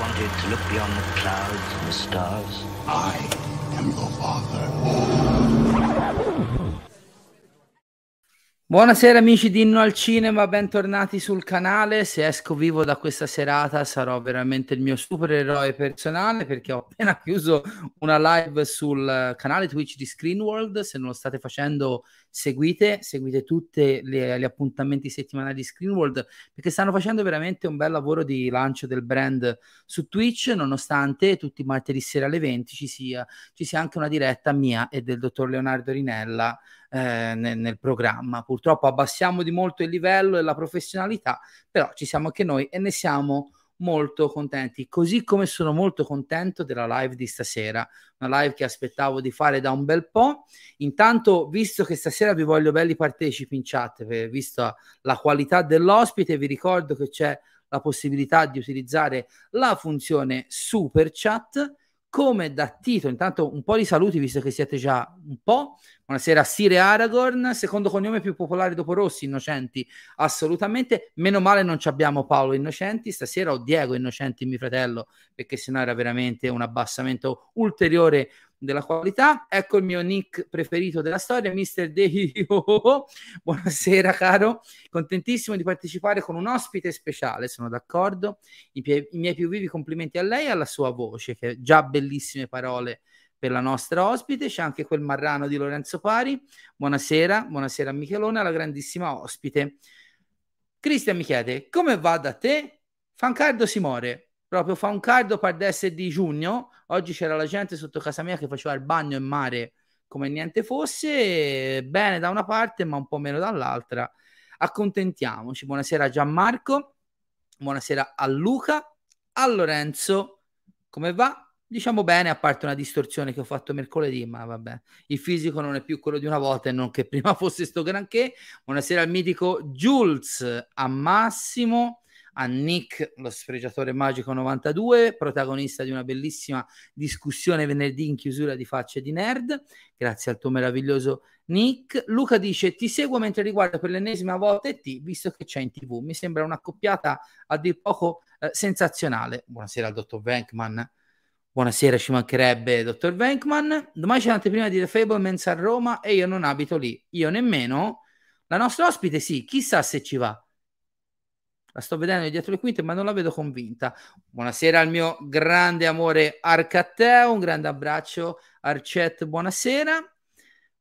wanted to look beyond the clouds and the stars. I am your father. Buonasera amici di Inno al Cinema, bentornati sul canale. Se esco vivo da questa serata sarò veramente il mio supereroe personale perché ho appena chiuso una live sul canale Twitch di Screenworld. Se non lo state facendo, seguite, seguite tutti gli appuntamenti settimanali di Screenworld perché stanno facendo veramente un bel lavoro di lancio del brand su Twitch, nonostante tutti i martedì sera alle 20 ci sia, ci sia anche una diretta mia e del dottor Leonardo Rinella eh, nel, nel, programma. Purtroppo abbassiamo di molto il livello e la professionalità, però ci siamo anche noi e ne siamo molto contenti, così come sono molto contento della live di stasera, una live che aspettavo di fare da un bel po'. Intanto, visto che stasera vi voglio belli partecipi in chat, visto la qualità dell'ospite, vi ricordo che c'è la possibilità di utilizzare la funzione super chat come da Tito, intanto un po' di saluti visto che siete già un po'. Buonasera Sire Aragorn, secondo cognome più popolare dopo Rossi, Innocenti, assolutamente. Meno male non abbiamo Paolo Innocenti, stasera ho Diego Innocenti, mio fratello, perché sennò era veramente un abbassamento ulteriore della qualità. Ecco il mio nick preferito della storia, Mr. Dio. Buonasera, caro. Contentissimo di partecipare con un ospite speciale, sono d'accordo. I, pie- I, miei più vivi complimenti a lei e alla sua voce, che già bellissime parole per la nostra ospite. C'è anche quel marrano di Lorenzo Pari. Buonasera, buonasera a Michelone, alla grandissima ospite. Cristian mi chiede, come va da te? Fancardo si muore proprio fa un caldo pardesse di giugno. Oggi c'era la gente sotto casa mia che faceva il bagno in mare come niente fosse, bene da una parte ma un po' meno dall'altra. Accontentiamoci. Buonasera a Gianmarco, buonasera a Luca, a Lorenzo. Come va? Diciamo bene, a parte una distorsione che ho fatto mercoledì, ma vabbè, il fisico non è più quello di una volta e non che prima fosse sto granché. Buonasera al mitico Jules, a Massimo, a Nick, lo sfregiatore magico 92, protagonista di una bellissima discussione venerdì in chiusura di Facce di Nerd. Grazie al tuo meraviglioso Nick. Luca dice: Ti seguo mentre riguarda per l'ennesima volta e ti, visto che c'è in tv. Mi sembra un'accoppiata a dir poco eh, sensazionale. Buonasera al dottor Venkman. Buonasera, ci mancherebbe, dottor Venkman. Domani c'è l'anteprima di The Fablemans a Roma e io non abito lì. Io nemmeno. La nostra ospite sì, chissà se ci va. La sto vedendo dietro le quinte, ma non la vedo convinta. Buonasera al mio grande amore Arcateo, un grande abbraccio. Arcet, buonasera.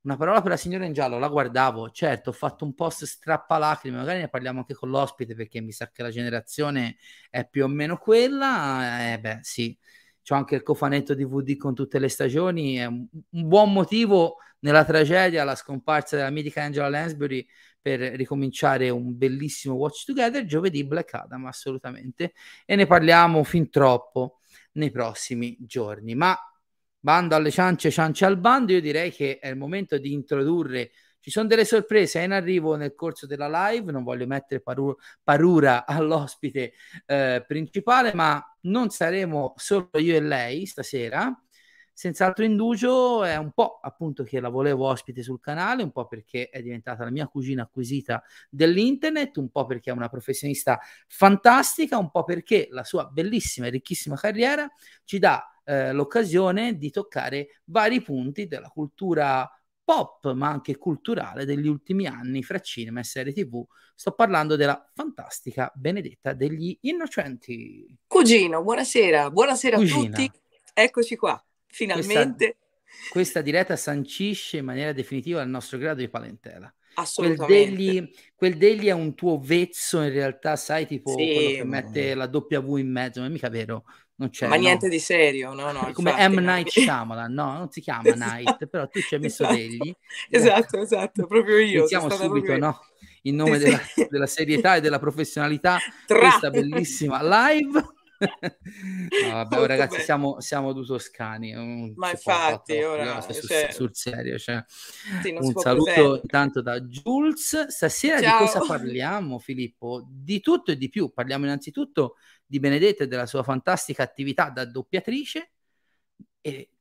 Una parola per la signora in giallo, la guardavo, certo, ho fatto un post strappalacrime, magari ne parliamo anche con l'ospite perché mi sa che la generazione è più o meno quella. Eh beh, sì, c'ho anche il cofanetto DVD con tutte le stagioni, è un, un buon motivo nella tragedia, la scomparsa della mitica Angela Lansbury per ricominciare un bellissimo Watch Together giovedì Black Adam assolutamente e ne parliamo fin troppo nei prossimi giorni. Ma bando alle ciance ciance al bando io direi che è il momento di introdurre ci sono delle sorprese in arrivo nel corso della live non voglio mettere paru- parura all'ospite eh, principale ma non saremo solo io e lei stasera. Senz'altro indugio è un po' appunto che la volevo ospite sul canale, un po' perché è diventata la mia cugina acquisita dell'internet, un po' perché è una professionista fantastica, un po' perché la sua bellissima e ricchissima carriera ci dà eh, l'occasione di toccare vari punti della cultura pop, ma anche culturale degli ultimi anni fra cinema e serie TV. Sto parlando della fantastica Benedetta degli Innocenti. Cugino, buonasera, buonasera Cugina. a tutti. Eccoci qua finalmente. Questa, questa, diretta sancisce in maniera definitiva il nostro grado di parentela. Assolutamente. Quel degli, quel degli è un tuo vezzo in realtà, sai, tipo sì, quello che mette la W in mezzo, ma è mica vero. Non c'è, ma no. niente di serio, no, no. Come infatti, M. Night Shyamalan, no, non si chiama esatto. Night, però tu ci hai messo esatto. degli. Esatto, esatto, proprio io. Iniziamo subito, proprio... no? In nome della, della, serietà e della professionalità, Tra... questa bellissima live vabbè, ragazzi, siamo, siamo due toscani. Ma infatti, ora sul, cioè... sul, serio. Cioè, sì, un saluto intanto da Jules. Stasera Ciao. di cosa parliamo, Filippo? Di tutto e di più. Parliamo innanzitutto di Benedetta e della sua fantastica attività da doppiatrice e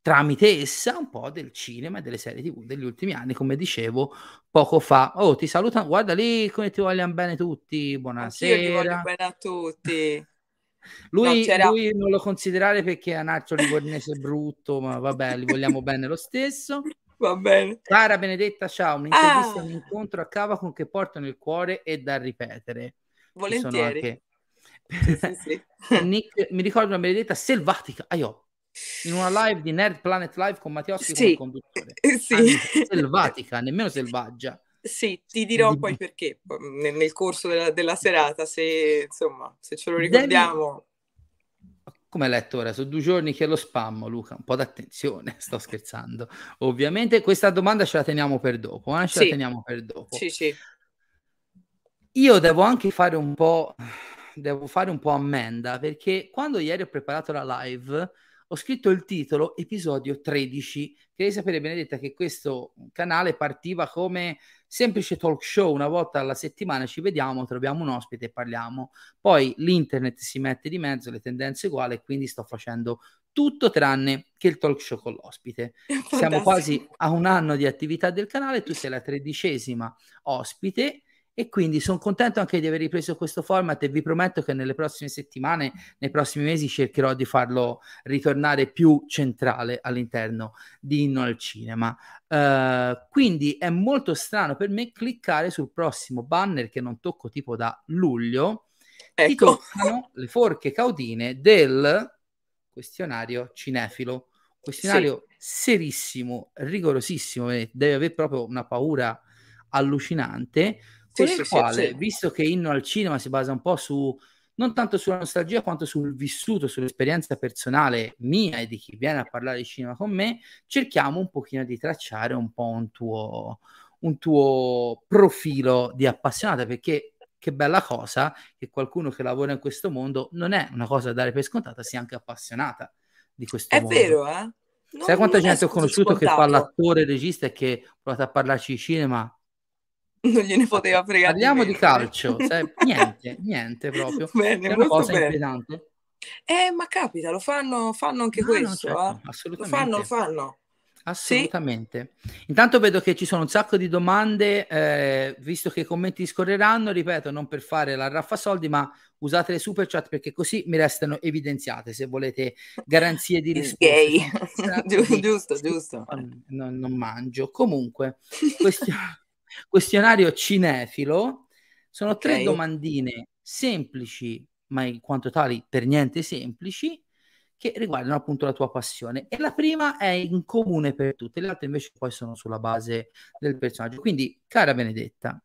tramite essa un po' del cinema e delle serie tv degli ultimi anni, come dicevo poco fa. Oh, ti salutano, guarda lì come ti vogliono bene tutti, buonasera. Io ti voglio bene a tutti. Lui, no, lui, non lo considerare perché è anarcio livornese brutto, ma vabbè, li vogliamo bene lo stesso. Va bene. Cara Benedetta, ciao, un'intervista, ah. un incontro a Cavacon che porta nel cuore e da ripetere. Volentieri. Anche... sì, sì, Nick, mi ricordo una Benedetta selvatica, ah, io, in una live di Nerd Planet Live con Mattioschi sì. come conduttore. Sì. Ah, selvatica, nemmeno selvaggia. Sì, ti dirò poi perché nel, nel corso della, della, serata, se insomma, se ce lo ricordiamo. Devi come hai letto ora, sono due giorni che lo spam, Luca, un po' d'attenzione, sto scherzando. Ovviamente questa domanda ce la teniamo per dopo, eh? ce sì. la teniamo per dopo. Sì, sì. Io devo anche fare un po', devo fare un po' ammenda, perché quando ieri ho preparato la live, ho scritto il titolo episodio 13. Devi sapere, Benedetta, che questo canale partiva come semplice talk show, una volta alla settimana ci vediamo, troviamo un ospite e parliamo. Poi l'internet si mette di mezzo, le tendenze uguali, e quindi sto facendo tutto tranne che il talk show con l'ospite. Siamo quasi a un anno di attività del canale, tu sei la tredicesima ospite e quindi sono contento anche di aver ripreso questo format e vi prometto che nelle prossime settimane, nei prossimi mesi cercherò di farlo ritornare più centrale all'interno di Inno al Cinema. Uh, quindi è molto strano per me cliccare sul prossimo banner che non tocco tipo da luglio. Ecco. Ti toccano le forche caudine del questionario cinefilo. Questionario sì. serissimo, rigorosissimo, deve avere proprio una paura allucinante con sì, il sì, quale, sì, visto che Inno al cinema si basa un po' su non tanto sulla nostalgia quanto sul vissuto, sull'esperienza personale mia e di chi viene a parlare di cinema con me, cerchiamo un pochino di tracciare un po' un tuo, un tuo profilo di appassionata, perché che bella cosa che qualcuno che lavora in questo mondo non è una cosa da dare per scontata, sia anche appassionata di questo è mondo. È vero, eh? Non, Sai quanta gente ho conosciuto scontato. che fa l'attore, il regista e che ha provato a parlarci di cinema non gliene poteva fregare. Parliamo di, di calcio, sai, niente, niente proprio. Bene, è una cosa bene. inquietante. Eh, ma capita, lo fanno, fanno anche no, questo. No, certo, eh? Assolutamente. Lo fanno, lo fanno. Assolutamente. Sì. Intanto vedo che ci sono un sacco di domande, eh, visto che i commenti scorreranno, ripeto, non per fare la raffa soldi, ma usate le super chat perché così mi restano evidenziate se volete garanzie di risposta. giusto, giusto. Non, non, mangio. Comunque, question- questionario cinefilo. Sono okay. tre domandine semplici, ma in quanto tali per niente semplici, che riguardano appunto la tua passione. E la prima è in comune per tutte, le altre invece poi sono sulla base del personaggio. Quindi, cara Benedetta,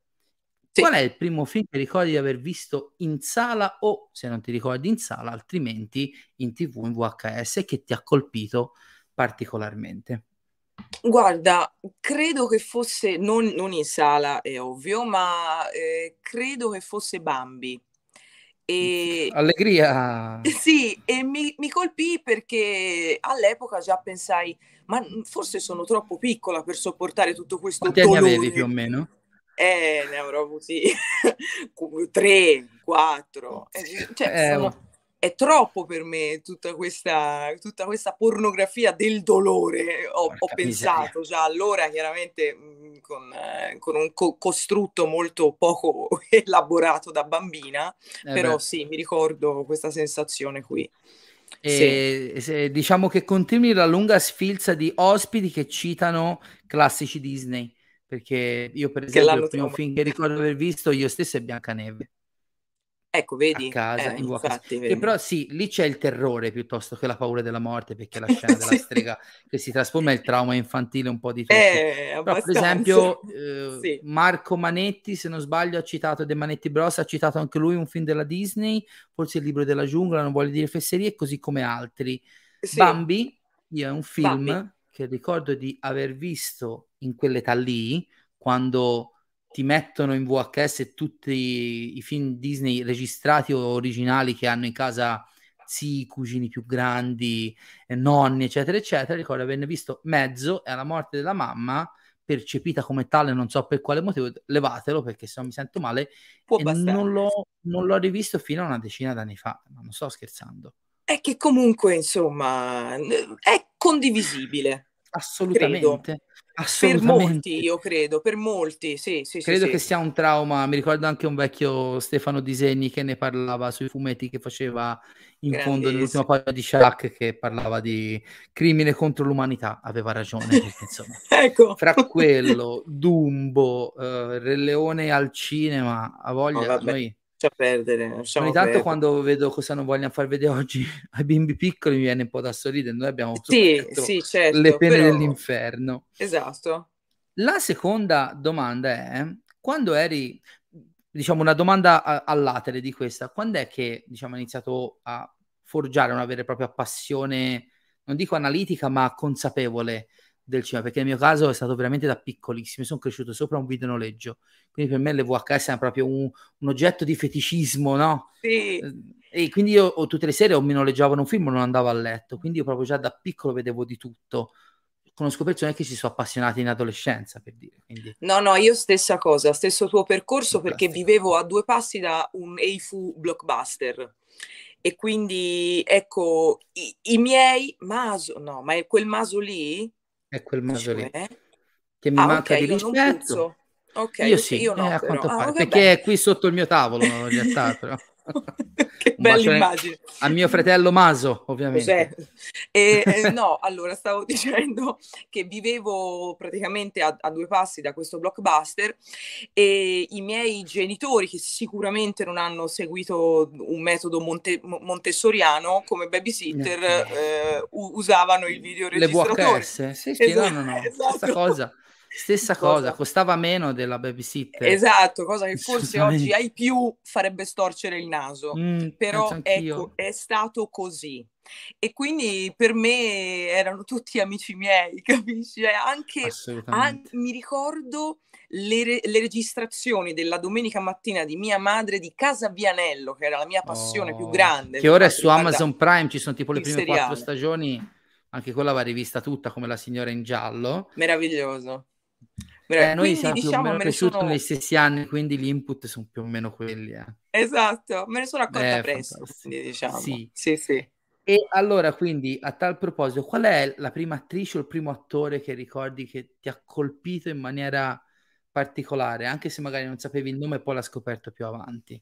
sì. qual è il primo film che ricordi di aver visto in sala o se non ti ricordi in sala, altrimenti in tv, in VHS, che ti ha colpito particolarmente? Guarda, credo che fosse, non, non in sala è ovvio, ma eh, credo che fosse Bambi. E, Allegria! Sì, e mi, mi colpì perché all'epoca già pensai, ma forse sono troppo piccola per sopportare tutto questo Quanti dolore. anni avevi più o meno? Eh, ne avrò avuti tre, quattro. Eh, cioè, eh, sono è troppo per me tutta questa, tutta questa pornografia del dolore. Ho, ho pensato già allora, chiaramente mh, mm, con, eh, con, un co- costrutto molto poco elaborato da bambina, eh però beh. sì, mi ricordo questa sensazione qui. E, sì. diciamo che continui la lunga sfilza di ospiti che citano classici Disney perché io per esempio il primo film che ricordo aver visto io stesso è Biancaneve Ecco, vedi? A casa, eh, in infatti. Che però sì, lì c'è il terrore piuttosto che la paura della morte, perché la scena della strega che si trasforma è il trauma infantile un po' di tutto. Eh, però, per esempio, eh, sì. Marco Manetti, se non sbaglio, ha citato De Manetti Bros, ha citato anche lui un film della Disney, forse il libro della giungla, non vuole dire fesserie, così come altri. Sì. Bambi, è un film Bambi. che ricordo di aver visto in quell'età lì, quando ti mettono in VHS tutti i film Disney registrati o originali che hanno in casa zii, cugini più grandi, eh, nonni, eccetera, eccetera. Ricordo averne visto mezzo e alla morte della mamma, percepita come tale, non so per quale motivo, levatelo perché se no mi sento male. Può non l'ho, non l'ho rivisto fino a una decina d'anni fa, ma non sto scherzando. È che comunque, insomma, è condivisibile Assolutamente. Assolutamente. Per molti, io credo, per molti, sì, sì, Credo sì, che sì. sia un trauma. Mi ricordo anche un vecchio Stefano Disegni che ne parlava sui fumetti che faceva in fondo nell'ultima pagina di Shaq che parlava di crimine contro l'umanità. Aveva ragione, perché insomma, ecco. fra quello, Dumbo, uh, Re Leone al cinema, a voglia, oh, noi a perdere. Ogni tanto perdere. quando vedo cosa non vogliono far vedere oggi ai bimbi piccoli mi viene un po' da sorridere. Noi abbiamo sì, sì, certo, le pene però... dell'inferno. Esatto. La seconda domanda è, quando eri, diciamo una domanda all'atere di questa, quando è che diciamo, hai iniziato a forgiare una vera e propria passione, non dico analitica, ma consapevole del cinema, perché nel mio caso è stato veramente da piccolissimo, sono cresciuto sopra un videonoleggio, quindi per me le VHS è proprio un, un, oggetto di feticismo, no? Sì. E quindi io tutte le sere o mi noleggiavano un film o non andavo a letto, quindi io proprio già da piccolo vedevo di tutto. Conosco persone che si sono appassionate in adolescenza, per dire. Quindi... No, no, io stessa cosa, stesso tuo percorso, perché vivevo a due passi da un Eifu blockbuster. E quindi, ecco, i, i miei maso, no, ma è quel maso lì è quel maso lì cioè? che mi ah, manca okay, di rispetto. Ok, io sì, io no, eh, a quanto ah, pare, perché è qui sotto il mio tavolo, in realtà, però. che bella immagine. A mio fratello Maso, ovviamente. E, eh, no, allora stavo dicendo che vivevo praticamente a, a, due passi da questo blockbuster e i miei genitori, che sicuramente non hanno seguito un metodo monte, montessoriano come babysitter, eh, usavano il videoregistratore. Le VHS? Sì, sì, esatto, no, no, no. Esatto. Stessa cosa. Stessa cosa, cosa, costava meno della babysitter. Esatto, cosa che forse oggi ai più farebbe storcere il naso. Mm, Però ecco, è stato così. E quindi per me erano tutti amici miei, capisci? Anche, an- mi ricordo le, re- le, registrazioni della domenica mattina di mia madre di Casa Vianello, che era la mia passione oh, più grande. Che ora è su Amazon Prime, ci sono tipo le prime seriale. quattro stagioni, anche quella va rivista tutta come la signora in giallo. Meraviglioso. Eh, noi siamo diciamo, più o meno cresciuti sono... negli stessi anni, quindi gli input sono più o meno quelli. Eh. Esatto, me ne sono accorta Eh, presto, quindi diciamo. Sì. sì, sì. E allora, quindi, a tal proposito, qual è la prima attrice o il primo attore che ricordi che ti ha colpito in maniera particolare, anche se magari non sapevi il nome e poi l'ha scoperto più avanti?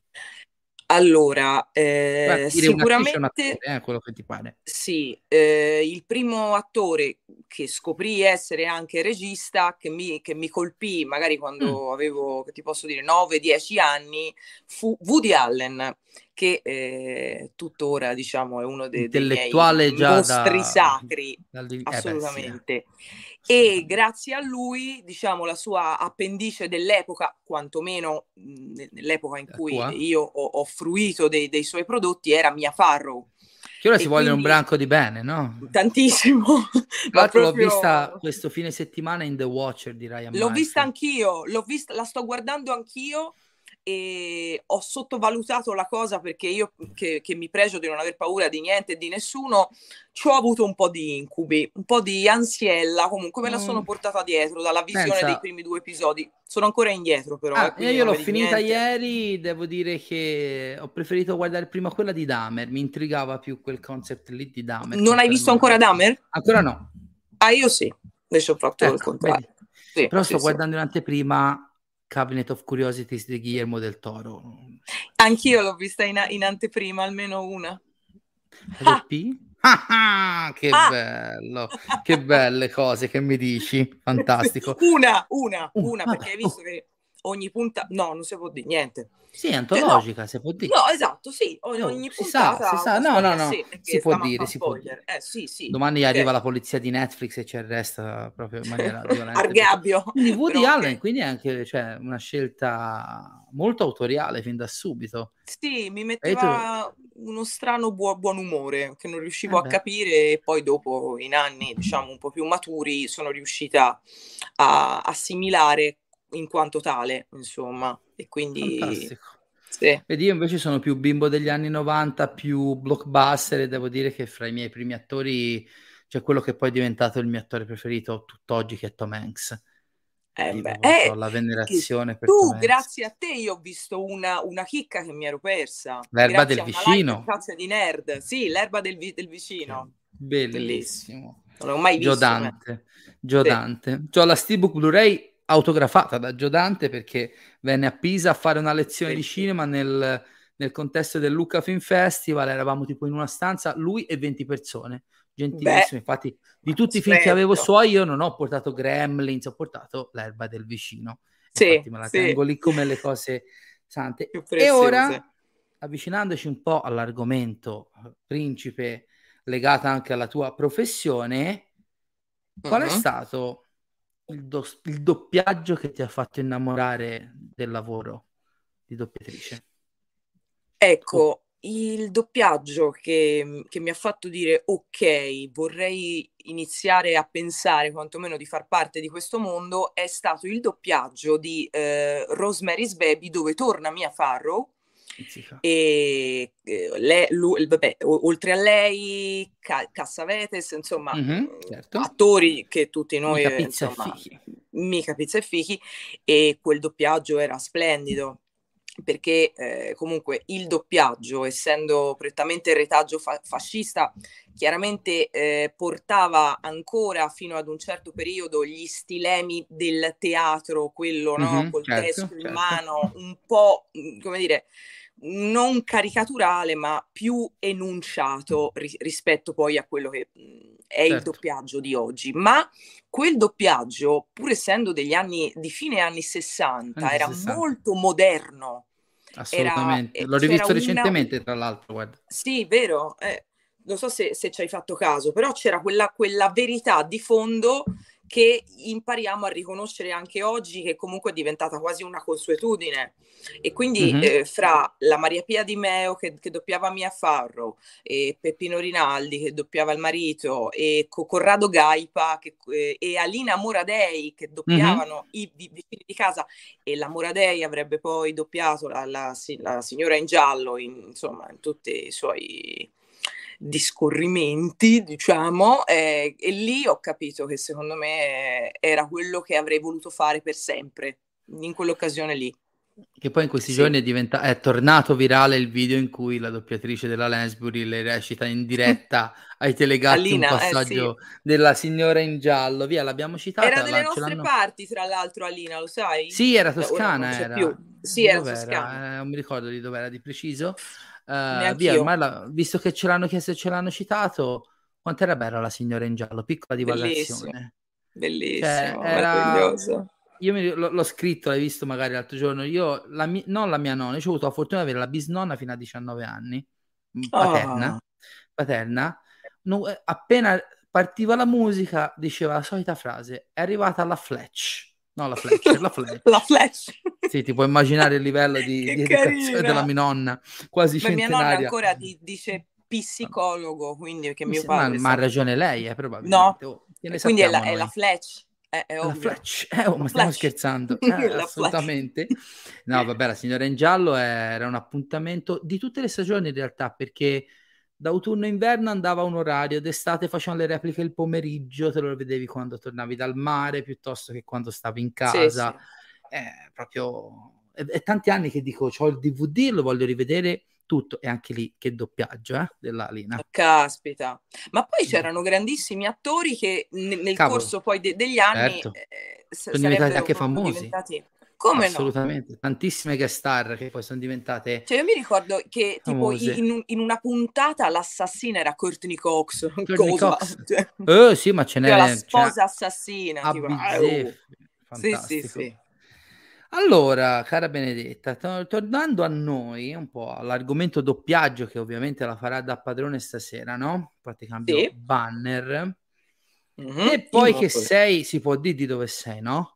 Allora, eh, sicuramente attore, eh, quello che ti pare. sì, eh, il primo attore che scoprì essere anche regista, che mi, che mi colpì magari quando avevo, che ti posso dire, 9-10 anni, fu Woody Allen, che eh, tuttora diciamo è uno dei, dei miei già mostri da- sacri, dal- eh beh, sì, assolutamente. E grazie a lui, diciamo, la sua appendice dell'epoca, quantomeno mh, nell'epoca in cui io ho, ho fruito dei, dei suoi prodotti, era Mia Farrow. Che ora E si vogliono un quindi- branco di bene, no? Tantissimo. Tra l'altro l'ho proprio- vista questo fine settimana in The Watcher di Ryan L'ho Murphy. vista anch'io, l'ho vista, la sto guardando anch'io e ho sottovalutato la cosa perché io che, che mi pregio di non aver paura di niente e di nessuno, ci ho avuto un po' di incubi, un po' di ansiella, comunque me la Mm. sono portata dietro dalla visione Pensa- dei primi due episodi. Sono ancora indietro però. Ah, eh, io l'ho finita niente. ieri, devo dire che ho preferito guardare prima quella di Dahmer, mi intrigava più quel concept lì di Dahmer. Non hai visto ancora Dahmer? Ancora no. Ah, io sì, invece ho fatto il Ecco, contrario. vedi. Sì, Però sì, sto sì. guardando in anteprima Cabinet of Curiosities di Guillermo del Toro. Anch'io l'ho vista in, in anteprima, almeno una. Ah, ah, che Ah! bello, che belle cose che mi dici, fantastico. Una, una, una, vabbè, perché hai visto che ogni punta... No, non si può dire niente. Sì, è antologica, se può dire. No, esatto, sì, ogni, ogni si sa, puntata... si sa. No, no, no, perché si può dire, si può spoiler. Eh, sì, sì. Domani ok. arriva la polizia di Netflix e ci arresta proprio in maniera violenta. Argabbio. Quindi Woody Però. Allen, quindi è anche cioè, una scelta molto autoriale fin da subito. Sì, mi metteva uno strano buo- buon umore che non riuscivo Eh a capire e poi dopo, in anni, diciamo, un po' più maturi, sono riuscita a assimilare in quanto tale, insomma. E quindi... Fantastico. Sì. Vedi, io invece sono più bimbo degli anni 90, più blockbuster e devo dire che fra i miei primi attori c'è quello che poi è diventato il mio attore preferito tutt'oggi che è Tom Hanks. Eh, beh, eh, la venerazione per tu, grazie a te, io ho visto una, una chicca che mi ero persa. L'erba Grazie del vicino. Tazza di nerd. Sì, l'erba del, del vicino. Bellissimo. Non l'ho mai visto. Giodante. Giodante. Sì. Ho la Steelbook Blu-ray autografata da Giodante perché venne a Pisa a fare una lezione di cinema nel, nel, contesto del Lucca Film Festival. Eravamo tipo in una stanza, lui e 20 persone. Gentilissimo. Beh, Infatti, di tutti i film che avevo suoi, io non ho portato Gremlins, ho portato l'erba del vicino. Sì, Infatti, me la sì. tengo lì come le cose sante. E ora, avvicinandoci un po' all'argomento principe legata anche alla tua professione, qual uh-huh. è stato il, do- il, doppiaggio che ti ha fatto innamorare del lavoro di doppiatrice? Ecco, il doppiaggio che, che, mi ha fatto dire ok, vorrei iniziare a pensare quantomeno di far parte di questo mondo è stato il doppiaggio di eh, Rosemary's Baby dove torna Mia Farrow e eh, lei, lui, vabbè, oltre a lei, Ca- Cassavetes, insomma, mm-hmm, certo. attori che tutti noi, mica pizza insomma, e fichi. mica pizza e fichi, e quel doppiaggio era splendido perché eh, comunque il doppiaggio, essendo prettamente retaggio fa- fascista, chiaramente eh, portava ancora fino ad un certo periodo gli stilemi del teatro, quello no? Mm-hmm, col certo, testo in certo. mano, un po' come dire non caricaturale, ma più enunciato ri- rispetto poi a quello che mh, è certo. il doppiaggio di oggi. Ma quel doppiaggio, pur essendo degli anni di fine anni 60, anni era 60. molto moderno. Assolutamente, era, l'ho rivisto recentemente, una... tra l'altro. Guarda. Sì, vero. Eh, non so se, se, ci hai fatto caso, però c'era quella, quella verità di fondo che impariamo a riconoscere anche oggi, che comunque è diventata quasi una consuetudine. E quindi mm-hmm. eh, fra la Maria Pia Di Meo che, che, doppiava Mia Farro, e Peppino Rinaldi che doppiava il marito, e Corrado Gaipa che, eh, e Alina Moradei che doppiavano mm-hmm. i, vicini di casa, e la Moradei avrebbe poi doppiato la, la, la signora in giallo, in, insomma, in tutti i suoi discorrimenti, diciamo, eh, e lì ho capito che secondo me era quello che avrei voluto fare per sempre, in quell'occasione lì. Che poi in questi sì. giorni è, diventa- è, tornato virale il video in cui la doppiatrice della Lansbury le recita in diretta ai telegatti Alina, un passaggio eh, sì. della signora in giallo. Via, l'abbiamo citata. Era delle nostre parti, tra l'altro, Alina, lo sai? Sì, era toscana. Era. Più. Sì, era toscana. Eh, non mi ricordo di dove era di preciso. Uh, via, ormai la, visto che ce l'hanno chiesto e ce l'hanno citato, quanto era bella la signora in giallo, piccola divagazione. Bellissimo, cioè, era... Io mi, l- l'ho scritto, l'hai visto magari l'altro giorno, io, la mi- non la mia nonna, ho avuto la fortuna di avere la bisnonna fino a 19 anni, mm, paterna, oh. paterna. No, eh, appena partiva la musica diceva la solita frase, è arrivata la Fletch No, la Fletch, la Fletch. la Fletch. Sì, ti puoi immaginare il livello di, di educazione della mia nonna, quasi ma centenaria. mia nonna ancora di, dice psicologo, quindi che mio padre... Ma, ma ha ragione lei, eh, probabilmente. No, oh, quindi è la, è la, Fletch. È, è la Fletch, eh, oh, ma stiamo scherzando, eh, assolutamente. No, vabbè, la signora in giallo era un appuntamento di tutte le stagioni in realtà, perché d'autunno e inverno andava a un orario, d'estate facevano le repliche il pomeriggio, te lo vedevi quando tornavi dal mare piuttosto che quando stavi in casa. Sì, sì. Eh, proprio... È, è, tanti anni che dico, ho il DVD, lo voglio rivedere tutto, e anche lì che doppiaggio eh, della Lina. Caspita. Ma poi c'erano grandissimi attori che nel Cavolo. corso poi de- degli anni certo. eh, sono diventati anche famosi. Diventati come Assolutamente, no? tantissime guest star che poi sono diventate. Cioè, io mi ricordo che tipo in, in, una puntata l'assassina era Courtney Cox. Courtney Cox. Cioè, oh, sì, ma ce n'è. la sposa assassina. Tipo, oh. Sì, sì, sì. Allora, cara Benedetta, to- tornando a noi, un po' all'argomento doppiaggio, che ovviamente la farà da padrone stasera, no? Infatti cambio sì. banner. Mm-hmm. E poi che sei, si può dire di dove sei, no?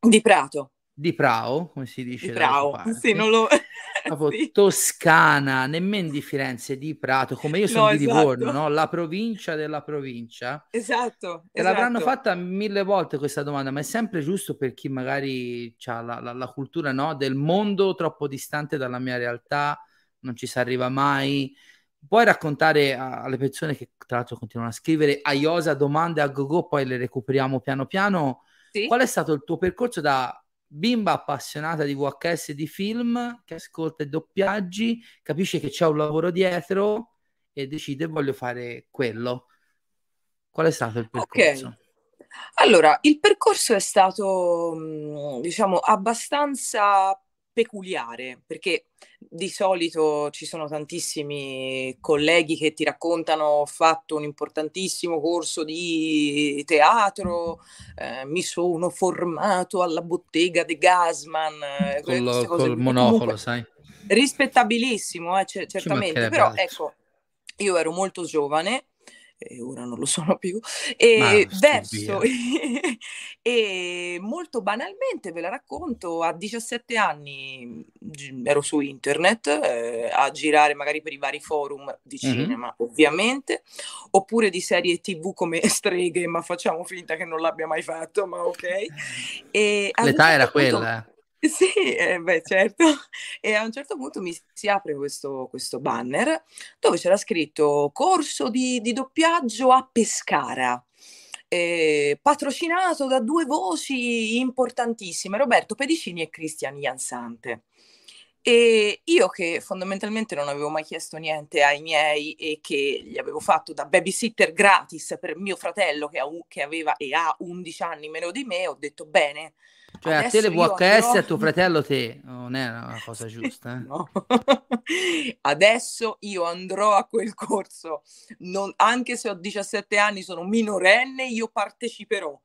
Di Prato di Prao, come si dice? Di Prao, sì, non lo... sì. Toscana, nemmeno di Firenze, di Prato, come io sono no, di esatto. Livorno, no? La provincia della provincia. Esatto. E esatto. l'avranno fatta mille volte questa domanda, ma è sempre giusto per chi magari ha la, la, la, cultura no? del mondo troppo distante dalla mia realtà, non ci si arriva mai. Puoi raccontare alle persone che tra l'altro continuano a scrivere a Iosa domande a Gogo, poi le recuperiamo piano piano. Sì. Qual è stato il tuo percorso da bimba appassionata di VHS e di film che ascolta i doppiaggi, capisce che c'è un lavoro dietro e decide voglio fare quello. Qual è stato il percorso? Okay. Allora, il percorso è stato, mm, diciamo, abbastanza peculiare, perché di solito ci sono tantissimi colleghi che ti raccontano ho fatto un importantissimo corso di teatro, eh, mi sono formato alla bottega de Gasman. Eh, col, col monofolo, Comunque, sai. Rispettabilissimo, eh, c- certamente, però ecco, io ero molto giovane e ora non lo sono più, e verso, e molto banalmente ve la racconto, a 17 anni ero su internet eh, a girare magari per i vari forum di cinema, mm-hmm. ovviamente, oppure di serie tv come Streghe, ma facciamo finta che non l'abbia mai fatto, ma ok. E L'età era punto, quella. Sì, eh, beh, certo. E a un certo punto mi si apre questo, questo banner dove c'era scritto corso di, di doppiaggio a Pescara. Eh, patrocinato da due voci importantissime, Roberto Pedicini e Cristian Jansante. E io che fondamentalmente non avevo mai chiesto niente ai miei e che gli avevo fatto da babysitter gratis per mio fratello che, ha, che aveva e ha 11 anni meno di me, ho detto bene, cioè Adesso a te le VHS andrò... a tuo fratello te, non è una cosa giusta. Eh? no. Adesso io andrò a quel corso, non, anche se ho 17 anni, sono minorenne, io parteciperò.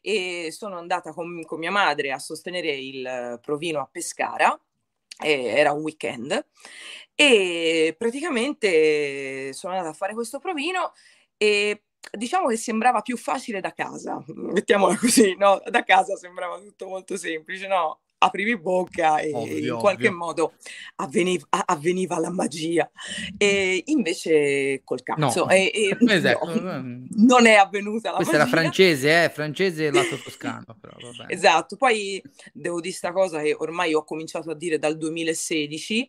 E sono andata con, con mia madre a sostenere il provino a Pescara, era un weekend, e praticamente sono andata a fare questo provino e diciamo che sembrava più facile da casa, mettiamola così, no? Da casa sembrava tutto molto semplice, no? Aprivi bocca e ovvio, in qualche ovvio. modo avveniva, avveniva, la magia. E invece col cazzo. No. E, e esatto. no, non è avvenuta la Questa magia. era francese, eh? Francese lato toscano. Però, esatto. Poi devo dire questa cosa che ormai ho cominciato a dire dal 2016.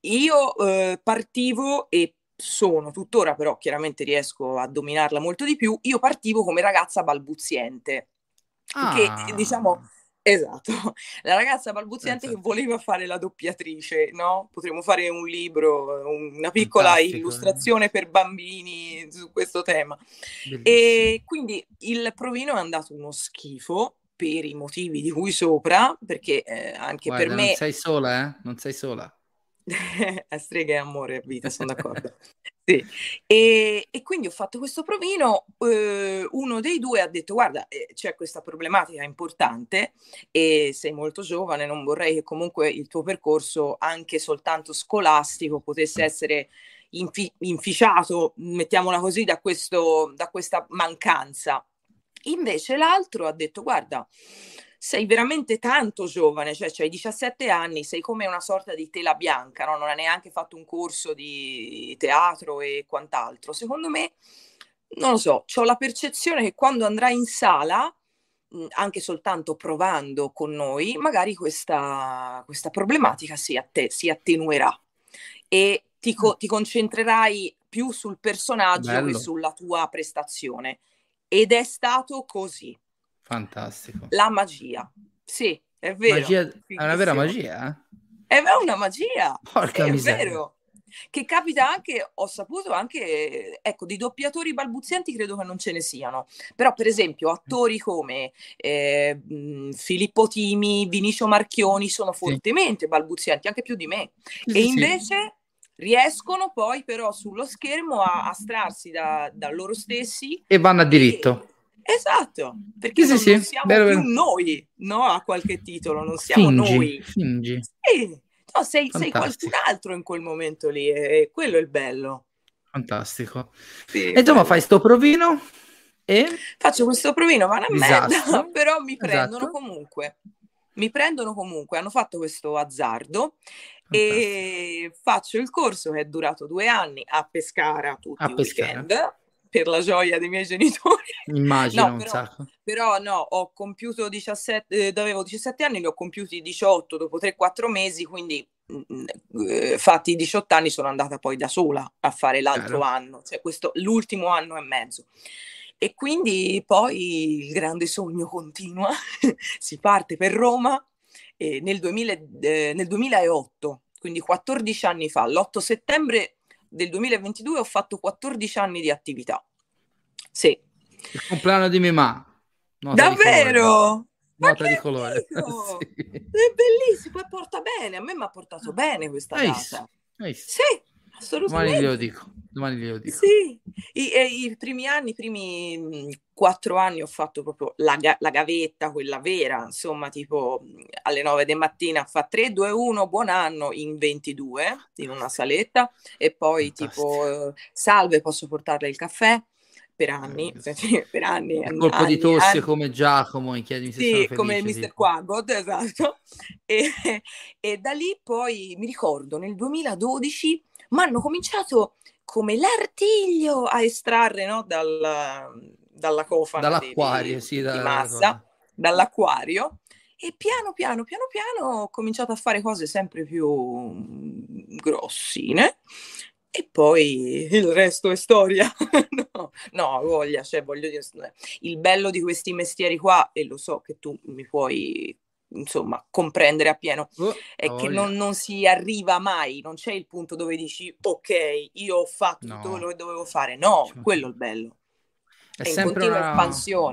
Io eh, partivo e sono tuttora, però chiaramente riesco a dominarla molto di più. Io partivo come ragazza balbuziente. Ah. Che diciamo Esatto, la ragazza balbuziente esatto. che voleva fare la doppiatrice, no? Potremmo fare un libro, una piccola Fantastico. illustrazione per bambini su questo tema. Bellissimo. E quindi il provino è andato uno schifo per i motivi di cui sopra, perché eh, anche Guarda, per me... Non sei sola, eh? Non sei sola. a streghe e amore a vita, sono d'accordo. sì. e, e, quindi ho fatto questo provino, eh, uno dei due ha detto guarda eh, c'è questa problematica importante e sei molto giovane, non vorrei che comunque il tuo percorso anche soltanto scolastico potesse essere infi- inficiato, mettiamola così, da, questo, da questa mancanza. Invece l'altro ha detto guarda sei veramente tanto giovane, cioè hai 17 anni, sei come una sorta di tela bianca, no? non hai neanche fatto un corso di teatro e quant'altro. Secondo me, non lo so, ho la percezione che quando andrai in sala, anche soltanto provando con noi, magari questa, questa problematica si, atte- si, attenuerà e ti, co- ti, concentrerai più sul personaggio Bello. che sulla tua prestazione. Ed è stato così. Fantastico. La magia. Sì, è vero. Magia... È una vera magia? Eh? È una magia. Porca è miseria. vero. Che capita anche, ho saputo anche, ecco, di doppiatori balbuzienti credo che non ce ne siano. Però, per esempio, attori come eh, Filippo Timi, Vinicio Marchioni sono fortemente sì. balbuzienti, anche più di me. Sì, e invece riescono poi però sullo schermo a astrarsi da, da loro stessi. E vanno a diritto. Esatto, perché sì, non, sì, non siamo vero, più vero. noi, no? A qualche titolo, non siamo fingi, noi. Fingi. Sì. No, sei, sei, qualcun altro in quel momento lì e quello è il bello. Fantastico. Sì, e insomma, fai sto provino e... Faccio questo provino, ma una merda, però mi prendono esatto. comunque. Mi prendono comunque, hanno fatto questo azzardo Fantastico. e faccio il corso che è durato due anni a Pescara tutti a i Pescara. weekend per la gioia dei miei genitori. Immagino no, però, però, no, ho compiuto 17, eh, avevo 17 anni, li ho compiuti 18 dopo 3-4 mesi, quindi mh, mm, mm, eh, fatti i 18 anni sono andata poi da sola a fare l'altro Chiaro. anno, cioè questo, l'ultimo anno e mezzo. E quindi poi il grande sogno continua, si parte per Roma nel, 2000, eh, nel 2008, quindi 14 anni fa, l'8 settembre del 2022 ho fatto 14 anni di attività. Sì. Il compleanno di Mimà. Nota Davvero? Di Nota di colore. sì. È bellissimo e porta bene. A me mi ha portato bene questa data. Sì, assolutamente. Domani glielo dico. Domani glielo dico. Sì, I, i, primi anni, i primi quattro anni ho fatto proprio la, la, gavetta, quella vera, insomma, tipo alle 9 di mattina fa 3, 2, 1, buon anno in 22 in una saletta e poi Fantastico. tipo salve, posso portarle il caffè? Per anni, eh, per anni. Un colpo anni, di tosse anni. come Giacomo, chiedimi se sì, felice, come Mr. Tipo. Quagot, esatto. E, e da lì poi mi ricordo nel 2012 mi hanno cominciato come l'artiglio a estrarre no, dal, dalla cofana dall'acquario, di, sì, da, di massa, dall'acquario e piano piano piano piano ho cominciato a fare cose sempre più mm, grossine e poi il resto è storia. no, no, voglia, cioè voglio dire, il bello di questi mestieri qua, e lo so che tu mi puoi insomma, comprendere appieno, uh, è che non, non, si arriva mai, non c'è il punto dove dici ok, io ho fatto no. tutto quello che dovevo fare, no, cioè, quello è il bello. È, è sempre una,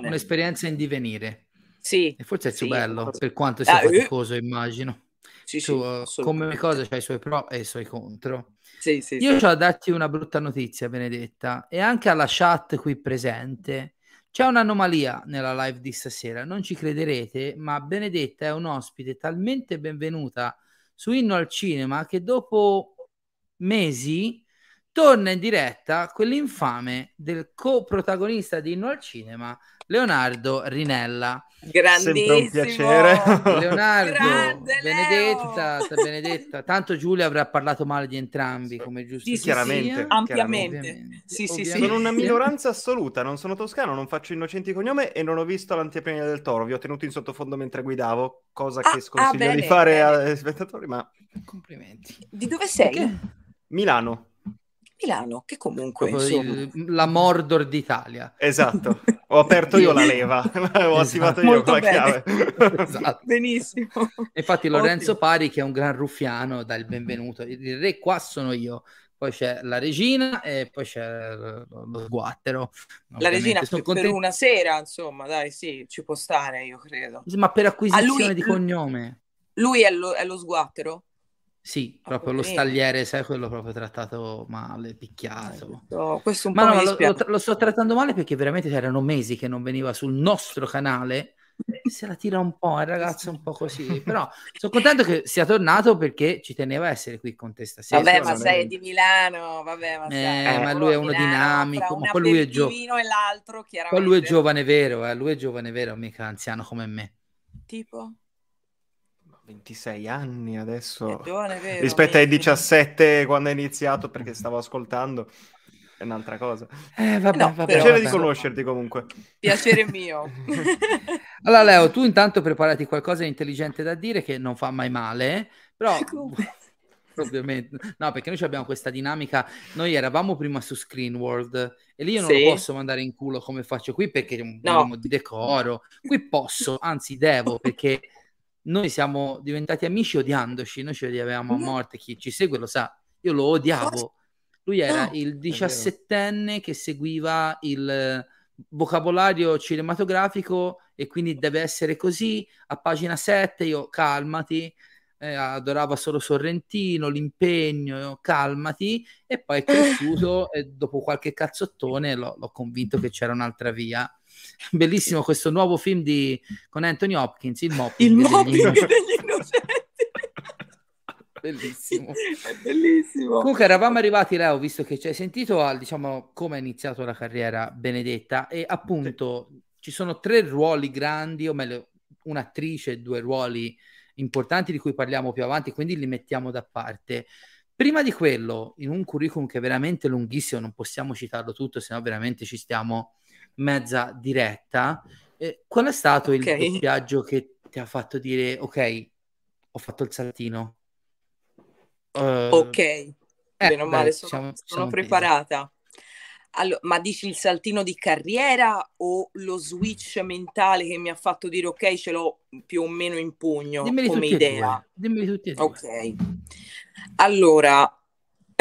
un'esperienza in divenire. Sì. E forse è più sì, bello, sì. per quanto sia ah, eh. faticoso, immagino. Sì, tu, come cosa c'hai i suoi pro e i suoi contro. Sì, sì, Io ho da darti una brutta notizia, Benedetta, e anche alla chat qui presente. C'è un'anomalia nella live di stasera, non ci crederete, ma Benedetta è un ospite talmente benvenuta su Inno al Cinema che dopo mesi torna in diretta quell'infame del co-protagonista di Inno al Cinema, Leonardo Rinella. Grandissimo. un piacere. Leonardo, Grande Benedetta, Benedetta. Tanto Giulia avrà parlato male di entrambi, come giusto sì, chiaramente, ampiamente. Chiaramente. Sì, sì, sì. Sono una minoranza assoluta, non sono toscano, non faccio innocenti cognome e non ho visto l'anteprima del toro. Vi ho tenuto in sottofondo mentre guidavo, cosa ah, che sconsiglio ah, bene, di fare bene. ai spettatori, ma complimenti. Di dove sei? Perché? Milano. Milano, che comunque il, la Mordor d'Italia. Esatto, ho aperto io la leva, ho esatto. attivato io con la chiave. esatto. Benissimo. Infatti Lorenzo Ottimo. Pari, che è un gran ruffiano, dà il benvenuto. Il re qua sono io, poi c'è la regina e poi c'è lo sguattero. La regina per, per una sera, insomma, dai, sì, ci può stare, io credo. Ma per acquisizione lui, di cognome. Lui è lo, è lo sguattero? Sì, proprio lo stagliere, sai, quello proprio trattato male, picchiato. No, questo un ma po' no, lo, lo, lo, sto trattando male perché veramente erano mesi che non veniva sul nostro canale. Se la tira un po', il ragazzo un po' così. Però sono contento che sia tornato perché ci teneva a essere qui con te stasera. Vabbè, ma sei di Milano, vabbè, ma, eh, ma lui è uno Milano, dinamico. Ma poi lui è, gio- e l'altro, poi lui è giovane vero, eh? lui è giovane vero, mica anziano come me. Tipo? 26 anni adesso giovane, vero, rispetto ai 17 quando è iniziato perché stavo ascoltando è un'altra cosa eh, vabbè, no, vabbè, piacere vabbè. di conoscerti comunque piacere mio allora Leo tu intanto preparati qualcosa di intelligente da dire che non fa mai male però ovviamente no perché noi abbiamo questa dinamica noi eravamo prima su Screen World e lì io non sì. lo posso mandare in culo come faccio qui perché è un no. di decoro qui posso anzi devo perché noi siamo diventati amici odiandoci, noi ci odiavamo a morte, chi ci segue lo sa, io lo odiavo. Lui era il diciassettenne che seguiva il vocabolario cinematografico e quindi deve essere così, a pagina 7 io calmati, eh, adorava solo Sorrentino, l'impegno, calmati, e poi è cresciuto e dopo qualche cazzottone l'ho, l'ho convinto che c'era un'altra via Bellissimo questo nuovo film di, con Anthony Hopkins, il mopping, il mopping degli, degli innocenti. Bellissimo. È bellissimo. Comunque eravamo arrivati, Leo, visto che ci hai sentito, al, diciamo, come ha iniziato la carriera Benedetta e appunto sì. ci sono tre ruoli grandi, o meglio, un'attrice e due ruoli importanti di cui parliamo più avanti, quindi li mettiamo da parte. Prima di quello, in un curriculum che è veramente lunghissimo, non possiamo citarlo tutto, se no veramente ci stiamo mezza diretta. Eh, qual è stato okay. il doppiaggio che ti ha fatto dire ok, ho fatto il saltino? Uh, ok, eh, meno male, sono, siamo, sono siamo preparata. Allora, ma dici il saltino di carriera o lo switch mentale che mi ha fatto dire ok, ce l'ho più o meno in pugno Dimmeli come idea? Dimmeli tutti e due. Ok. Allora,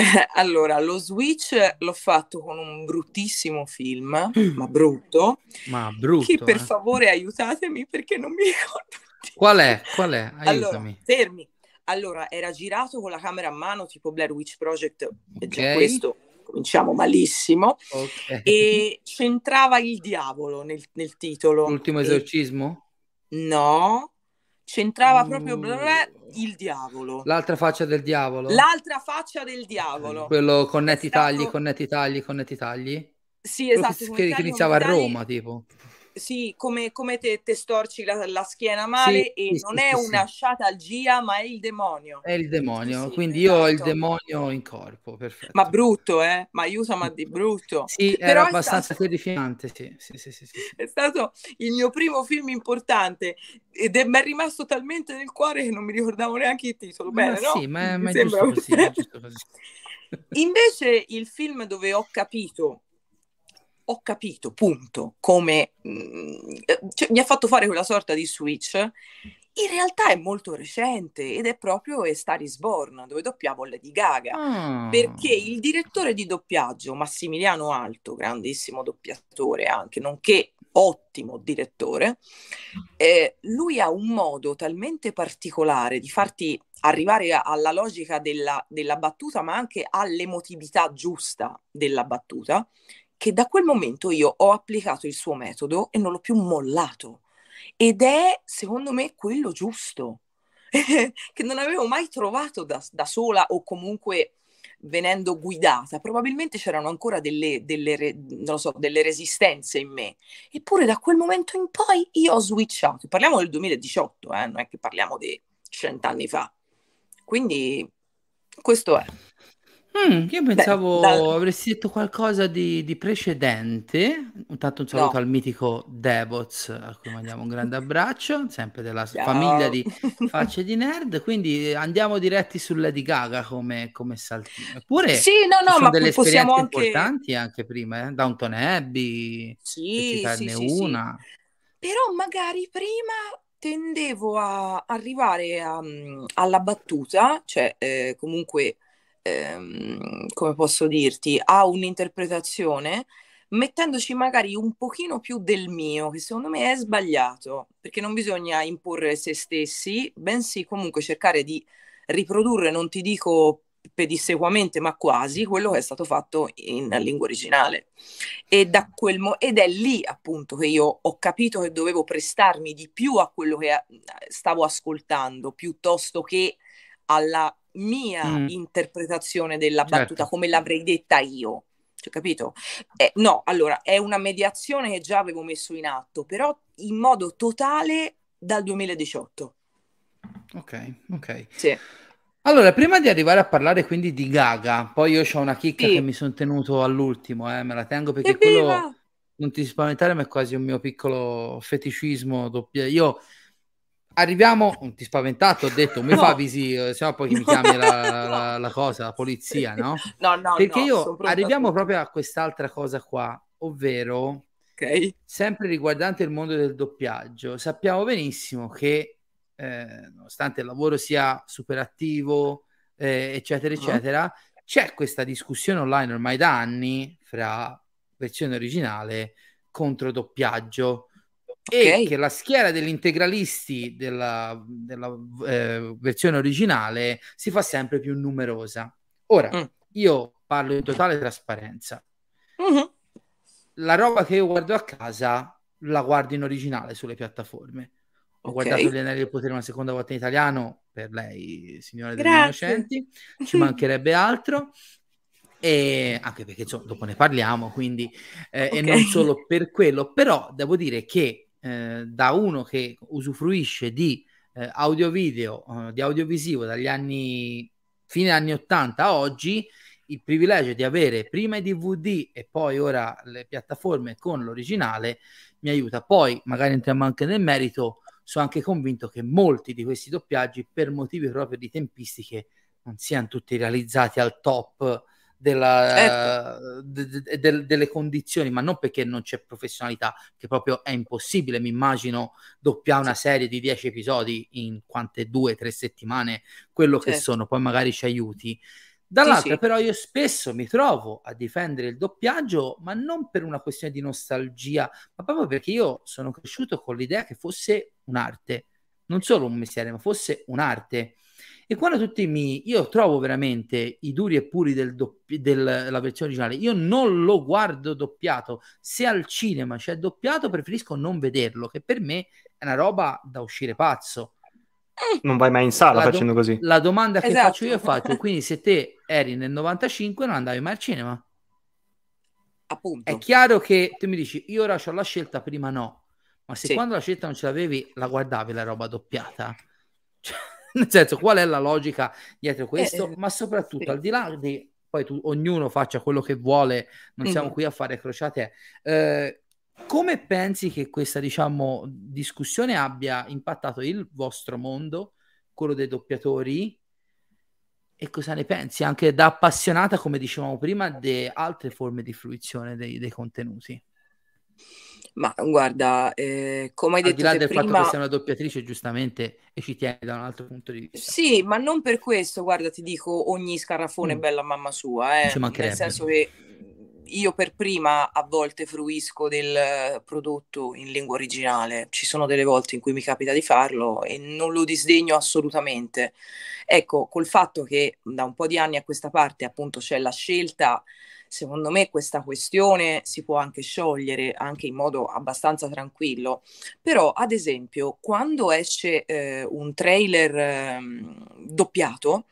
allora, lo switch l'ho fatto con un bruttissimo film, ma brutto. Ma brutto. Che per eh. favore aiutatemi perché non mi ricordo. Qual è? Qual è? Aiutami. Allora, fermi. Allora, era girato con la camera a mano, tipo Blair Witch Project, e già Ok. questo cominciamo malissimo. Ok. E c'entrava il diavolo nel, nel titolo. L'ultimo E- esorcismo? No, c'entrava proprio Mm. il diavolo. L'altra faccia del diavolo? L'altra faccia del diavolo. Quello con netti È stato- tagli, con netti tagli, con netti tagli? Sì, esatto. che, che- iniziava a. Roma, tipo. Sì, come, come te, te storci la, la schiena male Sì, e sì, non sì, è una sciatalgia, ma è il demonio. È il demonio, quindi io ho il esatto. demonio in corpo, perfetto. Ma brutto, eh? Ma aiuta, ma di brutto. Sì, Però era abbastanza stato- terrificante, sì, sì, sì. È stato il mio primo film importante ed è, mi è rimasto talmente nel cuore che non mi ricordavo neanche il titolo. Ma Bene, no? sì, ma, ma è giusto così, è giusto così. Invece il film dove ho capito, ho capito, punto, come mm, cioè, mi ha fatto fare quella sorta di switch, in realtà è molto recente ed è proprio A Star is Born, dove doppiavo Lady Gaga. Ah. Perché il direttore di doppiaggio, Massimiliano Alto, grandissimo doppiatore anche, nonché ottimo direttore, eh, lui ha un modo talmente particolare di farti arrivare alla logica della, della battuta, ma anche all'emotività giusta della battuta, che da quel momento io ho applicato il suo metodo e non l'ho più mollato. Ed è, secondo me, quello giusto, che non avevo mai trovato da, da sola o comunque venendo guidata. Probabilmente c'erano ancora delle, delle, so, delle resistenze in me. Eppure da quel momento in poi io ho switchato. Parliamo del 2018, eh, non è che parliamo di cent'anni fa. Quindi questo è. Mm, io pensavo da- avresti detto qualcosa di, di precedente. Intanto un saluto No. al mitico Devoz, a cui mandiamo un grande abbraccio, sempre della Ciao. famiglia di Facce di Nerd. Quindi andiamo diretti su Lady Gaga come, come saltino. Eppure Sì, no, no, ma delle esperienze anche... importanti anche prima, eh? Downton Abbey, Sì, sì, citarne sì, sì. una. Però magari prima tendevo a arrivare a, mm, alla battuta, cioè eh, comunque, ehm, come posso dirti, a un'interpretazione, mettendoci magari un pochino più del mio, che secondo me è sbagliato, perché non bisogna imporre se stessi, bensì comunque cercare di riprodurre, non ti dico pedissequamente, ma quasi quello che è stato fatto in lingua originale. E mo- ed è lì appunto che io ho capito che dovevo prestarmi di più a quello che eh, stavo ascoltando piuttosto che alla mia Mm. interpretazione della Certo. battuta come l'avrei detta io. Cioè, capito? Eh, no, allora è una mediazione che già avevo messo in atto, però in modo totale dal 2018. Ok, ok. Sì. Allora, prima di arrivare a parlare quindi di Gaga, poi io ho una chicca Sì. che mi sono tenuto all'ultimo, eh, me la tengo perché Evviva! quello, non ti spaventare, ma è quasi un mio piccolo feticismo. Doppia. Io arriviamo, ti spaventato, ho detto, mi No. fa avvisi, eh, se no poi mi chiami la, la- la cosa, la polizia, no? No, no, Perché no, io arriviamo proprio a quest'altra cosa qua, ovvero Ok. sempre riguardante il mondo del doppiaggio, sappiamo benissimo che eh, nonostante il lavoro sia super attivo, eh, eccetera, Ah. eccetera, c'è questa discussione online ormai da anni fra versione originale contro doppiaggio e Ok. che la schiera degli integralisti della, della, eh, versione originale si fa sempre più numerosa. Ora, Mm. io parlo in totale trasparenza Mhm. la roba che io guardo a casa la guardo in originale sulle piattaforme. Ho Ok. guardato Gli Anelli del Potere una seconda volta in italiano per lei, signore degli innocenti, ci mancherebbe altro. E anche perché insomma, dopo ne parliamo, quindi eh, e Ok. non solo per quello, però devo dire che eh, da uno che usufruisce di eh, audio-video, eh, di audiovisivo dagli anni fine anni 80 a oggi, il privilegio di avere prima i DVD e poi ora le piattaforme con l'originale mi aiuta. Poi magari entriamo anche nel merito, sono anche convinto che molti di questi doppiaggi per motivi proprio di tempistiche non siano tutti realizzati al top della, Certo. de- de- de- delle condizioni, ma non perché non c'è professionalità, che proprio è impossibile. Mi immagino doppiare una serie di 10 episodi in quante due, tre settimane, quello che Certo. sono, poi magari ci aiuti. Dall'altra, sì, sì. però, io spesso mi trovo a difendere il doppiaggio, ma non per una questione di nostalgia, ma proprio perché io sono cresciuto con l'idea che fosse un'arte, non solo un mestiere, ma fosse un'arte. E quando tutti mi... Io trovo veramente i duri e puri del doppi... della versione originale, io non lo guardo doppiato. Se al cinema c'è doppiato, preferisco non vederlo, che per me è una roba da uscire pazzo. Non vai mai in sala la facendo do- così. La domanda che esatto. faccio io faccio, quindi se te eri nel 95 non andavi mai al cinema? Appunto. È chiaro che tu mi dici, io ora ho la scelta, prima no. Ma se sì. quando la scelta non ce l'avevi, la guardavi la roba doppiata? Cioè, nel senso, qual è la logica dietro questo? Eh, ma soprattutto, sì. al di là di poi tu, ognuno faccia quello che vuole, non mm-hmm. siamo qui a fare crociate. Eh, come pensi che questa, diciamo, discussione abbia impattato il vostro mondo, quello dei doppiatori? E cosa ne pensi? Anche da appassionata, come dicevamo prima, di altre forme di fruizione dei, dei contenuti. Ma guarda, eh, come hai Al detto di là del prima... fatto che sei una doppiatrice, giustamente, e ci tieni da un altro punto di vista. Sì, ma non per questo, guarda, ti dico, ogni scarafone mm. è bella mamma sua, eh? nel senso che io per prima a volte fruisco del prodotto in lingua originale, ci sono delle volte in cui mi capita di farlo e non lo disdegno assolutamente. Ecco, col fatto che da un po' di anni a questa parte appunto c'è la scelta, secondo me questa questione si può anche sciogliere anche in modo abbastanza tranquillo. Però, ad esempio, quando esce eh, un trailer eh, doppiato,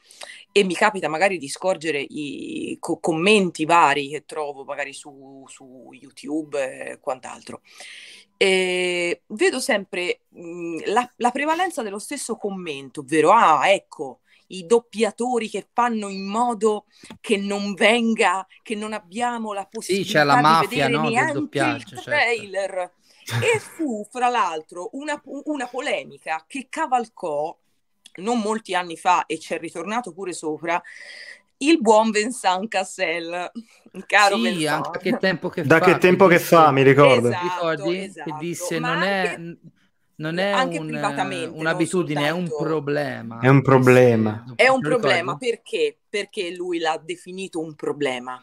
e mi capita magari di scorgere i co- commenti vari che trovo magari su, su YouTube e quant'altro. E vedo sempre mh, la, la prevalenza dello stesso commento, ovvero, ah, ecco, i doppiatori che fanno in modo che non venga, che non abbiamo la possibilità sì, c'è la mafia, di vedere no, neanche il certo. trailer. Certo. E fu, fra l'altro, una, una polemica che cavalcò non molti anni fa e ci è ritornato pure sopra il buon Vincent Cassel, caro sì, Vincent. anche che tempo che da fa, che tempo che, fa, mi ricordo. Esatto, ricordi? Esatto. Che disse non è, non è un, un'abitudine, è un problema. È un problema. È un problema perché? Perché lui l'ha definito un problema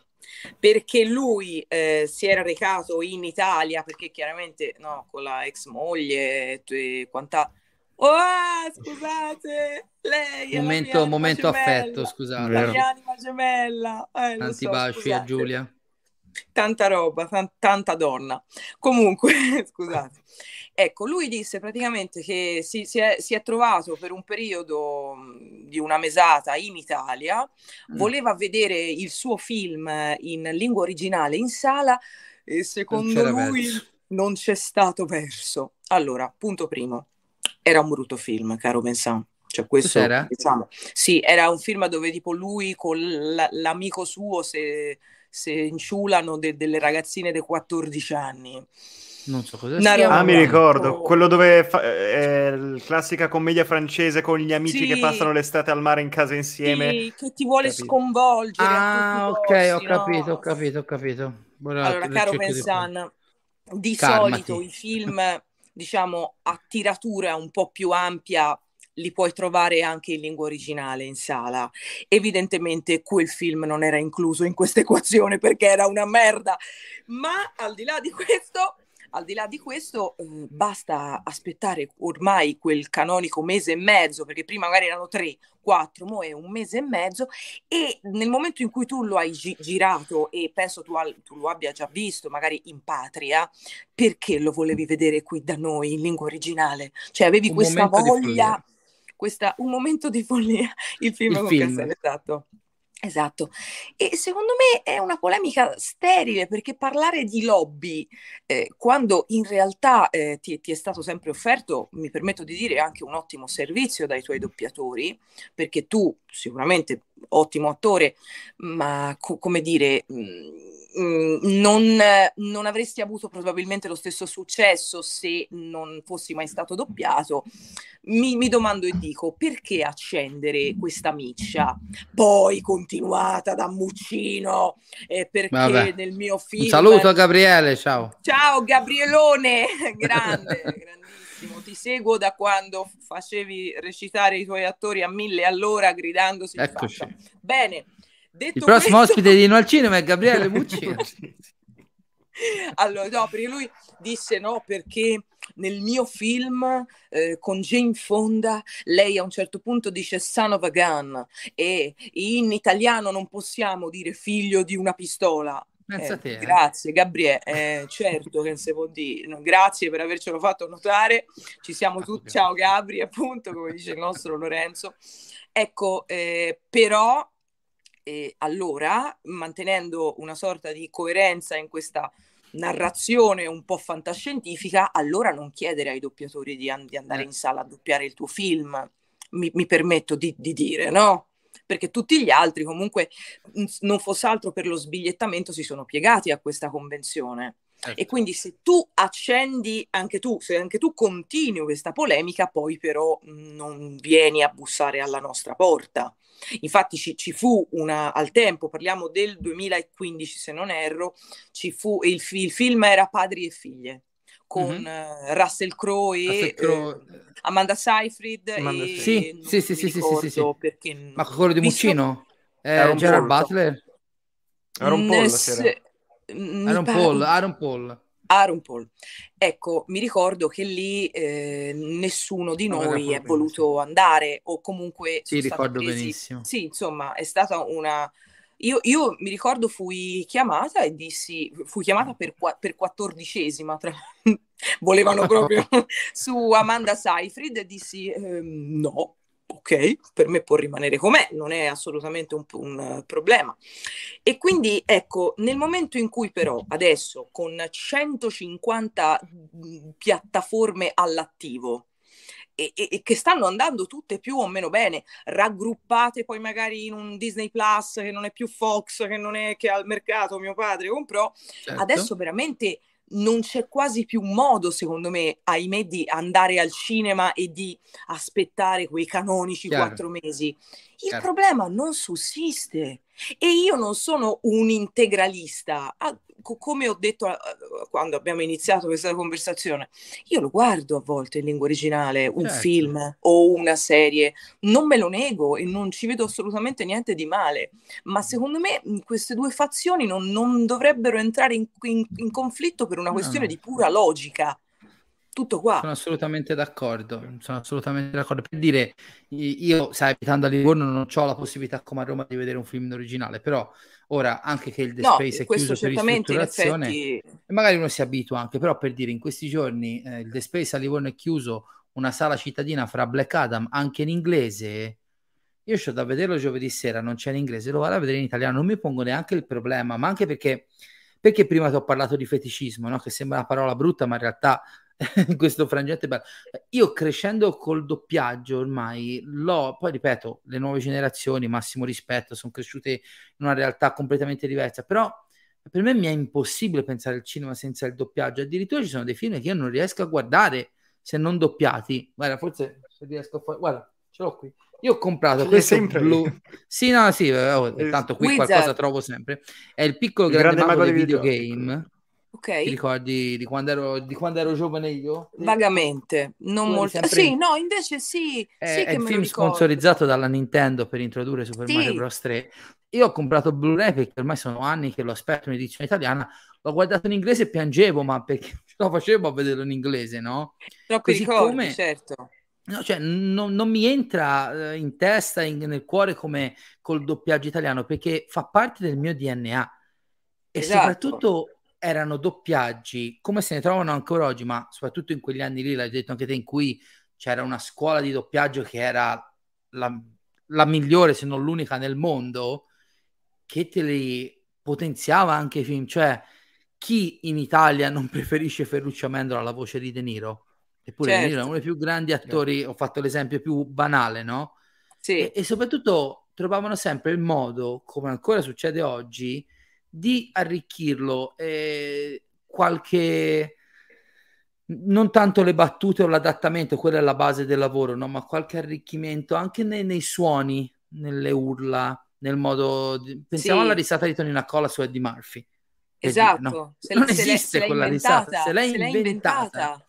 perché lui eh, si era recato in Italia perché chiaramente no, con la ex moglie e quant'altro Oh, scusate, lei momento, momento affetto, scusate. La mia anima gemella. Eh, Tanti so, baci scusate. a Giulia. Tanta roba, t- tanta donna. Comunque, scusate. Ecco, lui disse praticamente che si, si, è, si, è, trovato per un periodo di una mesata in Italia, mm. voleva vedere il suo film in lingua originale in sala e secondo lui verso. non c'è stato verso. Allora, punto primo era un brutto film, caro Vincent. Cioè, questo, Cos'era? diciamo, sì, era un film dove tipo lui con l'amico suo se, se inciulano de- delle ragazzine dei 14 anni. Non so cosa sia. Ah, mi ricordo, quello dove fa- è la classica commedia francese con gli amici sì. che passano l'estate al mare in casa insieme. Sì, che ti vuole capito. sconvolgere. Ah, ok, posti, ho capito, no? ho capito, ho capito. Buona, allora, caro Vincent, di, di solito i film diciamo, a tiratura un po' più ampia li puoi trovare anche in lingua originale in sala. Evidentemente quel film non era incluso in questa equazione perché era una merda, ma al di là di questo al di là di questo, eh, basta aspettare ormai quel canonico mese e mezzo, perché prima magari erano tre, quattro, mo è un mese e mezzo, e nel momento in cui tu lo hai gi- girato, e penso tu, al- tu, lo abbia già visto, magari in patria, perché lo volevi vedere qui da noi in lingua originale? Cioè avevi un questa voglia, questa, un momento di follia, il film il con film. Esatto. Esatto, e secondo me è una polemica sterile perché parlare di lobby eh, quando in realtà eh, ti, ti, è stato sempre offerto, mi permetto di dire, anche un ottimo servizio dai tuoi doppiatori, perché tu sicuramente ottimo attore, ma co- come dire... Mh, mm, Mm, non, non, avresti avuto probabilmente lo stesso successo se non fossi mai stato doppiato. Mi, mi domando e dico perché accendere questa miccia, poi continuata da Muccino, eh, perché Vabbè. nel mio film. Un saluto a Gabriele, ciao. Ciao Gabrielone, grande, grandissimo. Ti seguo da quando facevi recitare i tuoi attori a mille all'ora gridandosi. Eccoci. Bene Detto Il prossimo questo... ospite di No al Cinema è Gabriele Mucci. allora, no, perché lui disse no, perché nel mio film eh, con Jane Fonda lei a un certo punto dice son of a gun e in italiano non possiamo dire figlio di una pistola. Eh, te, eh. Grazie Gabriele, eh, certo che si può dire, grazie per avercelo fatto notare, ci siamo tutti, ciao Gabri appunto come dice il nostro Lorenzo. Ecco, eh, però allora mantenendo una sorta di coerenza in questa narrazione un po' fantascientifica, allora non chiedere ai doppiatori di, an- di andare eh. in sala a doppiare il tuo film, mi, mi permetto di, di, dire, no? Perché tutti gli altri comunque, non fosse altro per lo sbigliettamento, si sono piegati a questa convenzione. Certo. E quindi se tu accendi anche tu, se anche tu continui questa polemica, poi però non vieni a bussare alla nostra porta. Infatti ci, ci, fu una, al tempo, parliamo del 2015 se non erro, ci fu, il, il film era Padri e Figlie con mm-hmm. Russell Crowe e Russell Crowe. Eh, Amanda Seyfried Amanda e sì, sì, sì, sì, sì, sì, sì. Perché, Ma quello di Muccino? Eh, Gerard Butler? Era un po' la sera. Aaron Paul, Aaron Paul. Aaron Paul. Ecco, mi ricordo che lì eh, nessuno di noi è voluto andare o comunque... Sì, ricordo benissimo. Sì, insomma, è stata una... Io, io, mi ricordo fui chiamata e dissi, fui chiamata per, per quattordicesima, tra... volevano proprio su Amanda Seyfried e dissi ehm, no, ok, per me può rimanere com'è, non è assolutamente un, un, problema. E quindi ecco, nel momento in cui però adesso con 150 piattaforme all'attivo, e, e, e, che stanno andando tutte più o meno bene, raggruppate poi magari in un Disney Plus che non è più Fox, che non è che al mercato mio padre comprò, certo. adesso veramente non c'è quasi più modo, secondo me, ahimè, di andare al cinema e di aspettare quei canonici Chiaro. quattro mesi. Il Chiaro. problema non sussiste. E io non sono un integralista. Ah, come ho detto uh, quando abbiamo iniziato questa conversazione, io lo guardo a volte in lingua originale, un certo. film o una serie, non me lo nego e non ci vedo assolutamente niente di male, ma secondo me queste due fazioni non, non dovrebbero entrare in, in, in, conflitto per una questione no. di pura logica. Tutto qua. Sono assolutamente d'accordo, sono assolutamente d'accordo. Per dire, io, sai, abitando a Livorno non ho la possibilità come a Roma di vedere un film in originale, però ora anche che il The no, Space è chiuso per ristrutturazione, effetti... e magari uno si abitua anche, però per dire, in questi giorni eh, il The Space a Livorno è chiuso, una sala cittadina fra Black Adam, anche in inglese, io ho da vederlo giovedì sera, non c'è in inglese, lo vado a vedere in italiano, non mi pongo neanche il problema, ma anche perché, perché prima ti ho parlato di feticismo, no? che sembra una parola brutta, ma in realtà questo frangente bello. Io crescendo col doppiaggio ormai l'ho, poi ripeto, le nuove generazioni, massimo rispetto, sono cresciute in una realtà completamente diversa, però per me mi è impossibile pensare al cinema senza il doppiaggio, addirittura ci sono dei film che io non riesco a guardare se non doppiati. Guarda, forse se riesco a fare, guarda, ce l'ho qui. Io ho comprato ce questo sempre blu. Sì, no, sì, oh, tanto qui Wizard. qualcosa trovo sempre. È il piccolo il grande, grande mago dei videogame. Ok. Ti ricordi di quando ero, di quando ero giovane io? Vagamente, non molto. Sempre... Sì, no, invece sì. È, sì è il film sponsorizzato dalla Nintendo per introdurre Super sì. Mario Bros. 3. Io ho comprato Blu-ray perché ormai sono anni che lo aspetto in edizione italiana. L'ho guardato in inglese e piangevo, ma perché la facevo a vederlo in inglese, no? Troppi Così ricordi, come... certo. No, cioè, non, non, mi entra eh, in testa, in, nel cuore come col doppiaggio italiano, perché fa parte del mio DNA. E esatto. soprattutto erano doppiaggi come se ne trovano ancora oggi, ma soprattutto in quegli anni lì, l'hai detto anche te, in cui c'era una scuola di doppiaggio che era la, la migliore, se non l'unica nel mondo, che te li potenziava anche i film. Cioè, chi in Italia non preferisce Ferruccio Amendola alla voce di De Niro? Eppure certo. De Niro è uno dei più grandi attori, ho fatto l'esempio più banale, no? Sì. E, e soprattutto trovavano sempre il modo, come ancora succede oggi, di arricchirlo eh, qualche non tanto le battute o l'adattamento, quella è la base del lavoro, no? ma qualche arricchimento anche nei, nei suoni, nelle urla, nel modo di... pensiamo sì. alla risata di Tony Naccola su Eddie Murphy. Esatto, no? se, non se esiste quella risata, se l'hai, se l'hai inventata. inventata.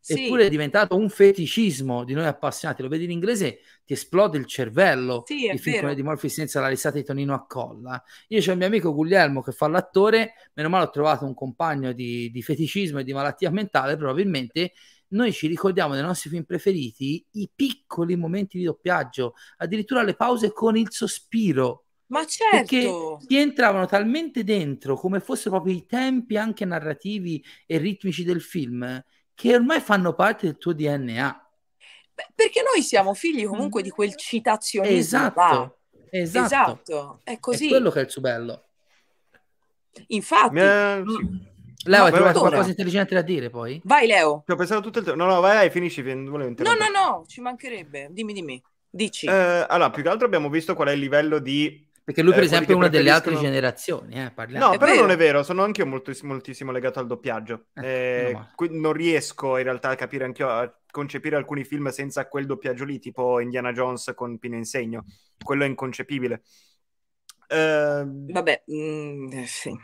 Sì. eppure è diventato un feticismo di noi appassionati. Lo vedi in inglese, ti esplode il cervello. Sì, il film con Eddie Murphy senza la risata di Tonino a colla. Io c'ho il mio amico Guglielmo che fa l'attore, meno male ho trovato un compagno di, di feticismo e di malattia mentale, probabilmente noi ci ricordiamo dei nostri film preferiti i piccoli momenti di doppiaggio, addirittura le pause con il sospiro. Ma certo! Perché ti entravano talmente dentro come fossero proprio i tempi anche narrativi e ritmici del film che ormai fanno parte del tuo DNA. Beh, perché noi siamo figli comunque di quel citazionismo. Esatto, esatto. esatto. È così. È quello che è il suo bello. Infatti... Eh, sì. Leo, no, hai trovato qualcosa intelligente da dire poi? Vai, Leo. Ci ho pensato tutto il tempo. No, no, vai, vai finisci. No, no, no, ci mancherebbe. Dimmi, dimmi. Dici. Eh, allora, più che altro abbiamo visto qual è il livello di... Perché lui, per eh, esempio, è una delle altre generazioni. Eh, no, è però vero. non è vero. Sono anche io moltissimo, moltissimo legato al doppiaggio. Eh, eh non riesco in realtà a capire anche a concepire alcuni film senza quel doppiaggio lì, tipo Indiana Jones con Pino Insegno. Quello è inconcepibile. Uh... Vabbè, mh, mm, eh, sì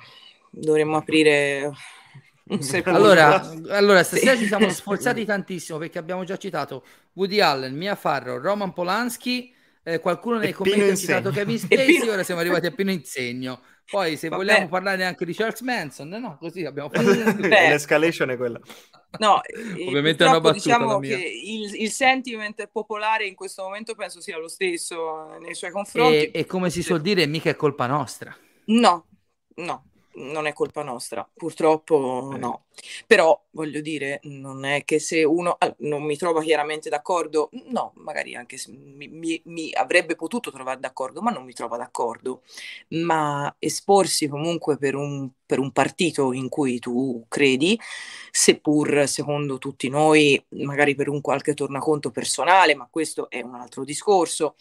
dovremmo aprire allora, allora, stasera sì. ci siamo sforzati tantissimo perché abbiamo già citato Woody Allen, Mia Farrow, Roman Polanski, eh, qualcuno nei commenti ha citato Kevin Spacey, ora siamo arrivati a Pino Insegno. Poi se Vabbè. vogliamo parlare anche di Charles Manson, no, così abbiamo fatto... L'escalation è quella. No, ovviamente è una battuta diciamo che il, il, sentiment popolare in questo momento penso sia lo stesso nei suoi confronti. E, e come si suol dire, mica è colpa nostra. No, no, non è colpa nostra, purtroppo eh. no. Però voglio dire, non è che se uno non mi trova chiaramente d'accordo, no, magari anche se mi, mi, mi, avrebbe potuto trovare d'accordo, ma non mi trova d'accordo. Ma esporsi comunque per un, per un partito in cui tu credi, seppur secondo tutti noi, magari per un qualche tornaconto personale, ma questo è un altro discorso.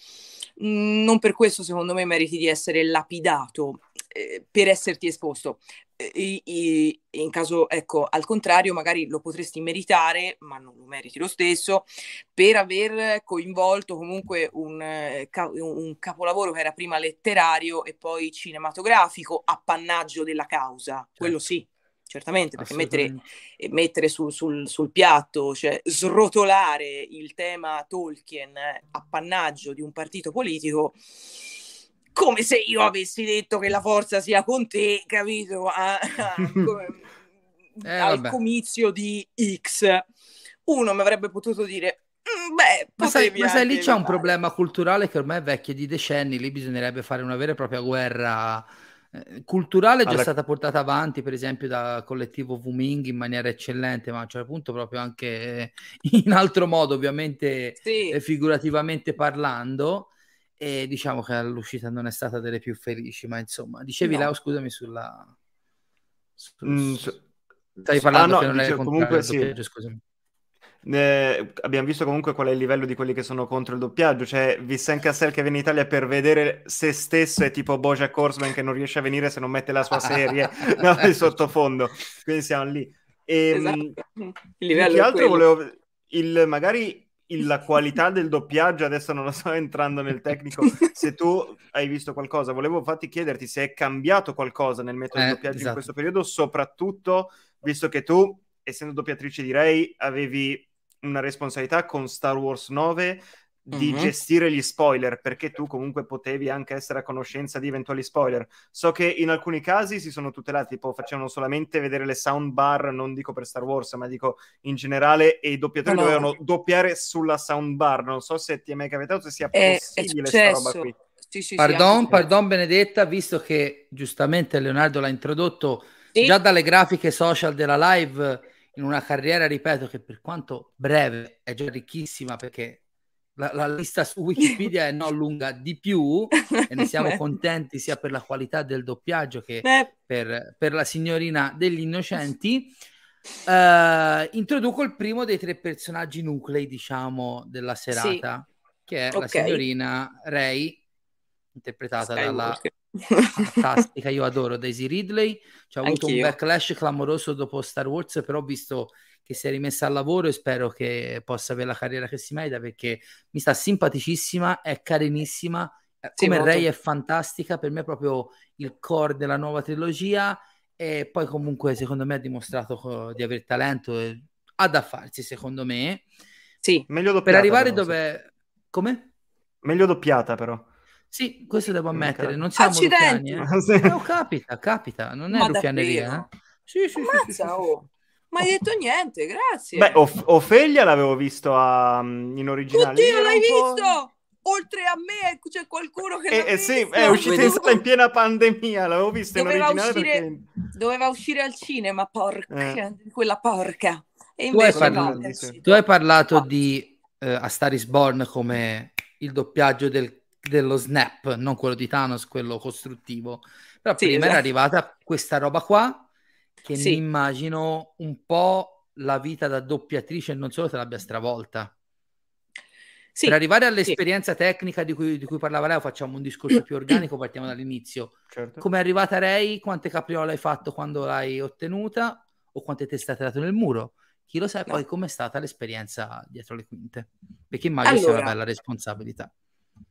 Non per questo, secondo me, meriti di essere lapidato eh, per esserti esposto. Eh, in caso, ecco, al contrario, magari lo potresti meritare, ma non lo meriti lo stesso, per aver coinvolto comunque un, eh, un capolavoro che era prima letterario e poi cinematografico, appannaggio della causa, certo. quello sì certamente, perché mettere, mettere sul, sul, sul, piatto, cioè srotolare il tema Tolkien appannaggio di un partito politico, come se io avessi detto che la forza sia con te, capito? A, a, eh, al comizio di X. Uno mi avrebbe potuto dire, mm, Beh, ma sai, ma sai lì c'è un problema culturale che ormai è vecchio di decenni, lì bisognerebbe fare una vera e propria guerra eh, culturale, è già Alla... stata portata avanti per esempio da collettivo Wuming in maniera eccellente, ma a un certo punto proprio anche in altro modo, ovviamente sì. Eh, figurativamente parlando e diciamo che l'uscita non è stata delle più felici, ma insomma, dicevi no. Lau, scusami sulla... Su, mm, su... Stai parlando ah, che non dicevo, è comunque sì. scusami. Eh, abbiamo visto comunque qual è il livello di quelli che sono contro il doppiaggio. C'è Vincent Cassel che viene in Italia per vedere se stesso, è tipo Bojack Horseman che non riesce a venire se non mette la sua serie no, in sottofondo. Quindi siamo lì. E, esatto. Il livello più che altro volevo il, magari la qualità del doppiaggio, adesso non lo sto entrando nel tecnico, se tu hai visto qualcosa, volevo infatti chiederti se è cambiato qualcosa nel metodo eh, di doppiaggio esatto. in questo periodo, soprattutto visto che tu, essendo doppiatrice di Ray, avevi una responsabilità con Star Wars 9 di mm-hmm. gestire gli spoiler, perché tu comunque potevi anche essere a conoscenza di eventuali spoiler. So che in alcuni casi si sono tutelati, tipo facevano solamente vedere le soundbar, non dico per Star Wars, ma dico in generale, e i doppiatori no, dovevano doppiare sulla soundbar. Non so se ti è mai capitato, se sia è, possibile questa roba qui. Sì, sì, pardon, sì, pardon Benedetta, visto che giustamente Leonardo l'ha introdotto già dalle grafiche social della live in una carriera, ripeto, che per quanto breve è già ricchissima perché la, la, lista su Wikipedia è non lunga di più e ne siamo contenti sia per la qualità del doppiaggio che per, per, la signorina degli innocenti. Uh, introduco il primo dei tre personaggi nuclei, diciamo, della serata, sì. che è okay. la signorina Ray, interpretata Skywalker. dalla fantastica, io adoro Daisy Ridley. C'è avuto un backlash clamoroso dopo Star Wars, però ho visto che si è rimessa al lavoro e spero che possa avere la carriera che si merita perché mi sta simpaticissima, è carinissima, eh, sì, come molto. Ray è fantastica, per me è proprio il core della nuova trilogia e poi comunque secondo me ha dimostrato di aver talento e ha da farsi, secondo me. Sì, meglio doppiata. Per arrivare però, dove... Come? Meglio doppiata, però. Sì, questo devo ammettere, non siamo Accidenti. ruffiani, eh. No, capita, capita, non è Ma ruffianeria, eh. Sì, sì, Ammazza, sì, sì, sì. oh. Ma hai detto niente, grazie. Beh, Of- Ofelia l'avevo visto a- in originale. Oddio, Era l'hai visto? Oltre a me c'è qualcuno che Eh, eh, sì, è uscita in in piena pandemia, l'avevo vista in originale uscire- perché... Doveva uscire al cinema, porca, Eh. quella porca. E Tu hai invece parlato- sì. Tu hai parlato Ah. di eh, A Star is Born come il doppiaggio del- dello snap, non quello di Thanos, quello costruttivo. Però Sì, prima era esatto. arrivata questa roba qua, che Sì. mi immagino un po' la vita da doppiatrice non solo te l'abbia stravolta. Sì, Per arrivare all'esperienza tecnica di cui, di cui parlava Leo, facciamo un discorso più organico, partiamo dall'inizio. Certo. Come è arrivata Ray? Quante capriole hai fatto quando l'hai ottenuta? O quante testate hai dato nel muro? Chi lo sa e No. poi com'è stata l'esperienza dietro le quinte? Perché immagino sia una Allora. bella responsabilità.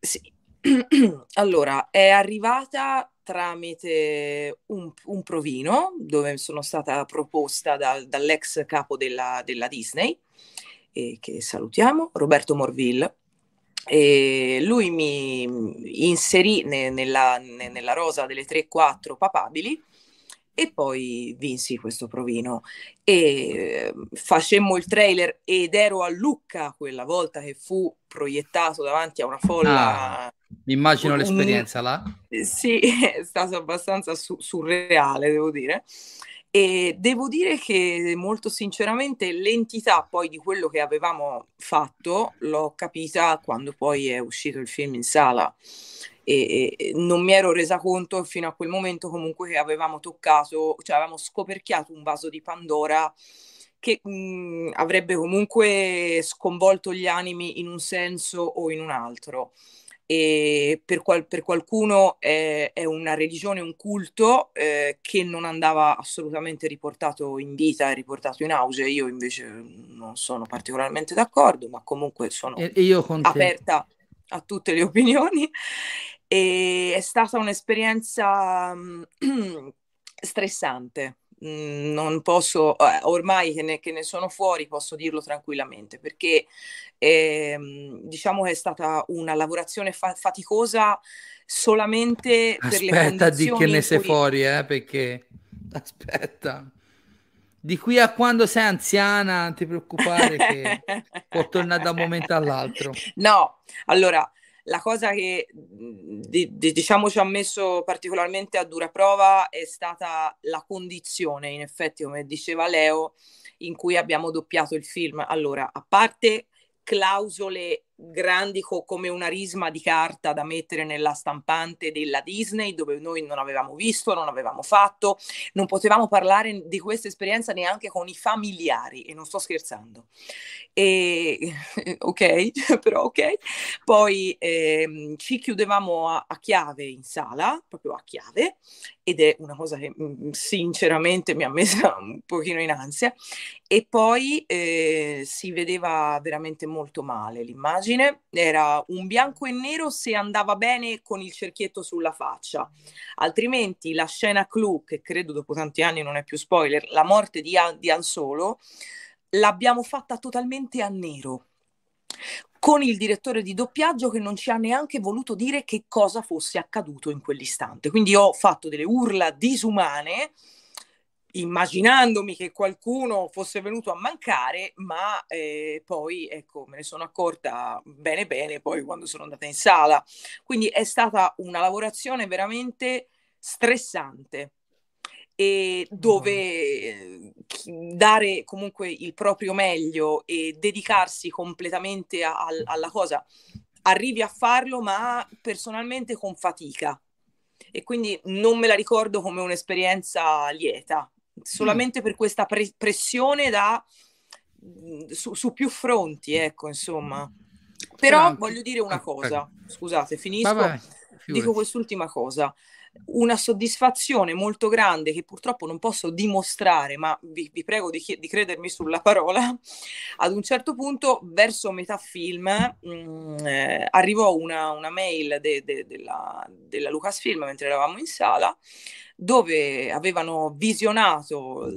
Sì. Allora, è arrivata tramite un, un provino dove sono stata proposta dal- dall'ex capo della, della Disney, eh, che salutiamo, Roberto Morville. E lui mi inserì ne- nella, ne- nella rosa delle 3-4 papabili e poi vinsi questo provino e eh, facemmo il trailer ed ero a Lucca quella volta che fu proiettato davanti a una folla Ah. Mi immagino Un- l'esperienza là. Sì, è stato abbastanza su- surreale, devo dire. E devo dire che molto sinceramente l'entità poi di quello che avevamo fatto l'ho capita quando poi è uscito il film in sala. E, e non mi ero resa conto fino a quel momento comunque che avevamo toccato, cioè avevamo scoperchiato un vaso di Pandora che mh, avrebbe comunque sconvolto gli animi in un senso o in un altro e per, qual- per qualcuno è, è una religione, un culto eh, che non andava assolutamente riportato in vita e riportato in auge. Io invece non sono particolarmente d'accordo, ma comunque sono aperta a tutte le opinioni. E è stata un'esperienza mm, stressante. Mm, Non posso, eh, ormai che ne, che ne sono fuori, posso dirlo tranquillamente, perché ehm, diciamo che è stata una lavorazione fa- faticosa solamente per le Aspetta di che ne sei cui- fuori, eh, perché... Aspetta. Di qui a quando sei anziana, non ti preoccupare che può tornare da un momento all'altro. No, allora la cosa che mh, di- di- diciamo ci ha messo particolarmente a dura prova è stata la condizione, in effetti, come diceva Leo, in cui abbiamo doppiato il film. Allora, a parte clausole grandi co- come una risma di carta da mettere nella stampante della Disney, dove noi non avevamo visto, non avevamo fatto, non potevamo parlare di questa esperienza neanche con i familiari, e non sto scherzando. E, ok, però ok. Poi ehm, ci chiudevamo a, a chiave in sala, proprio a chiave, ed è una cosa che mm, sinceramente mi ha messa un pochino in ansia. E poi eh, si vedeva veramente molto male l'immagine. Era un bianco e nero se andava bene con il cerchietto sulla faccia, altrimenti la scena clou, che credo dopo tanti anni non è più spoiler, la morte di, Han- di Han Solo, l'abbiamo fatta totalmente a nero con il direttore di doppiaggio che non ci ha neanche voluto dire che cosa fosse accaduto in quell'istante. Quindi ho fatto delle urla disumane immaginandomi che qualcuno fosse venuto a mancare, ma eh, poi ecco, me ne sono accorta bene bene poi quando sono andata in sala. Quindi è stata una lavorazione veramente stressante e dove dare comunque il proprio meglio e dedicarsi completamente a- al- alla cosa, arrivi a farlo, ma personalmente con fatica. E quindi non me la ricordo come un'esperienza lieta, solamente per questa pre- pressione da, mh, su, su più fronti, ecco, insomma. Però Però- voglio dire una Ah, cosa, scusate, finisco. Vai, Dico quest'ultima cosa. Una soddisfazione molto grande che purtroppo non posso dimostrare, ma vi, vi prego di, di credermi sulla parola. Ad un certo punto, verso metà film, mh, eh, arrivò una, una mail de- de- della, della Lucasfilm mentre eravamo in sala, dove avevano visionato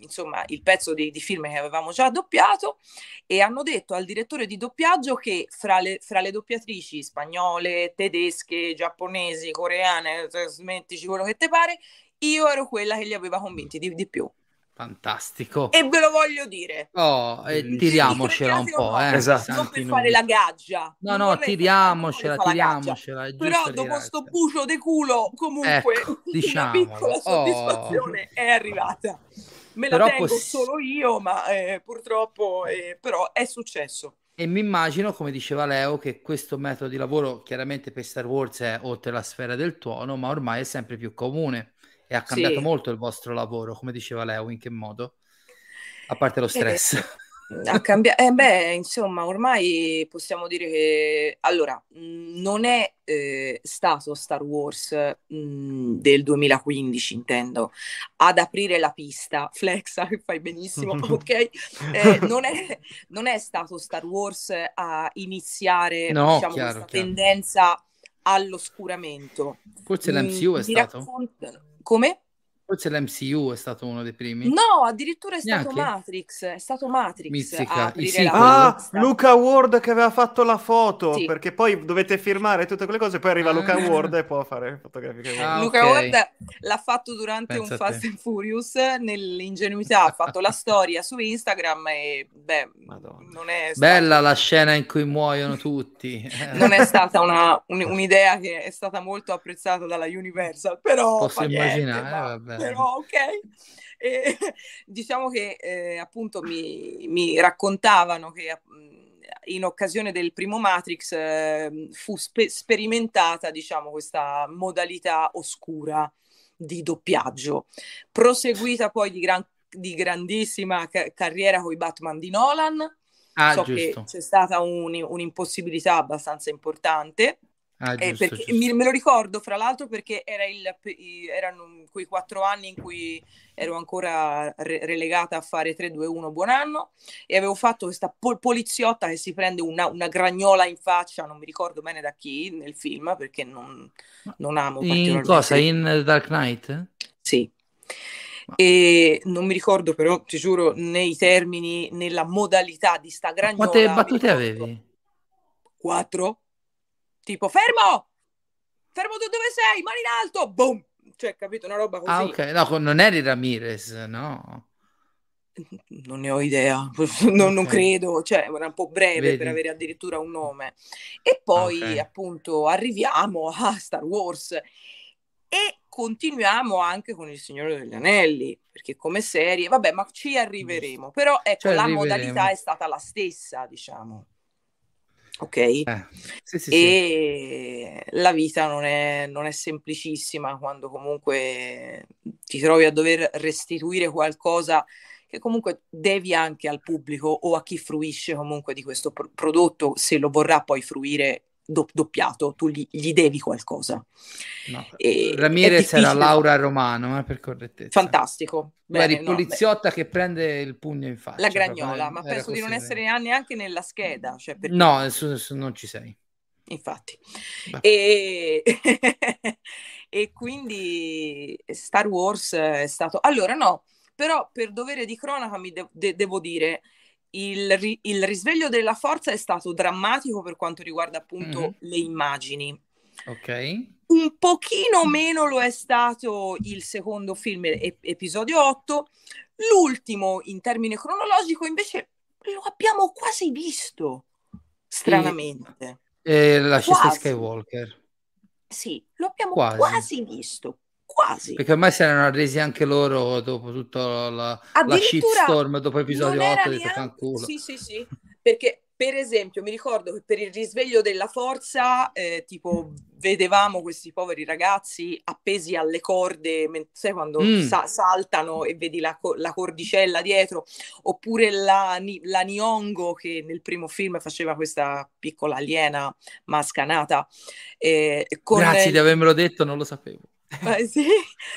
insomma, il pezzo di, di, film che avevamo già doppiato e hanno detto al direttore di doppiaggio che fra le, fra le doppiatrici spagnole, tedesche, giapponesi, coreane, smettici quello che ti pare, io ero quella che li aveva convinti di, di più. Fantastico. E ve lo voglio dire. Oh, e tiriamocela un po', eh. Esatto. Non per fare la gaggia. No, no, tiriamocela, tiriamocela. Però dopo sto bucio di culo, comunque, ecco, diciamo. una piccola oh. soddisfazione oh. è arrivata. Me la però tengo poss- solo io, ma eh, purtroppo eh, però è successo. E mi immagino, come diceva Leo, che questo metodo di lavoro chiaramente per Star Wars è oltre la sfera del tuono, ma ormai è sempre più comune e ha cambiato sì. molto il vostro lavoro, come diceva Leo, in che modo? A parte lo eh, stress. Eh, ha cambiato, eh beh, insomma, ormai possiamo dire che allora non è eh, stato Star Wars mh, del 2015, intendo, ad aprire la pista. Flexa, che fai benissimo, ok? Eh, non, è, non, è, stato Star Wars a iniziare no, diciamo, chiaro, questa chiaro. tendenza all'oscuramento. Forse l'MCU è stato. Raccont- come? Forse l'MCU è stato uno dei primi. No, addirittura è stato Neanche? Matrix. È stato Matrix. Mizzica. ah, Luca Ward che aveva fatto la foto. Sì. Perché poi dovete firmare tutte quelle cose. Poi arriva ah. Luca Ward e può fare fotografiche. Ah, Luca okay. Ward l'ha fatto durante Pensa un Fast and Furious. Nell'ingenuità ha fatto la storia su Instagram. E beh, Madonna. non è. Bella la scena in cui muoiono tutti. non è stata una, un, un'idea che è stata molto apprezzata dalla Universal. Però. Posso immaginare. Niente, vabbè però ok. E, diciamo che eh, appunto mi, mi, raccontavano che in occasione del primo Matrix eh, fu spe- sperimentata diciamo questa modalità oscura di doppiaggio, proseguita poi di, gran- di grandissima ca- carriera con i Batman di Nolan. Ah, so giusto. che c'è stata un, un'impossibilità abbastanza importante Ah, eh, giusto, perché, giusto. Mi, me lo ricordo fra l'altro perché era il, erano quei quattro anni in cui ero ancora re- relegata a fare 3-2-1 buon anno e avevo fatto questa pol- poliziotta che si prende una, una, gragnola in faccia, non mi ricordo bene da chi nel film perché non, non amo in cosa? In Dark Knight? Sì. E non mi ricordo però, ti giuro, nei termini, nella modalità di sta gragnola. Quante battute avevi? Quattro tipo fermo, fermo tu dove sei, mani in alto, boom, cioè capito? Una roba così. Ah ok, no, non eri Ramirez, no. Non ne ho idea, non, non credo, cioè era un po' breve Vedi. per avere addirittura un nome. E poi okay. appunto arriviamo a Star Wars. E continuiamo anche con Il Signore degli Anelli, perché come serie, vabbè, ma ci arriveremo, però ecco, la modalità è stata la stessa, diciamo ok? Eh, sì, sì, e sì. la vita non è, non è, semplicissima quando comunque ti trovi a dover restituire qualcosa che comunque devi anche al pubblico o a chi fruisce comunque di questo pr- prodotto, se lo vorrà poi fruire doppiato, tu gli, gli devi qualcosa. No. E, Ramirez era Laura Romano, eh, per correttezza. Fantastico. Bene, Guardi, poliziotta beh. che prende il pugno in faccia. La gragnola, ma penso di non essere neanche nella scheda. Cioè perché... No, non ci sei. Infatti. E... e quindi Star Wars è stato... Allora no, però per dovere di cronaca mi de- de- devo dire il, ri- il, risveglio della forza è stato drammatico per quanto riguarda appunto mm-hmm. le immagini. Ok. Un pochino meno lo è stato il secondo film, ep- episodio 8. L'ultimo, in termine cronologico, invece lo abbiamo quasi visto, stranamente. E la scesa Skywalker. Sì, lo abbiamo quasi, quasi visto, quasi. Perché ormai si erano arresi anche loro dopo tutta la, la shitstorm dopo episodio 8 di fanculo. Sì, sì, sì, perché per esempio mi ricordo che per il risveglio della forza, eh, tipo vedevamo questi poveri ragazzi appesi alle corde, sai quando mm. sa- saltano e vedi la, co- la, cordicella dietro, oppure la, la Niongo che nel primo film faceva questa piccola aliena mascanata. Eh, Grazie di avermelo detto, non lo sapevo. Eh, sì,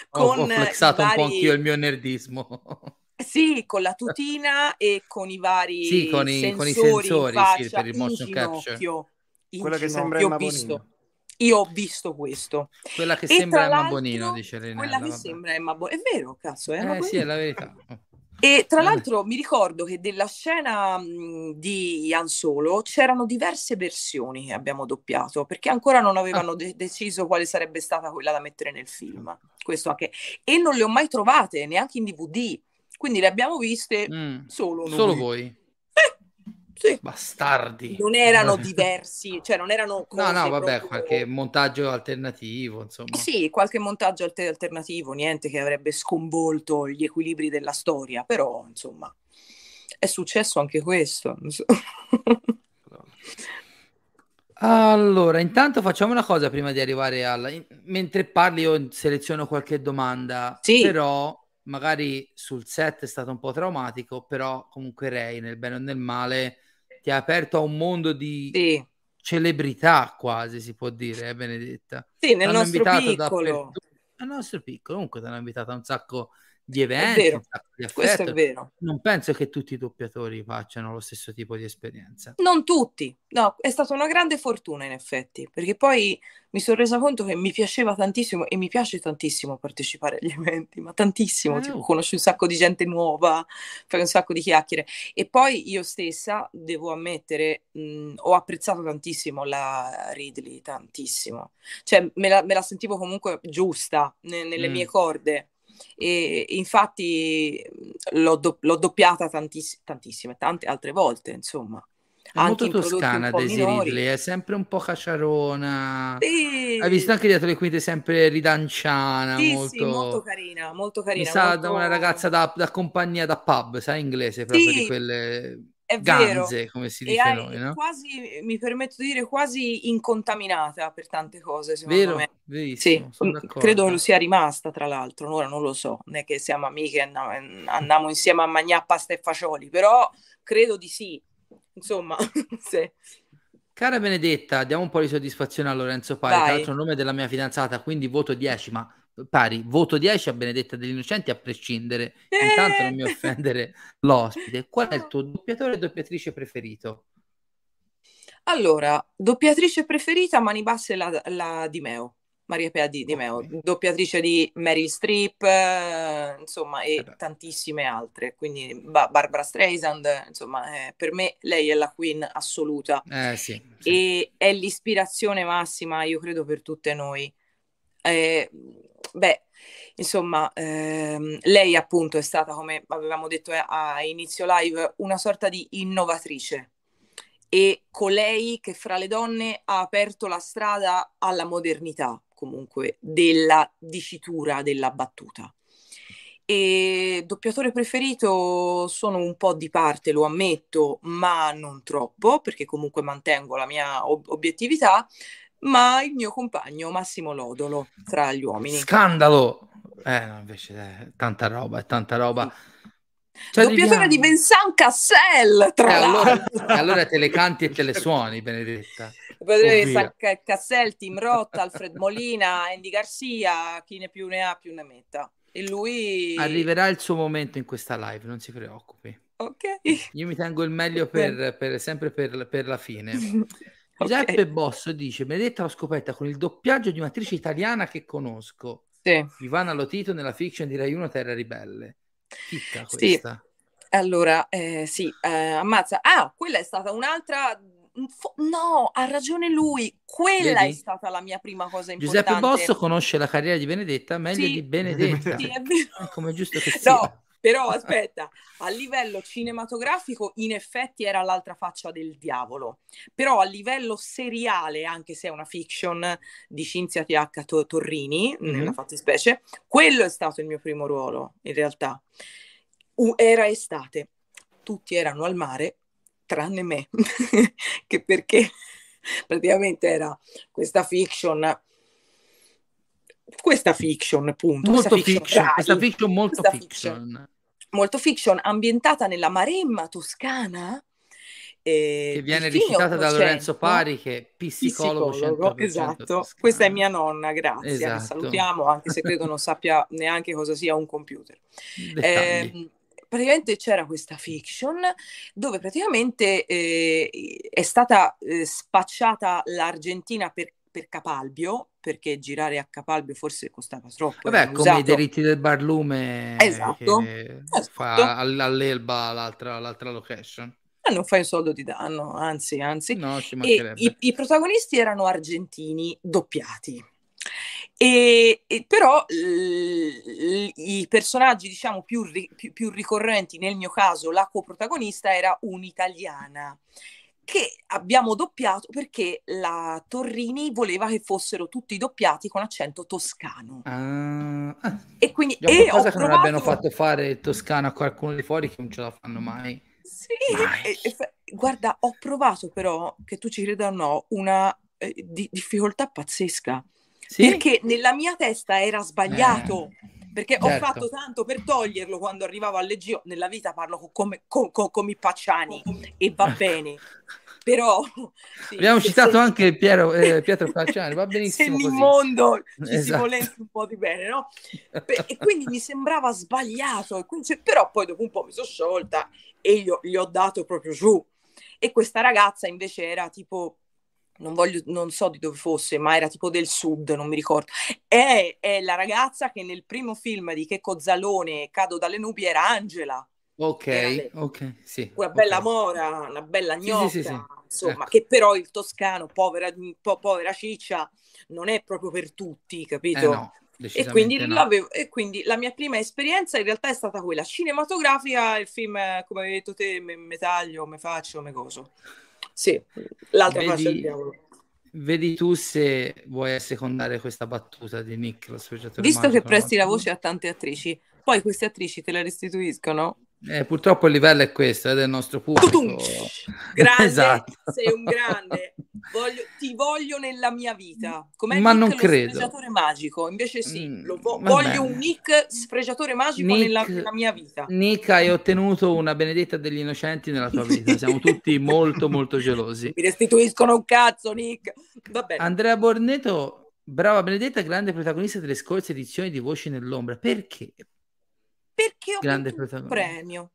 con ho, ho flexato vari... un po' anch'io il mio nerdismo. Sì, con la tutina e con i vari sì, con i, sensori, con i sensori faccia, sì, per il motion capture. Quello che sembra il visto io ho visto questo. Quella che e sembra Emma Bonino, dice Renella. Quella che vabbè. sembra Emma Bonino. È vero, cazzo, è Emma eh, Sì, è la verità. E tra l'altro mi ricordo che della scena mh, di Han Solo c'erano diverse versioni che abbiamo doppiato, perché ancora non avevano ah. de- deciso quale sarebbe stata quella da mettere nel film. Questo anche. E non le ho mai trovate, neanche in DVD. Quindi le abbiamo viste mm. solo noi. Solo voi. Sì. Bastardi. Non erano diversi, cioè non erano No, no, vabbè, proprio... qualche montaggio alternativo, insomma. Sì, qualche montaggio alter- alternativo, niente che avrebbe sconvolto gli equilibri della storia, però, insomma, è successo anche questo. allora, intanto facciamo una cosa prima di arrivare alla... Mentre parli io seleziono qualche domanda, sì. però magari sul set è stato un po' traumatico, però comunque Ray nel bene o nel male ti ha aperto a un mondo di sì. celebrità quasi si può dire, eh, Benedetta. Sì, nel nostro piccolo. Nel nostro piccolo, comunque ti hanno invitato a un sacco di eventi, un sacco di Questo è vero. Non penso che tutti i doppiatori facciano lo stesso tipo di esperienza. Non tutti, no, è stata una grande fortuna in effetti, perché poi mi sono resa conto che mi piaceva tantissimo e mi piace tantissimo partecipare agli eventi, ma tantissimo, eh, tipo, oh. conosci un sacco di gente nuova, fai un sacco di chiacchiere e poi io stessa devo ammettere, mh, ho apprezzato tantissimo la Ridley, tantissimo, cioè me la, me la sentivo comunque giusta ne, nelle mm. mie corde e infatti l'ho, do- l'ho doppiata tantiss- tantissime, tante altre volte, insomma. È anche molto toscana Daisy Ridley, è sempre un po' cacciarona. Sì. Hai visto anche dietro le quinte sempre ridanciana. Sì, molto... sì, molto carina, molto carina. Mi sa molto... da una ragazza da, da, compagnia da pub, sai inglese, proprio sì. di quelle è ganze, vero. come si dice noi, no? quasi, mi permetto di dire, quasi incontaminata per tante cose, secondo Vero, me. Verissimo, sì, credo che lo sia rimasta, tra l'altro, ora non lo so, non è che siamo amiche e andiamo, andiamo insieme a mangiare pasta e fagioli, però credo di sì, insomma, sì. Cara Benedetta, diamo un po' di soddisfazione a Lorenzo Pari, tra l'altro il nome della mia fidanzata, quindi voto 10, ma pari, voto 10 a Benedetta degli Innocenti a prescindere, eh! intanto non mi offendere l'ospite. Qual è il tuo doppiatore e doppiatrice preferito? Allora, doppiatrice preferita, mani basse, la, la Di Meo. Maria Pea Di, Di Meo, okay. doppiatrice di Meryl Streep, eh, insomma, e eh tantissime altre. Quindi ba- Barbara Streisand, insomma, eh, per me lei è la queen assoluta. Eh, sì, sì. E è l'ispirazione massima, io credo, per tutte noi. Eh, beh, insomma, ehm, lei appunto è stata, come avevamo detto eh, a inizio live, una sorta di innovatrice e colei che fra le donne ha aperto la strada alla modernità comunque della dicitura della battuta. E doppiatore preferito sono un po' di parte, lo ammetto, ma non troppo, perché comunque mantengo la mia ob- obiettività ma il mio compagno Massimo Lodolo tra gli uomini. Scandalo! Eh, no, invece è eh, tanta roba, è tanta roba. Cioè, Doppiatore di Vincent Cassel, tra eh, l'altro. Allora, allora te le canti e te le suoni, Benedetta. Doppiatore Cassel, Tim Roth, Alfred Molina, Andy Garcia, chi ne più ne ha più ne metta. E lui... Arriverà il suo momento in questa live, non si preoccupi. Ok. Io mi tengo il meglio per, per sempre per, per la fine. Giuseppe okay. Bosso dice: Benedetta l'ho scoperta con il doppiaggio di un'attrice italiana che conosco. Sì. Ivana Lotito nella fiction di Rai 1 Terra Ribelle. Chicca questa. Sì. Allora, eh, sì, eh, ammazza. Ah, quella è stata un'altra. No, ha ragione lui. Quella Vedi? è stata la mia prima cosa importante. Giuseppe Bosso conosce la carriera di Benedetta meglio sì. di Benedetta. Sì, è vero. Come giusto che sia. No, però aspetta, a livello cinematografico in effetti era l'altra faccia del diavolo, però a livello seriale, anche se è una fiction di Cinzia T.H. Torrini, mm-hmm. nella fattispecie, quello è stato il mio primo ruolo in realtà. U- era estate, tutti erano al mare, tranne me, che perché praticamente era questa fiction questa fiction, appunto. Molto questa fiction, fiction questa fiction molto questa fiction. fiction. Molto fiction, ambientata nella Maremma toscana. Eh, che viene recitata da Lorenzo Pari, che è psicologo, psicologo esatto. Toscana. Questa è mia nonna, grazie. Esatto. salutiamo, anche se credo non sappia neanche cosa sia un computer. Eh, praticamente c'era questa fiction dove praticamente eh, è stata eh, spacciata l'Argentina per per Capalbio, perché girare a Capalbio forse costava troppo. Vabbè, come i diritti del barlume esatto, esatto. fa all'Elba l'altra, l'altra location. Eh, non fai un soldo di danno, anzi, anzi. No, i, i, protagonisti erano argentini doppiati. E, e però l, i personaggi, diciamo, più, più, più ricorrenti, nel mio caso la coprotagonista era un'italiana che abbiamo doppiato perché la Torrini voleva che fossero tutti doppiati con accento toscano. Uh, e quindi e cosa che provato... non abbiano fatto fare il toscano a qualcuno di fuori che non ce la fanno mai. Sì, mai. E, e, guarda, ho provato però, che tu ci creda o no, una eh, di, difficoltà pazzesca. Sì? Perché nella mia testa era sbagliato. Eh perché certo. ho fatto tanto per toglierlo quando arrivavo al Leggio. Nella vita parlo come, con, con, con i Pacciani e va bene. Però sì, abbiamo citato se... anche Piero, eh, Pietro Pacciani, va benissimo. Se il mondo ci esatto. si volesse un po' di bene, no? e quindi mi sembrava sbagliato, quindi, però poi dopo un po' mi sono sciolta e gli ho, gli ho dato proprio giù. E questa ragazza invece era tipo non, voglio, non so di dove fosse, ma era tipo del sud, non mi ricordo. È, è la ragazza che nel primo film di Checco Zalone, Cado dalle nubi, era Angela. Ok, ok, sì. Una bella okay. mora, una bella gnocca, sì, sì, sì, insomma, ecco. che però il toscano, povera, po- povera ciccia, non è proprio per tutti, capito? Eh no. E quindi, no. e quindi, la mia prima esperienza in realtà è stata quella cinematografica, il film, come hai detto te, me, me taglio, me faccio, me coso. Sì, l'altra vedi, faccia del diavolo. Vedi tu se vuoi assecondare questa battuta di Nick, Visto magico, che presti la voce a tante attrici, poi queste attrici te la restituiscono? Eh, purtroppo il livello è questo, è del nostro pubblico. Grande, esatto. sei un grande. Voglio, ti voglio nella mia vita. Com'è Ma Nick non credo. Sfregiatore magico. Invece sì, mm, vo- voglio un Nick sfregiatore magico Nick, nella, nella, mia vita. Nick, hai ottenuto una benedetta degli innocenti nella tua vita. Siamo tutti molto, molto gelosi. Mi restituiscono un cazzo, Nick. Andrea Borneto, brava Benedetta, grande protagonista delle scorse edizioni di Voci nell'ombra. Perché? Perché ho Grande vinto un premio.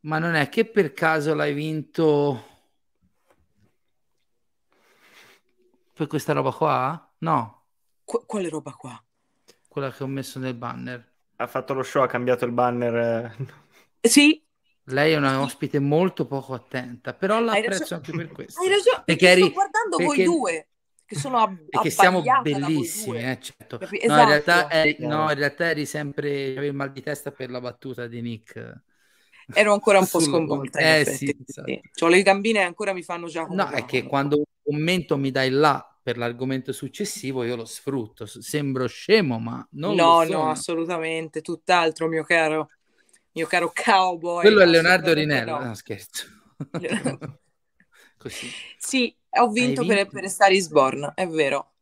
Ma non è che per caso l'hai vinto per questa roba qua? No. Qu- quale roba qua? Quella che ho messo nel banner. Ha fatto lo show, ha cambiato il banner. Eh. Sì. Lei è una ospite molto poco attenta, però l'apprezzo anche per questo. Hai ragione, perché, perché eri... sto guardando perché... voi due che sono ab- che siamo bellissimi, eh, certo. Esatto. No, in realtà esatto. eri, no, in realtà eri sempre avevi mal di testa per la battuta di Nick. Ero ancora un po' sconvolta. Eh, sì, esatto. sì. Cioè, le gambine ancora mi fanno già. No, è che quando un commento mi dai là per l'argomento successivo, io lo sfrutto. Sembro scemo, ma non no, no, assolutamente. Tutt'altro, mio caro, mio caro cowboy. Quello è Leonardo Rinello. No, no scherzo. Così. Sì, ho vinto, vinto? Per, per Star is Born, è vero.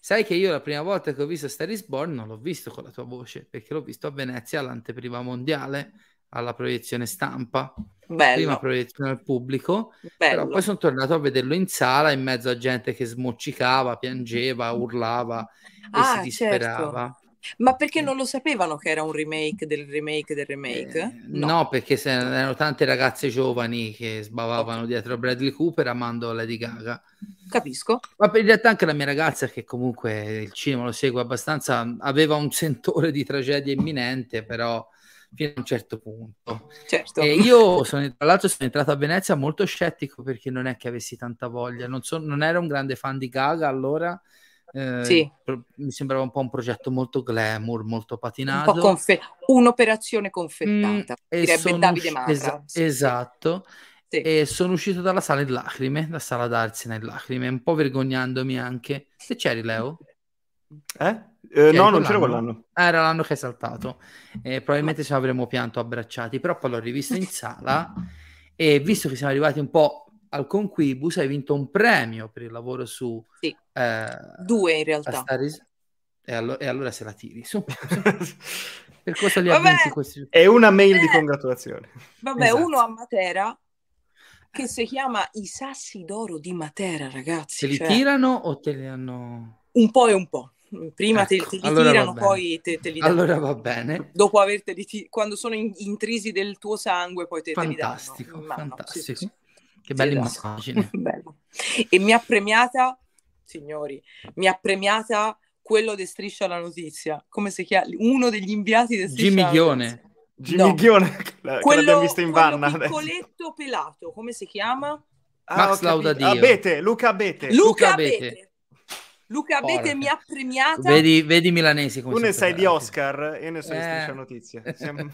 Sai che io la prima volta che ho visto Star is Born non l'ho visto con la tua voce, perché l'ho visto a Venezia all'anteprima mondiale, alla proiezione stampa, Bello. prima proiezione al pubblico, Bello. però poi sono tornato a vederlo in sala in mezzo a gente che smoccicava, piangeva, urlava e ah, si disperava. Certo. Ma perché non lo sapevano che era un remake del remake del remake? Eh, no. no. perché se erano tante ragazze giovani che sbavavano okay. dietro Bradley Cooper amando Lady Gaga. Capisco. Ma in realtà anche la mia ragazza, che comunque il cinema lo segue abbastanza, aveva un sentore di tragedia imminente, però fino a un certo punto. Certo. E io sono, tra l'altro sono entrato a Venezia molto scettico perché non è che avessi tanta voglia, non, so, non ero un grande fan di Gaga allora eh, sì. Mi sembrava un po' un progetto molto glamour, molto patinato. Un confe- un'operazione confettata, mm, direbbe Davide Marra. Es- sì. Esatto. Sì. E sono uscito dalla sala in lacrime, la sala d'Arsena in lacrime, un po' vergognandomi anche. Se c'eri, Leo? Eh? Eh, no, non c'ero quell'anno. Ah, era l'anno che è saltato. Eh, probabilmente ci avremmo pianto abbracciati, però poi l'ho rivisto in sala e visto che siamo arrivati un po' al Conquibus hai vinto un premio per il lavoro su sì. eh, due in realtà Is- e, allo- e, allora se la tiri su, per cosa li ha vinti questi è una mail di congratulazioni vabbè esatto. uno a Matera che si chiama i sassi d'oro di Matera ragazzi te li cioè... tirano o te li hanno un po' e un po' prima ecco, te, te, li allora tirano, poi te, te, li danno. Allora va bene. Dopo averteli, ti- quando sono in- intrisi del tuo sangue, poi te, fantastico, te li danno. Fantastico, sì, sì. Che bella immagine. Bello. E mi ha premiata signori, mi ha premiata quello di Striscia la Notizia. Come si chiama? Uno degli inviati di Striscia Jimmy Ghione. Jimmy no. Ghione, quello, che l'abbiamo visto in vanna. piccoletto pelato, come si chiama? Ah, Max Laudadio. Abete, Luca Abete. Luca, Abete. Luca Abete mi ha premiata. Vedi, vedi milanesi come Tu ne sai di Oscar, io ne so eh. di Striscia Notizia. Siamo...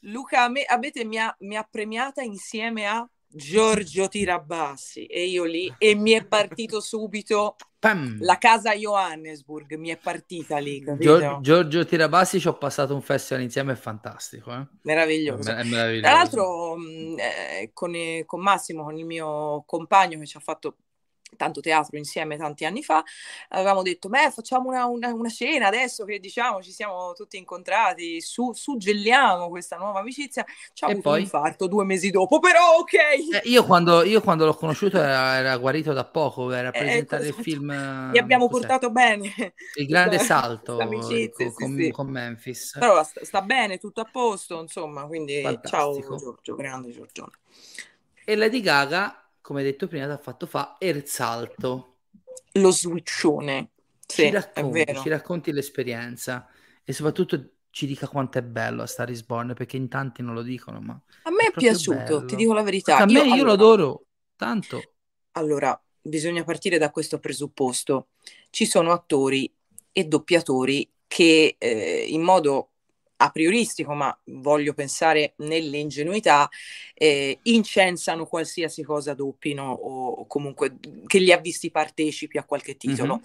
Luca Abete mi ha, mi ha premiata insieme a Giorgio Tirabassi e io lì e mi è partito subito Pam. la casa Johannesburg mi è partita lì Gior- Giorgio Tirabassi ci ho passato un festival insieme è fantastico eh? meraviglioso. È meraviglioso tra l'altro eh, con, con Massimo con il mio compagno che ci ha fatto tanto teatro insieme tanti anni fa, avevamo detto, beh, facciamo una, una, una scena adesso che diciamo ci siamo tutti incontrati, su, suggelliamo questa nuova amicizia. Ci ha avuto poi? un infarto due mesi dopo, però ok. Eh, io, quando, io, quando, l'ho conosciuto era, era guarito da poco, era a eh, presentare eh, il film... Mi abbiamo portato bene. Il grande salto con, con, sì. con, Memphis. Però sta, sta, bene, tutto a posto, insomma, quindi Fantastico. ciao Giorgio, grande Giorgione. E Lady Gaga come detto prima, ti ha fatto fa Erzalto. Lo switchone. Sì, ci, racconti, ci racconti l'esperienza e soprattutto ci dica quanto è bello a Star is Born perché in tanti non lo dicono ma a me è, è piaciuto bello. ti dico la verità a me io, io allora, lo adoro tanto allora bisogna partire da questo presupposto ci sono attori e doppiatori che eh, in modo a prioristico, ma voglio pensare nell'ingenuità, eh, incensano qualsiasi cosa doppino o comunque che li ha visti partecipi a qualche titolo. Mm-hmm.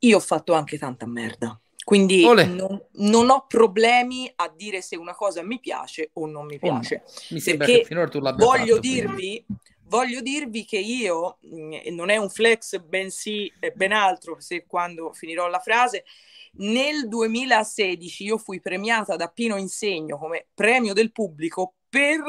Io ho fatto anche tanta merda. Quindi non, non, ho problemi a dire se una cosa mi piace o non mi piace. Oh, mi sembra che finora tu l'abbia voglio fatto, dirvi, voglio dirvi che io, mh, non è un flex, bensì ben altro, se quando finirò la frase, nel 2016 io fui premiata da Pino Insegno come premio del pubblico per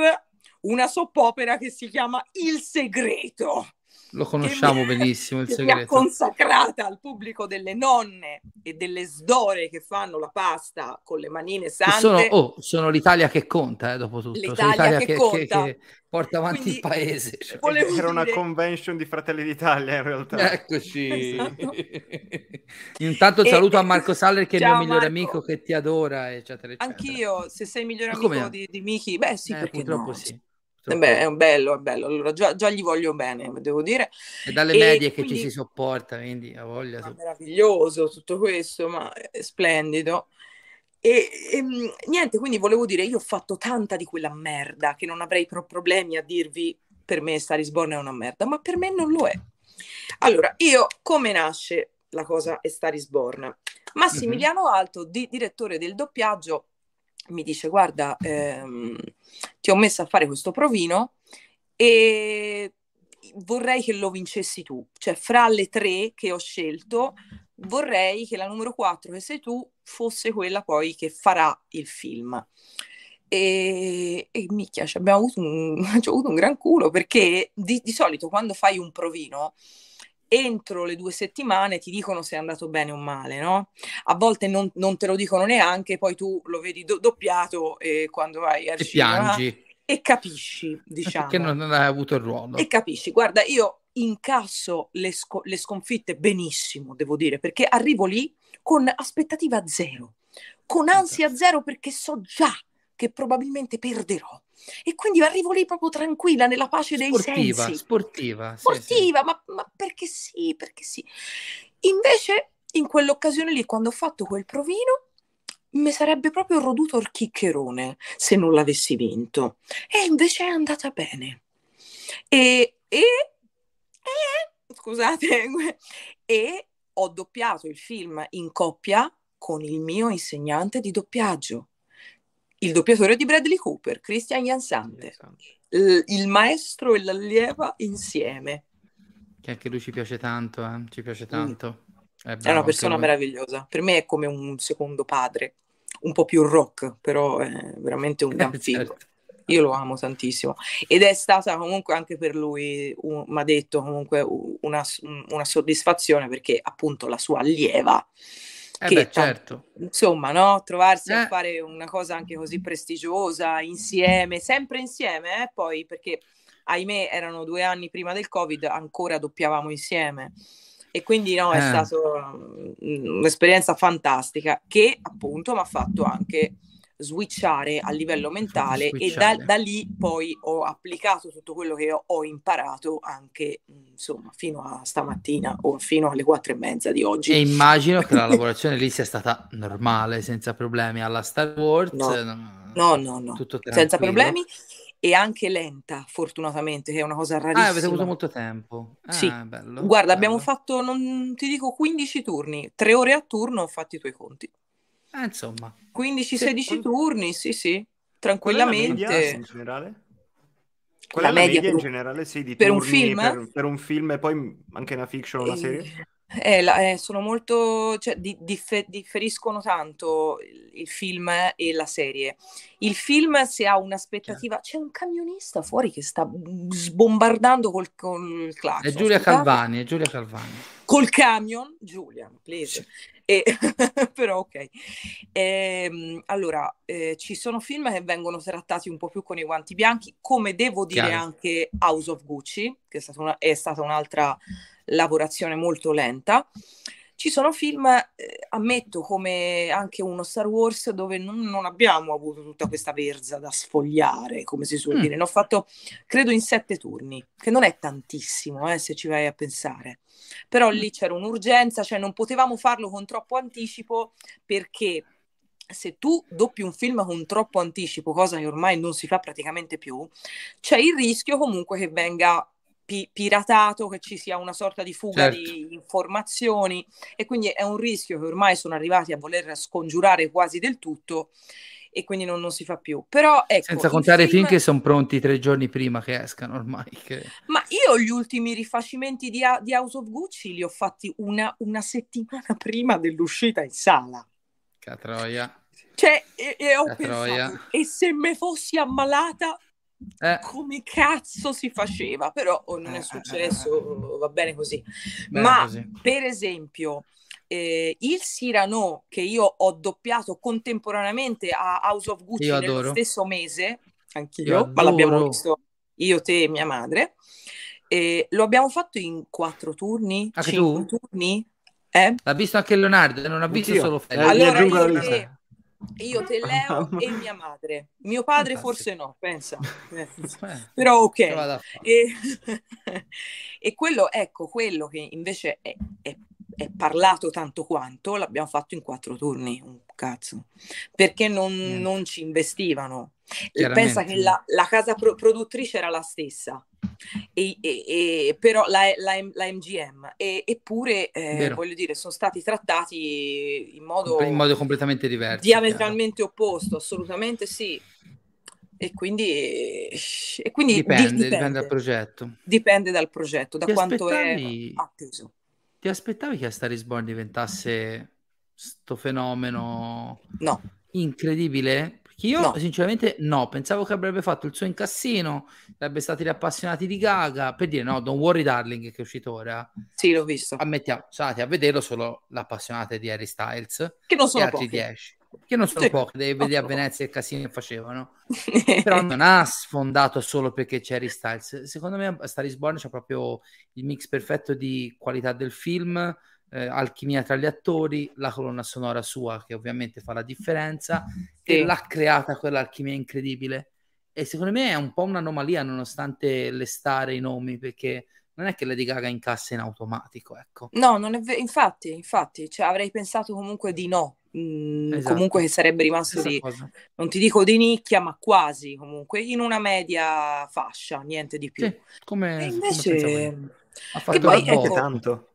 una soppopera che si chiama Il Segreto. Lo conosciamo mi, benissimo il segreto. Mi ha consacrata al pubblico delle nonne e delle sdore che fanno la pasta con le manine sante. Sono, oh, sono l'Italia che conta, eh, dopo tutto. L'Italia, l'Italia che, che, conta. Che, porta avanti Quindi, il paese. Cioè. Era dire... una convention di Fratelli d'Italia in realtà. Eccoci. Esatto. Intanto e, saluto a Marco Saller che è il mio migliore Marco. amico che ti adora, eccetera, eccetera. Anch'io, se sei migliore amico di, di Miki, beh sì, eh, perché purtroppo no? sì. Eh beh, è bello, è bello. Allora, già, già, gli voglio bene, devo dire. È dalle e medie quindi... che ci si sopporta, quindi ha voglia. Ma meraviglioso tutto questo, ma è splendido. E, e, ehm, niente, quindi volevo dire, io ho fatto tanta di quella merda che non avrei pro- problemi a dirvi per me Star is Born è una merda, ma per me non lo è. Allora, io come nasce la cosa è Star is Born? Massimiliano. Alto, di, direttore del doppiaggio, mi dice guarda ehm, ti ho messo a fare questo provino e vorrei che lo vincessi tu. Cioè fra le tre che ho scelto vorrei che la numero quattro che sei tu fosse quella poi che farà il film. E, e micchia, abbiamo avuto un, avuto un gran culo perché di, di solito quando fai un provino entro le due settimane ti dicono se è andato bene o male, no? A volte non, non te lo dicono neanche, poi tu lo vedi do- doppiato e quando vai a e piangi. E capisci, diciamo. Perché non hai avuto il ruolo. E capisci, guarda, io incasso le, sco- le sconfitte benissimo, devo dire, perché arrivo lì con aspettativa zero, con ansia zero perché so già che probabilmente perderò. E quindi arrivo lì proprio tranquilla, nella pace dei sportiva, sensi. Sportiva, sportiva. Sì, Ma, ma perché sì, perché sì. Invece, in quell'occasione lì, quando ho fatto quel provino, mi sarebbe proprio roduto il chiccherone se non l'avessi vinto. E invece è andata bene. E, e, e scusate, e ho doppiato il film in coppia con il mio insegnante di doppiaggio il doppiatore di Bradley Cooper, Christian Jansante, il, il maestro e l'allieva insieme. Che anche lui ci piace tanto, eh? ci piace tanto. Mm. È, è, una persona meravigliosa, per me è come un secondo padre, un po' più rock, però è veramente un gran figo. certo. Io lo amo tantissimo ed è stata comunque anche per lui, mi ha detto comunque una, una soddisfazione perché appunto la sua allieva eh che, beh, certo. Insomma, no? trovarsi eh. a fare una cosa anche così prestigiosa insieme, sempre insieme, eh? poi perché ahimè erano due anni prima del Covid, ancora doppiavamo insieme. E quindi no, è eh. stata un'esperienza fantastica che appunto mi ha fatto anche switchare a livello mentale e da, da, lì poi ho applicato tutto quello che ho, ho, imparato anche insomma fino a stamattina o fino alle quattro e mezza di oggi. E immagino che la lavorazione lì sia stata normale, senza problemi alla Star Wars. No, no, no, no. senza problemi e anche lenta, fortunatamente, che è una cosa rarissima. Ah, avete avuto molto tempo. Ah, sì. Bello, Guarda, bello. abbiamo fatto, non ti dico, 15 turni, tre ore a turno, ho fatto i tuoi conti. Eh, insomma. 15-16 sì, turni, sì, sì, tranquillamente. Qual è in generale? Qual la è la media, media in generale, sì, di per un film? Per, per, un film e poi anche una fiction o una serie? Eh, la, eh, sono molto, cioè, di, differ, differiscono tanto il, il, film e la serie. Il film, se ha un'aspettativa, c'è un camionista fuori che sta sbombardando col, col clacson. È Giulia Calvani, è Giulia Calvani. Col camion, Giulia, please. E, però ok. E, ehm, allora, eh, ci sono film che vengono trattati un po' più con i guanti bianchi, come devo dire Chiaro. anche House of Gucci, che è stata, una, è stata un'altra lavorazione molto lenta. Ci sono film, eh, ammetto, come anche uno Star Wars, dove non, non, abbiamo avuto tutta questa verza da sfogliare, come si suol mm. dire. Ne ho fatto, credo, in sette turni, che non è tantissimo, eh, se ci vai a pensare. Però lì c'era un'urgenza, cioè non potevamo farlo con troppo anticipo perché se tu doppi un film con troppo anticipo, cosa che ormai non si fa praticamente più, c'è il rischio comunque che venga pi- piratato, che ci sia una sorta di fuga certo. di informazioni e quindi è un rischio che ormai sono arrivati a voler scongiurare quasi del tutto e quindi non, non si fa più. Però ecco, Senza contare i film... film che sono pronti tre giorni prima che escano ormai. Che... Ma io gli ultimi rifacimenti di, di, House of Gucci li ho fatti una, una settimana prima dell'uscita in sala. Catroia. Cioè, e, e ho Catroia. pensato, e se me fossi ammalata eh. come cazzo si faceva, però oh, non è eh, successo, va bene così. Bene Ma così. per esempio, eh, il Cyrano che io ho doppiato contemporaneamente a House of Gucci io nello stesso mese, anch'io, ma l'abbiamo visto io, te e mia madre. Eh, lo abbiamo fatto in quattro turni, anche cinque tu? turni. Eh? L'ha visto anche Leonardo, non ha visto Anch'io. solo Fede. Allora, io, io te Leo e mia madre. Mio padre Fantastico. forse no, pensa. Eh, però ok. E, e, quello, ecco, quello che invece è, è, è, parlato tanto quanto, l'abbiamo fatto in quattro turni, un cazzo. Perché non, non ci investivano. Pensa che la, la casa pro- produttrice era la stessa. E, e, e, però la, la, la MGM eppure eh, voglio dire sono stati trattati in modo, in modo completamente diverso diametralmente chiaro. opposto assolutamente sì e quindi, e quindi dipende, dipende, dipende, dal progetto dipende dal progetto da ti quanto è atteso ti aspettavi che a Star is Born diventasse sto fenomeno no. incredibile io no. sinceramente no, pensavo che avrebbe fatto il suo incassino, sarebbe stati gli appassionati di Gaga, per dire no, Don't Worry Darling che è uscito ora. Sì, l'ho visto. Ammettiamo, stati a vederlo solo l'appassionata di Harry Styles. Che non sono altri 10. Che non sono pochi, devi vedere a Venezia il casino che facevano. Però non ha sfondato solo perché c'è Harry Styles. Secondo me Star is Born c'è proprio il mix perfetto di qualità del film, eh, alchimia tra gli attori, la colonna sonora sua che ovviamente fa la differenza sì. e l'ha creata quell'alchimia incredibile. E secondo me è un po' un'anomalia nonostante le stare i nomi perché non è che Lady Gaga incassa in automatico, ecco. No, non è vero, infatti, infatti, cioè, avrei pensato comunque di no. Mm, esatto. Comunque che sarebbe rimasto di, non ti dico di nicchia, ma quasi comunque in una media fascia, niente di più. Sì, come, e invece come ha fatto poi, ecco, tanto.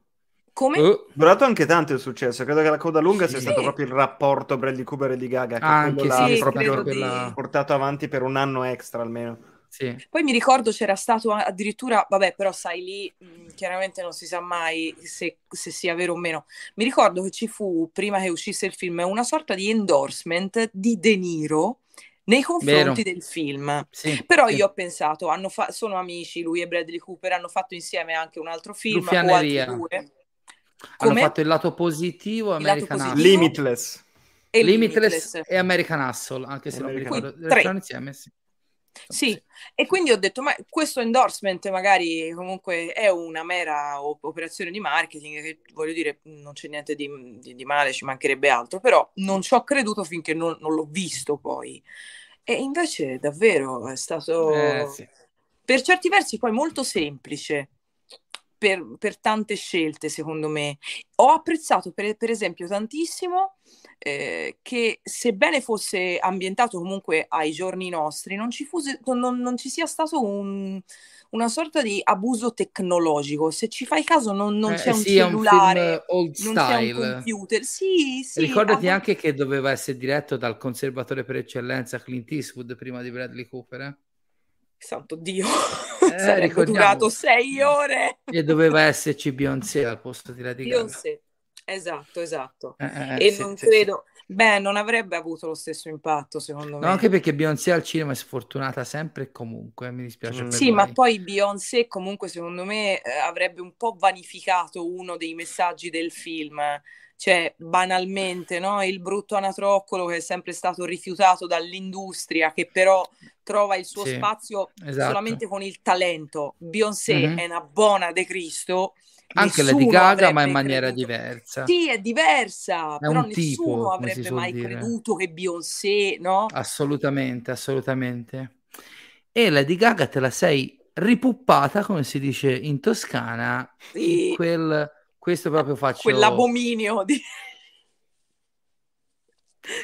Come? Uh, durato anche tanto il successo. Credo che la coda lunga sì. sia stato proprio il rapporto Bradley Cooper e di Gaga. Che anche l'ha sì, proprio di... portato avanti per un anno extra almeno. Sì. Poi mi ricordo c'era stato addirittura, vabbè, però sai lì mh, chiaramente non si sa mai se, se, sia vero o meno. Mi ricordo che ci fu, prima che uscisse il film, una sorta di endorsement di De Niro nei confronti Vero. del film. Sì, Però sì. io ho pensato, fa- sono amici, lui e Bradley Cooper hanno fatto insieme anche un altro film o altri due. Hanno fatto il lato positivo American lato positivo. Limitless. E Limitless, Limitless, e American Hustle, anche se American. non mi ricordo. Tre. insieme, sì. Sì, e quindi ho detto, ma questo endorsement magari comunque è una mera operazione di marketing, che voglio dire, non c'è niente di, di, di male, ci mancherebbe altro, però non ci ho creduto finché non, non l'ho visto poi. E invece davvero è stato, eh, sì. per certi versi, poi molto semplice. Per, per, tante scelte, secondo me. Ho apprezzato, per, per esempio, tantissimo eh, che sebbene fosse ambientato comunque ai giorni nostri, non ci, fuse, non, non ci sia stato un, una sorta di abuso tecnologico. Se ci fai caso, non, non eh, c'è un cellulare, un non style. c'è un computer. Sì, sì, Ricordati ah, anche che doveva essere diretto dal conservatore per eccellenza Clint Eastwood prima di Bradley Cooper. Eh? Santo Dio, eh, sarebbe durato sei ore. E doveva esserci Beyoncé al posto di Lady Beyoncé. Gaga. Esatto, esatto. Eh, eh, e sì, non sì, credo... Sì. Beh, non avrebbe avuto lo stesso impatto, secondo me. No, anche perché Beyoncé al cinema è sfortunata sempre e comunque, mi dispiace. Mm. sì, lei. ma poi Beyoncé comunque, secondo me, eh, avrebbe un po' vanificato uno dei messaggi del film. Cioè, banalmente, no? Il brutto anatroccolo che è sempre stato rifiutato dall'industria, che però trova il suo spazio esatto. solamente con il talento. Beyoncé mm-hmm. è una buona de Cristo anche Lady Gaga, ma in maniera creduto. diversa. Sì, è diversa, è però nessuno tipo, avrebbe mai dire. creduto che Beyoncé, no? Assolutamente, assolutamente. E Lady Gaga te la sei ripuppata, come si dice in Toscana, sì. quel, questo proprio faccio... Quell'abominio di...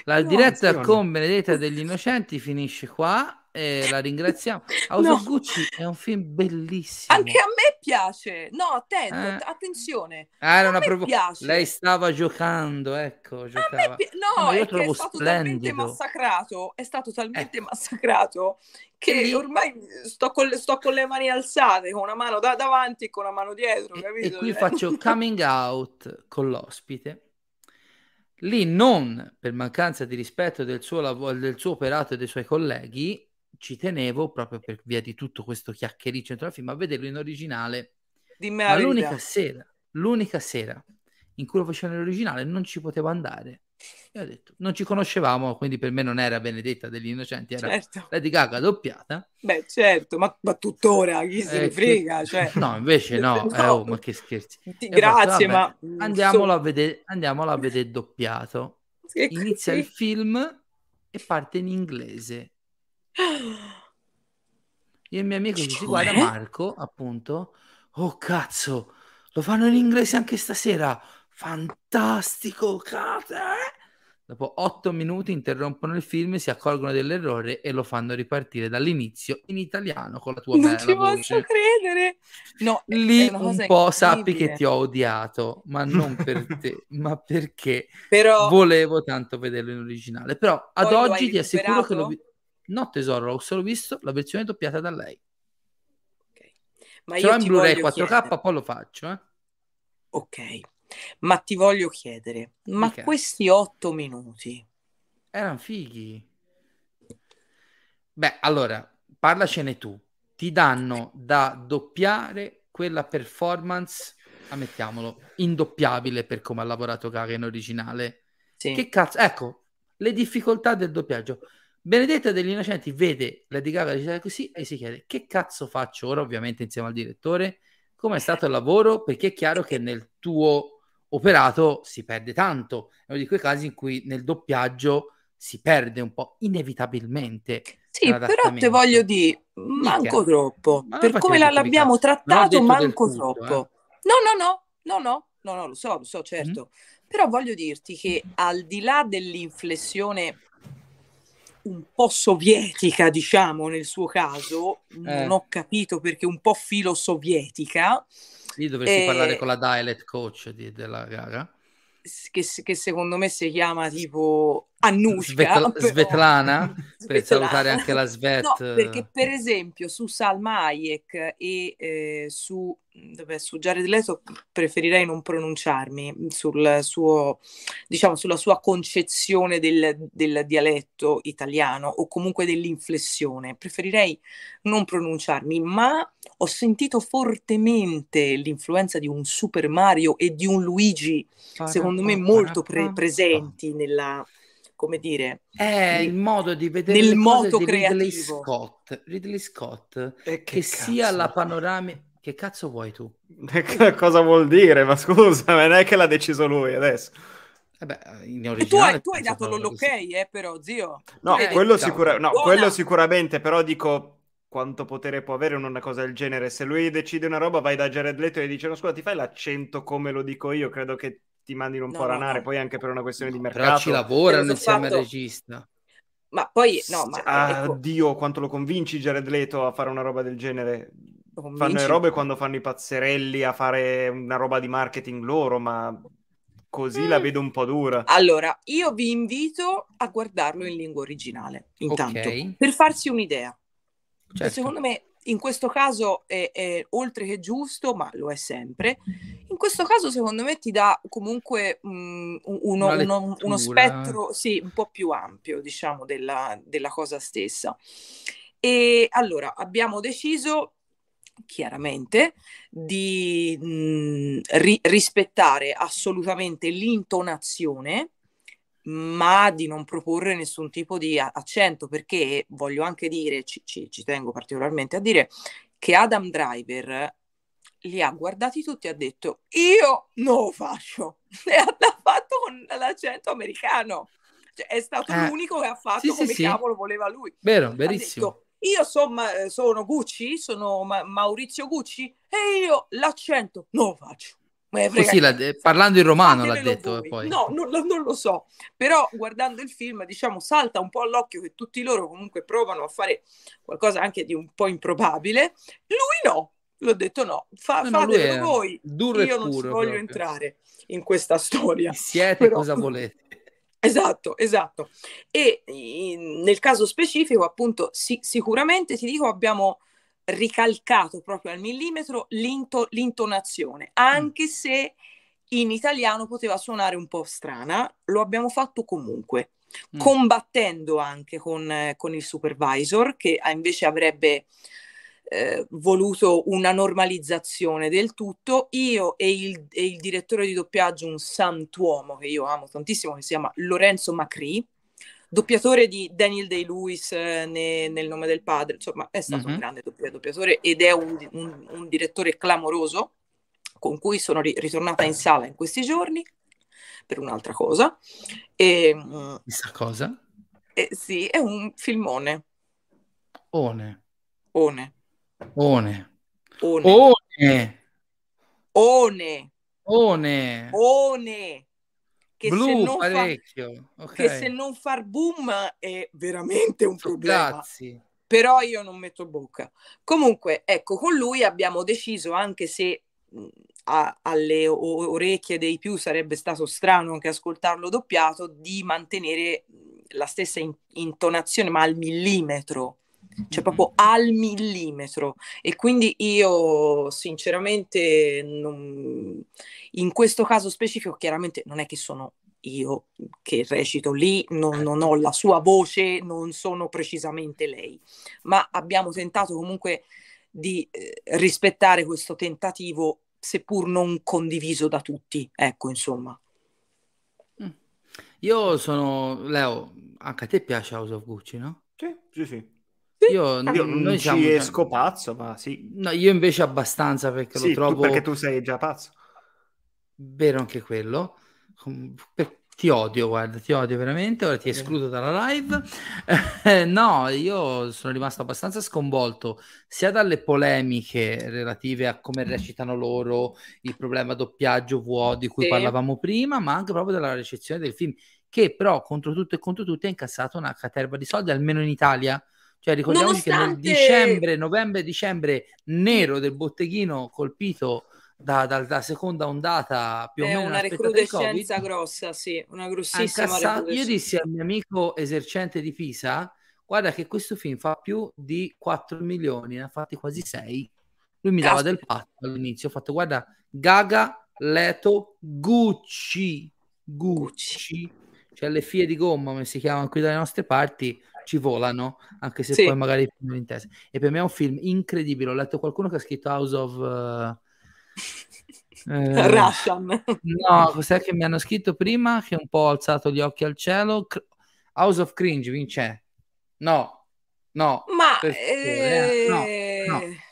La no, diretta con Benedetta degli Innocenti finisce qua e la ringraziamo. House no. of Gucci è un film bellissimo. Anche a me piace. No, attento, eh. attenzione. Ah, era una provo- Lei stava giocando, ecco, giocava. Pi- no, io è trovo è stato splendido. talmente massacrato, è stato talmente eh. massacrato che ormai sto con, le, sto con, le, mani alzate, con una mano da davanti e con una mano dietro, capito? E qui cioè. faccio coming out con l'ospite. Lì non per mancanza di rispetto del suo, lav- del suo operato e dei suoi colleghi, ci tenevo proprio per via di tutto questo chiacchiericcio dentro la film a vederlo in originale. Dimmi Ma l'unica sera, l'unica sera in cui lo facevano in originale non ci potevo andare. E ho detto, non ci conoscevamo, quindi per me non era Benedetta degli Innocenti, era certo. Lady Gaga doppiata. Beh, certo, ma, ma tuttora chi se ne eh, frega? Che... Cioè... No, invece no, no. Eh, oh, ma che scherzi. Grazie, fatto, ma... Andiamolo, so... a vedere, andiamolo a vedere doppiato. Inizia il film e parte in inglese. Io e il mio amico ci si guarda Marco, appunto. Oh cazzo, lo fanno in inglese anche stasera. Fantastico, cazzo. Eh? Dopo otto minuti interrompono il film, si accorgono dell'errore e lo fanno ripartire dall'inizio in italiano con la tua non bella ci posso credere. No, lì un po' sappi che ti ho odiato, ma non per te, ma perché Però... volevo tanto vederlo in originale. Però ad Poi oggi ti assicuro che lo, No, tesoro, ho solo visto la versione doppiata da lei. Okay. Ma Ce l'ho in Blu-ray 4K, chiedere. poi lo faccio. Eh? Ok, ma ti voglio chiedere, ma okay. questi otto minuti erano fighi? Beh, allora, parlacene tu. Ti danno da doppiare quella performance, ammettiamolo, indoppiabile per come ha lavorato Gaga in originale. Sì. Che cazzo? Ecco, le difficoltà del doppiaggio. Benedetta degli Innocenti vede Lady Gaga recitare così e si chiede che cazzo faccio ora, ovviamente insieme al direttore, come è stato il lavoro, perché è chiaro che nel tuo operato si perde tanto. È uno di quei casi in cui nel doppiaggio si perde un po' inevitabilmente. Sì, però te voglio dire, manco troppo. Ma per come l'abbiamo trattato, manco tutto, troppo. Eh. No, no, no, no, no, no, no, lo so, lo so, certo. Mm-hmm. Però voglio dirti che al di là dell'inflessione un po' sovietica, diciamo, nel suo caso, eh. non ho capito perché un po' filo sovietica. Lì dovresti eh, parlare con la dialect coach di, della gara. Che, che, secondo me si chiama tipo Annushka. Svetl- però... Svetlana, per salutare anche la Svet. No, perché per esempio su Salma Hayek e eh, su dove su Jared Leto preferirei non pronunciarmi sul suo, diciamo, sulla sua concezione del, del, dialetto italiano o comunque dell'inflessione. Preferirei non pronunciarmi, ma ho sentito fortemente l'influenza di un Super Mario e di un Luigi, secondo me molto pre- presenti nella, come dire, è il modo di vedere nel modo creativo. Ridley Scott, Ridley Scott che, che sia la panoramica che cazzo vuoi tu? Cosa vuol dire? Ma scusa, non è che l'ha deciso lui adesso. Eh e tu hai, tu hai dato l'ok, eh, però, zio. No, quello, sicura- no quello, sicuramente, però dico quanto potere può avere una cosa del genere. Se lui decide una roba, vai da Jared Leto e dice: No, scusa, ti fai l'accento come lo dico io. Credo che ti mandino un no, po' ranare, no, poi anche per una questione di mercato. Però ci lavorano insieme fatto... al regista. Ma poi, no, ma... Ah, ecco... Dio, quanto lo convinci Jared Leto a fare una roba del genere? Fanno le robe quando fanno i pazzerelli a fare una roba di marketing loro, ma così mm. la vedo un po' dura. Allora, io vi invito a guardarlo in lingua originale, intanto, okay. per farsi un'idea. Certo. Secondo me, in questo caso è, è, oltre che giusto, ma lo è sempre. In questo caso, secondo me, ti dà comunque um, uno, uno, uno, spettro sì, un po' più ampio, diciamo, della, della cosa stessa. E allora abbiamo deciso chiaramente di mh, ri- rispettare assolutamente l'intonazione ma di non proporre nessun tipo di accento perché voglio anche dire, ci, ci, ci tengo particolarmente a dire, che Adam Driver li ha guardati tutti e ha detto io non lo faccio. E l'ha fatto con l'accento americano. Cioè, è stato eh, l'unico che ha fatto sì, come sì, cavolo sì. voleva lui. Vero, verissimo detto, io sono, sono Gucci, sono Ma- Maurizio Gucci e io l'accento non lo faccio. Così la, parlando in romano l'ha detto poi. No, non, non, lo so, però guardando il film diciamo salta un po' all'occhio che tutti loro comunque provano a fare qualcosa anche di un po' improbabile. Lui no, l'ho detto no, Fa, no, fatelo voi, duro io non ci voglio entrare in questa storia. Siete però... cosa volete. Esatto, esatto. E in, nel caso specifico, appunto, sì, sicuramente ti dico, abbiamo ricalcato proprio al millimetro l'into, l'intonazione, anche mm. se in italiano poteva suonare un po' strana, lo abbiamo fatto comunque, mm. combattendo anche con, con, il supervisor che invece avrebbe eh, voluto una normalizzazione del tutto. Io e il, e il, direttore di doppiaggio, un santuomo che io amo tantissimo, che si chiama Lorenzo Macri, doppiatore di Daniel Day-Lewis eh, ne, nel nome del padre, insomma è stato mm-hmm. un grande doppiatore ed è un, un, un, direttore clamoroso con cui sono ri- ritornata in sala in questi giorni per un'altra cosa. E, Questa cosa? Eh, sì, è un filmone. One. One. One. One. One. One. One. One. Che, Blu, se non. Fa, okay. che se non far boom è veramente un problema. Grazie. Però io non metto bocca. Comunque, ecco, con lui abbiamo deciso, anche se mh, a, alle orecchie dei più sarebbe stato strano anche ascoltarlo doppiato, di mantenere la stessa in- intonazione, ma al millimetro cioè proprio al millimetro. E quindi io sinceramente non... in questo caso specifico chiaramente non è che sono io che recito lì, non, non, ho la sua voce, non sono precisamente lei, ma abbiamo tentato comunque di eh, rispettare questo tentativo, seppur non condiviso da tutti, ecco insomma. Mm. Io sono, Leo, anche a te piace House of Gucci, no? Sì, sì, sì. Io, io non ci esco pazzo, ma sì. No, io invece abbastanza perché sì, lo trovo... perché tu sei già pazzo. Vero anche quello. Ti odio, guarda, ti odio veramente. Ora ti escludo dalla live. no, io sono rimasto abbastanza sconvolto sia dalle polemiche relative a come recitano loro, il problema doppiaggio VO di cui sì. parlavamo prima, ma anche proprio dalla recezione del film, che però contro tutto e contro tutti ha incassato una caterva di soldi, almeno in Italia cioè, ricordiamoci Nonostante... che nel dicembre, novembre-dicembre nero del botteghino colpito da, da, da, seconda ondata più o meno una recrudescenza grossa, sì, una grossissima incassato, Io dissi al mio amico esercente di Pisa, guarda che questo film fa più di 4 milioni, ne ha fatti quasi 6. Lui mi dava del patto all'inizio, ho fatto guarda, Gaga, Leto, Gucci, Gucci, cioè le fie di gomma come si chiamano qui dalle nostre parti, ci volano, anche se sì. poi magari non intesa. E per me è un film incredibile. Ho letto qualcuno che ha scritto House of... Uh, eh, Russian. No, cos'è che mi hanno scritto prima? Che un po' ho alzato gli occhi al cielo. House of Cringe vince. No, no. Ma... Eh... No, no.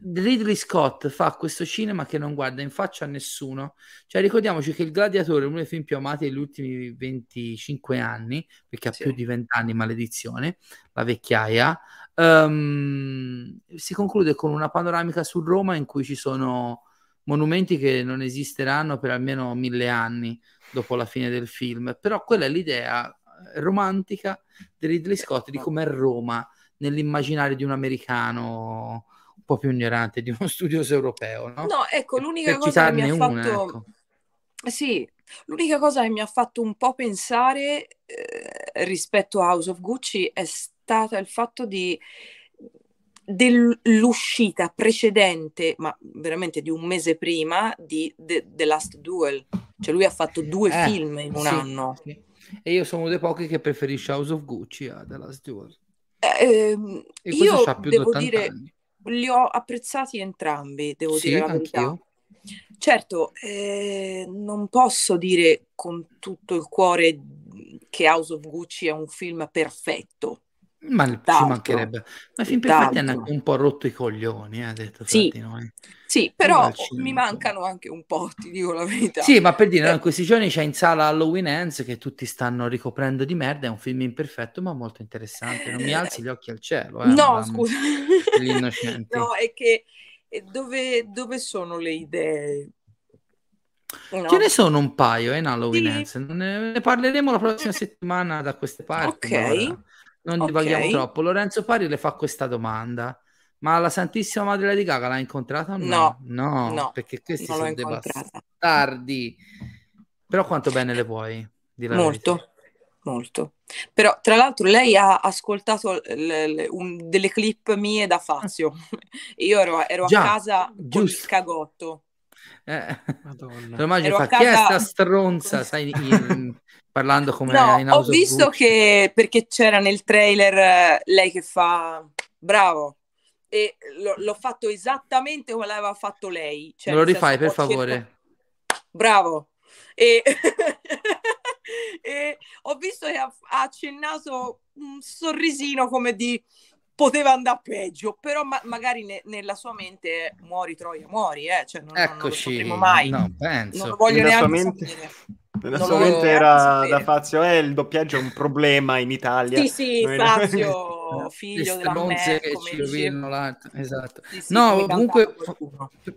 Ridley Scott fa questo cinema che non guarda in faccia a nessuno. Cioè, ricordiamoci che Il Gladiatore è uno dei film più amati degli ultimi 25 anni, perché ha sì. più di 20 anni, maledizione, la vecchiaia. Um, si conclude con una panoramica su Roma in cui ci sono monumenti che non esisteranno per almeno mille anni dopo la fine del film. Però quella è l'idea romantica di Ridley Scott di com'è Roma nell'immaginario di un americano po' più ignorante di uno studioso europeo, no? No, ecco, l'unica per cosa che mi ha una, fatto... Ecco. Sì, l'unica cosa che mi ha fatto un po' pensare eh, rispetto a House of Gucci è stata il fatto di dell'uscita precedente, ma veramente di un mese prima, di The, The Last Duel. Cioè lui ha fatto due eh, film in un sì, anno. Sì. E io sono uno dei pochi che preferisce House of Gucci a The Last Duel. Eh, io devo dire, anni li ho apprezzati entrambi, devo sì, dire la verità. Anch'io. Certo, eh, non posso dire con tutto il cuore che House of Gucci è un film perfetto. Ma ci mancherebbe. Ma i film perfetti hanno anche un po' rotto i coglioni, ha eh, detto sì. Noi. Sì, però mi mancano anche un po', ti dico la verità. Sì, ma per dire, eh. in questi giorni c'è in sala Halloween Ends che tutti stanno ricoprendo di merda, è un film imperfetto ma molto interessante, non mi alzi gli occhi al cielo. Eh, no, scusa. Gli innocenti. no, è che dove, dove sono le idee? No. Ce ne sono un paio eh, in Halloween sì. Ends, ne, ne, parleremo la prossima settimana da queste parti. Ok. Non divaghiamo okay. troppo. Lorenzo Pari le fa questa domanda ma la Santissima Madre di Gaga l'ha incontrata? No, no, no perché questi sono dei bastardi. Però quanto bene le puoi? Molto, verità. molto. Però tra l'altro lei ha ascoltato le, le, un, delle clip mie da Fazio. Io ero, ero Già, a casa giusto. con il cagotto. Eh, Madonna. Immagino fa, casa... chi è sta stronza? Sai, in, parlando come no, in ho visto che perché c'era nel trailer eh, lei che fa bravo e lo, l'ho fatto esattamente come l'aveva fatto lei. Cioè, Me lo rifai per favore? Cercato... Bravo. E... e ho visto che ha, ha accennato un sorrisino come di poteva andare peggio, però ma- magari ne- nella sua mente muori Troia, muori, eh? cioè, non, Eccoci, non lo mai. No, penso. Non lo voglio nella neanche mente... Nella sua era da Fazio, eh, il doppiaggio è un problema in Italia. Sì, sì, Noi Fazio, figlio della me, che ci rovinano l'arte. Esatto. Sì, sì, no, comunque,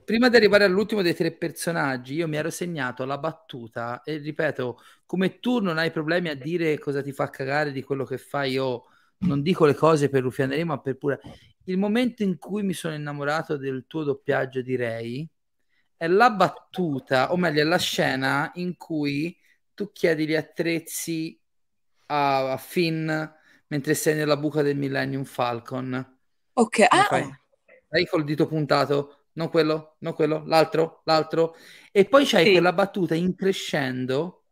prima di arrivare all'ultimo dei tre personaggi, io mi ero segnato la battuta e ripeto, come tu non hai problemi a dire cosa ti fa cagare di quello che fai, io non dico le cose per ruffianeria, ma per pure... Il momento in cui mi sono innamorato del tuo doppiaggio di Ray è la battuta, o meglio, è la scena in cui tu chiedi gli attrezzi a, a Finn mentre sei nella buca del Millennium Falcon. Ok, ah. Fai? Dai col dito puntato, non quello, non quello, l'altro, l'altro. E poi c'hai sì. quella battuta in crescendo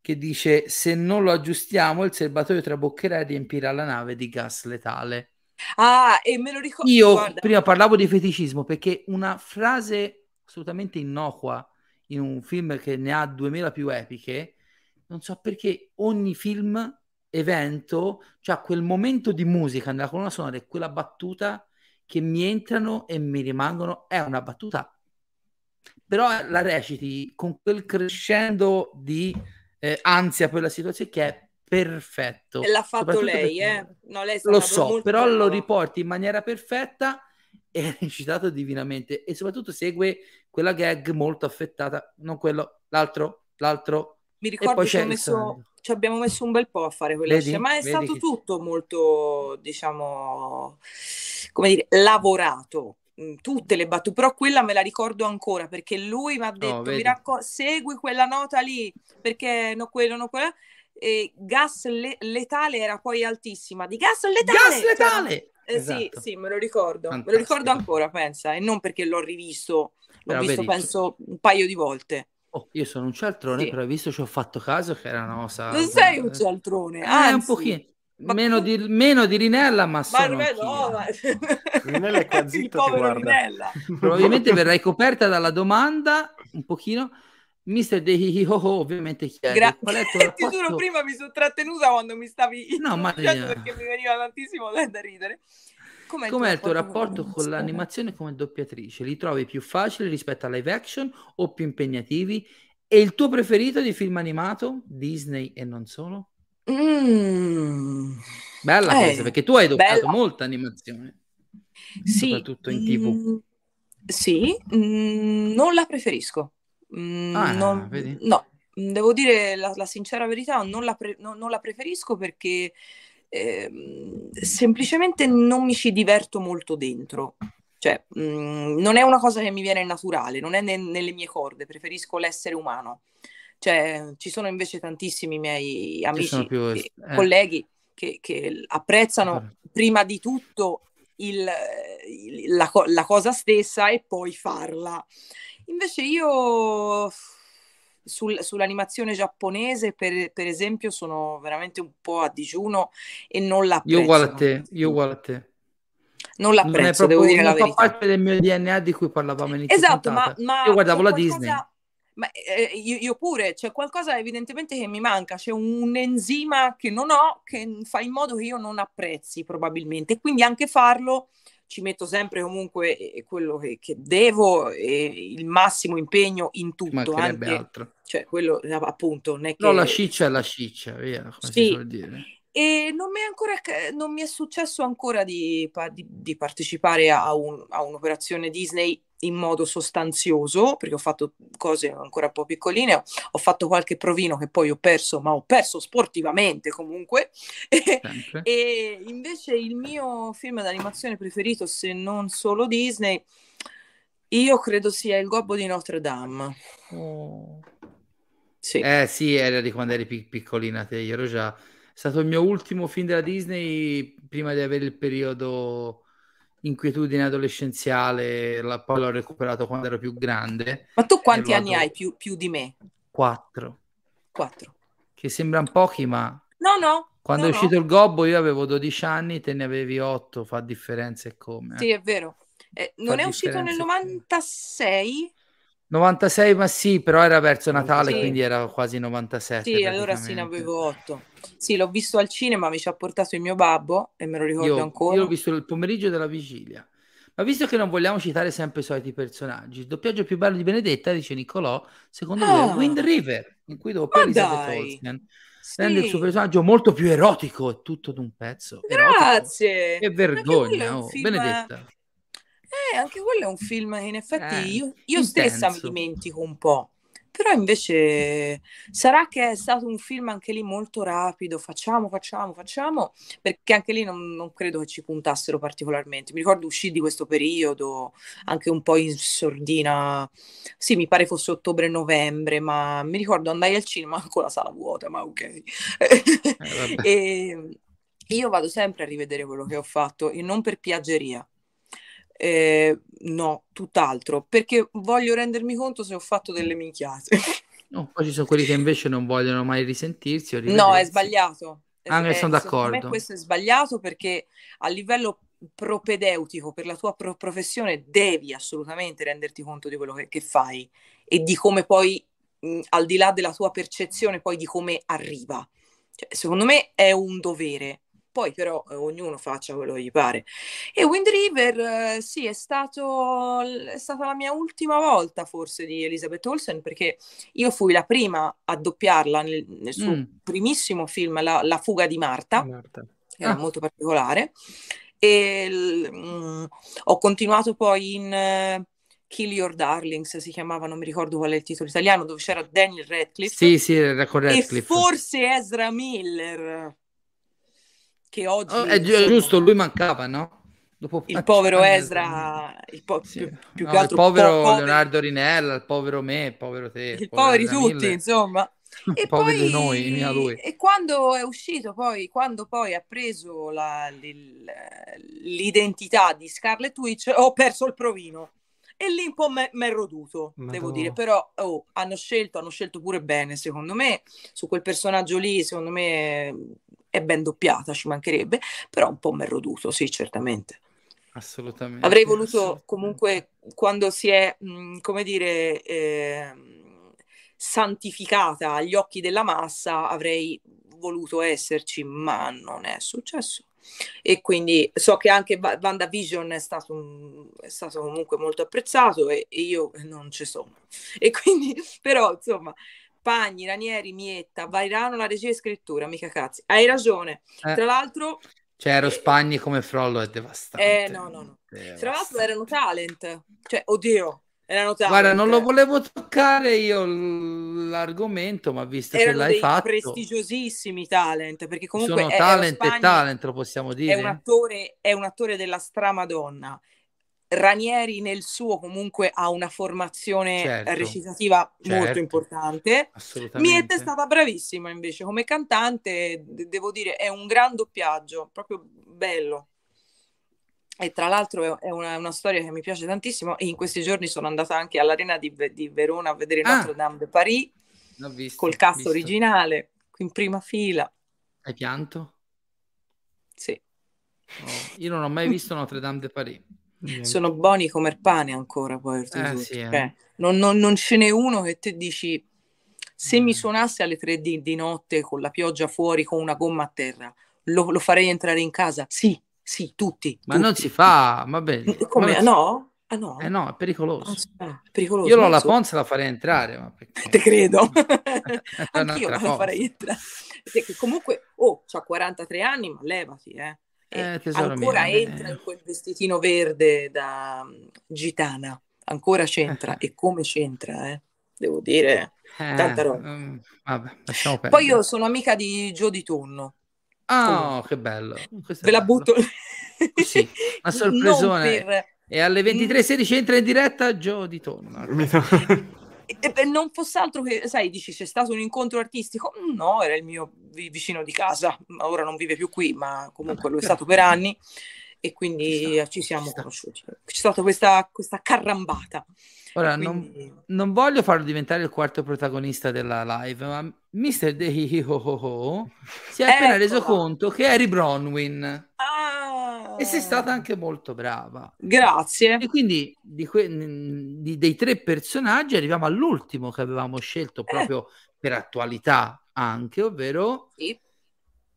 che dice se non lo aggiustiamo il serbatoio traboccherà e riempirà la nave di gas letale. Ah, e me lo ricordo. Io guarda. prima parlavo di feticismo perché una frase assolutamente innocua in un film che ne ha 2000 più epiche, non so perché ogni film, evento, cioè quel momento di musica nella colonna sonora e quella battuta che mi entrano e mi rimangono, è una battuta, però la reciti con quel crescendo di eh, ansia per la situazione che è perfetto. E l'ha fatto lei, eh? No, lei lo so, però brava. lo riporti in maniera perfetta è recitato divinamente e soprattutto segue quella gag molto affettata, non quello, l'altro, l'altro. Mi ricordo che ci, messo, ci, abbiamo messo un bel po' a fare quella vedi, scena, ma è stato che... tutto molto, diciamo, come dire, lavorato. Mm, tutte le battute, però quella me la ricordo ancora perché lui mi ha detto: oh, mi raccom- segui quella nota lì perché no, quello, no, quella. E gas le- letale era poi altissima di gas letale. Gas letale! Cioè, eh, esatto. Sì, sì, me lo ricordo. Fantastico. Me lo ricordo ancora, pensa, e non perché l'ho rivisto, l'ho però visto vedi, penso un paio di volte. Oh, io sono un cialtrone, sì. però visto ci ho fatto caso che era una cosa... Non sei un cialtrone, eh, anzi. un pochino. Ma... Meno, di, meno di Rinella, ma, ma sono no, ma... Rinella è qua zitto, ti guarda. Probabilmente verrai coperta dalla domanda, un pochino, Mister De Ho Ho ovviamente chiede Gra- qual è rapporto... Ti giuro, prima mi sono trattenuta quando mi stavi no, ma... perché mi veniva tantissimo da ridere. Com'è, Com'è il tuo rapporto, con, con l'animazione come doppiatrice? Li trovi più facili rispetto a live action o più impegnativi? E il tuo preferito di film animato? Disney e non solo? Mm. Bella eh, cosa, perché tu hai doppiato bella. molta animazione. Sì. Soprattutto in tv. Mm, sì, mm, non la preferisco. Mm, ah, non, no, devo dire la, la, sincera verità, non la, pre- non, non la preferisco perché eh, semplicemente non mi ci diverto molto dentro. Cioè, mh, mm, non è una cosa che mi viene naturale, non è ne- nelle mie corde, preferisco l'essere umano. Cioè, ci sono invece tantissimi miei amici più, e eh. colleghi che, che apprezzano prima di tutto il, il, la, la, cosa stessa e poi farla. Invece io sul, sull'animazione giapponese, per, per, esempio, sono veramente un po' a digiuno e non l'apprezzo. Io uguale a te, io uguale a te. Non l'apprezzo, non devo dire la verità. fa parte del mio DNA di cui parlavamo inizio Esatto, ma, ma, io guardavo la qualcosa... Disney. Ma eh, io, io, pure, c'è qualcosa evidentemente che mi manca, c'è un enzima che non ho che fa in modo che io non apprezzi probabilmente, quindi anche farlo ci metto sempre comunque quello che, che devo e il massimo impegno in tutto. Anche, altro. Cioè, quello appunto. Non è che... No, la ciccia è la ciccia, via, come sì. si suol dire. E non mi è, ancora, non mi è successo ancora di, di, di partecipare a, un, a, un'operazione Disney in modo sostanzioso, perché ho fatto cose ancora un po' piccoline, ho fatto qualche provino che poi ho perso, ma ho perso sportivamente comunque. e invece il mio film d'animazione preferito, se non solo Disney, io credo sia Il Gobbo di Notre Dame. Oh. Sì. Eh sì, era di quando eri piccolina te, io ero già stato il mio ultimo film della Disney prima di avere il periodo inquietudine adolescenziale, la, poi l'ho recuperato quando ero più grande. Ma tu quanti anni hai più, più, di me? Quattro. Quattro. Che sembrano pochi, ma... No, no. Quando no, è uscito no. il Gobbo io avevo 12 anni, te ne avevi 8, fa differenza e come. Eh. Sì, è vero. Eh, non è uscito nel 96? 96, ma sì, però era verso Natale, sì. quindi era quasi 97. Sì, allora sì, ne avevo 8. Sì, l'ho visto al cinema, mi ci ha portato il mio babbo e me lo ricordo io, ancora. Io l'ho visto il pomeriggio della vigilia. Ma visto che non vogliamo citare sempre i soliti personaggi, il doppiaggio più bello di Benedetta, dice Niccolò, secondo ah, me è Wind River, in cui doppia Elizabeth Olsen. Sì. Rende il suo personaggio molto più erotico e tutto d'un pezzo. Grazie! Che vergogna, oh. Benedetta. Eh, anche quello è un film che in effetti eh, io, io stessa mi dimentico un po'. Però invece sarà che è stato un film anche lì molto rapido, facciamo, facciamo, facciamo, perché anche lì non, non credo che ci puntassero particolarmente. Mi ricordo uscì di questo periodo, anche un po' in sordina, sì, mi pare fosse ottobre-novembre, ma mi ricordo andai al cinema con la sala vuota, ma ok. Eh, e io vado sempre a rivedere quello che ho fatto, e non per piaggeria, eh, no, tutt'altro, perché voglio rendermi conto se ho fatto delle minchiate. No, poi ci sono quelli che invece non vogliono mai risentirsi. no, è sbagliato. Ah, sono d'accordo. Questo è sbagliato perché a livello propedeutico per la tua pro- professione devi assolutamente renderti conto di quello che, che fai e di come poi, mh, al di là della tua percezione, poi di come arriva. Cioè, secondo me è un dovere poi però eh, ognuno faccia quello che gli pare. E Wind River, eh, sì, è, stato, è stata la mia ultima volta forse di Elizabeth Olsen, perché io fui la prima a doppiarla nel, nel suo mm. primissimo film, la, la, fuga di Marta, Marta. che era ah. molto particolare, e l, mm, ho continuato poi in... Uh, Kill Your Darlings si chiamava, non mi ricordo qual è il titolo italiano, dove c'era Daniel Radcliffe. Sì, sì, era con Radcliffe. E forse Ezra Miller che oggi... Oh, è insomma, giusto, lui mancava, no? Dopo il povero Ezra, il, po- sì. più, più no, che altro il povero po- Leonardo Rinella, il povero me, il povero te. Il poveri tutti, Mille. insomma. E poi, noi, mia lui. E quando è uscito poi, quando poi ha preso la, l'identità di Scarlet Witch, ho perso il provino. E lì un po' mi è roduto, Madonna. devo dire, però oh, hanno scelto, hanno scelto pure bene, secondo me, su quel personaggio lì, secondo me è ben doppiata, ci mancherebbe, però un po' mi è roduto, sì, certamente. Assolutamente. Avrei voluto assolutamente. comunque, quando si è, mh, come dire, eh, santificata agli occhi della massa, avrei voluto esserci, ma non è successo. E quindi so che anche WandaVision è stato, un, è stato comunque molto apprezzato e, e io non ci sono. E quindi, però, insomma, Pagni, Ranieri, Mietta, Vairano, la regia e scrittura, mica cazzi. Hai ragione. Eh. Tra l'altro... Cioè, Ero Spagni come Frollo è devastante. Eh, no, no, no. Tra l'altro erano talent. Cioè, oddio, erano talent. Guarda, non lo volevo toccare io l'argomento, ma visto erano che l'hai fatto... prestigiosissimi talent, perché comunque... Sono talent e talent, lo possiamo dire. È un attore, è un attore della stramadonna. Ranieri nel suo comunque ha una formazione certo, recitativa certo, molto importante. Miette è stata bravissima invece come cantante, devo dire, è un gran doppiaggio, proprio bello. E tra l'altro è una, una, storia che mi piace tantissimo e in questi giorni sono andata anche all'Arena di, di Verona a vedere ah, Notre Dame de Paris visto, col cast originale, in prima fila. Hai pianto? Sì. Oh, io non ho mai visto Notre Dame de Paris. Sono buoni come il pane ancora poi. Eh, sì, eh. Cioè, non, non, non, ce n'è uno che te dici se mm. mi suonasse alle tre di, di, notte con la pioggia fuori con una gomma a terra lo, lo farei entrare in casa? Sì, sì, tutti. Ma tutti. non si fa, va bene. Come? No? Ah, no? Eh no, è pericoloso. Ah, pericoloso Io la Ponza la farei entrare. Ma perché... Te credo. Anch'io la farei entrare. Perché comunque, oh, c'ha 43 anni, ma levati, eh. Eh, ancora mio, entra in quel vestitino verde da mm, gitana, ancora c'entra e come c'entra, eh? devo dire, eh, tanta roba. Um, vabbè, Poi io sono amica di Gio di Tonno. Ah, oh, che bello. Questo Ve la butto. Sì, una sorpresone. Per... E alle 23.16 entra in diretta Gio di Tonno. E, non fosse altro che, sai, dici c'è stato un incontro artistico? Mm, no, era il mio vicino di casa, ora non vive più qui, ma comunque lo è stato per anni e quindi ci, siamo conosciuti. C'è stata questa, questa carrambata. Ora, quindi... non, non, voglio farlo diventare il quarto protagonista della live, ma Mr. De si è appena reso conto che Harry Bronwyn ah. E sei stata anche molto brava. Grazie. E quindi di que- di, dei tre personaggi arriviamo all'ultimo che avevamo scelto eh. proprio eh. per attualità anche, ovvero sì.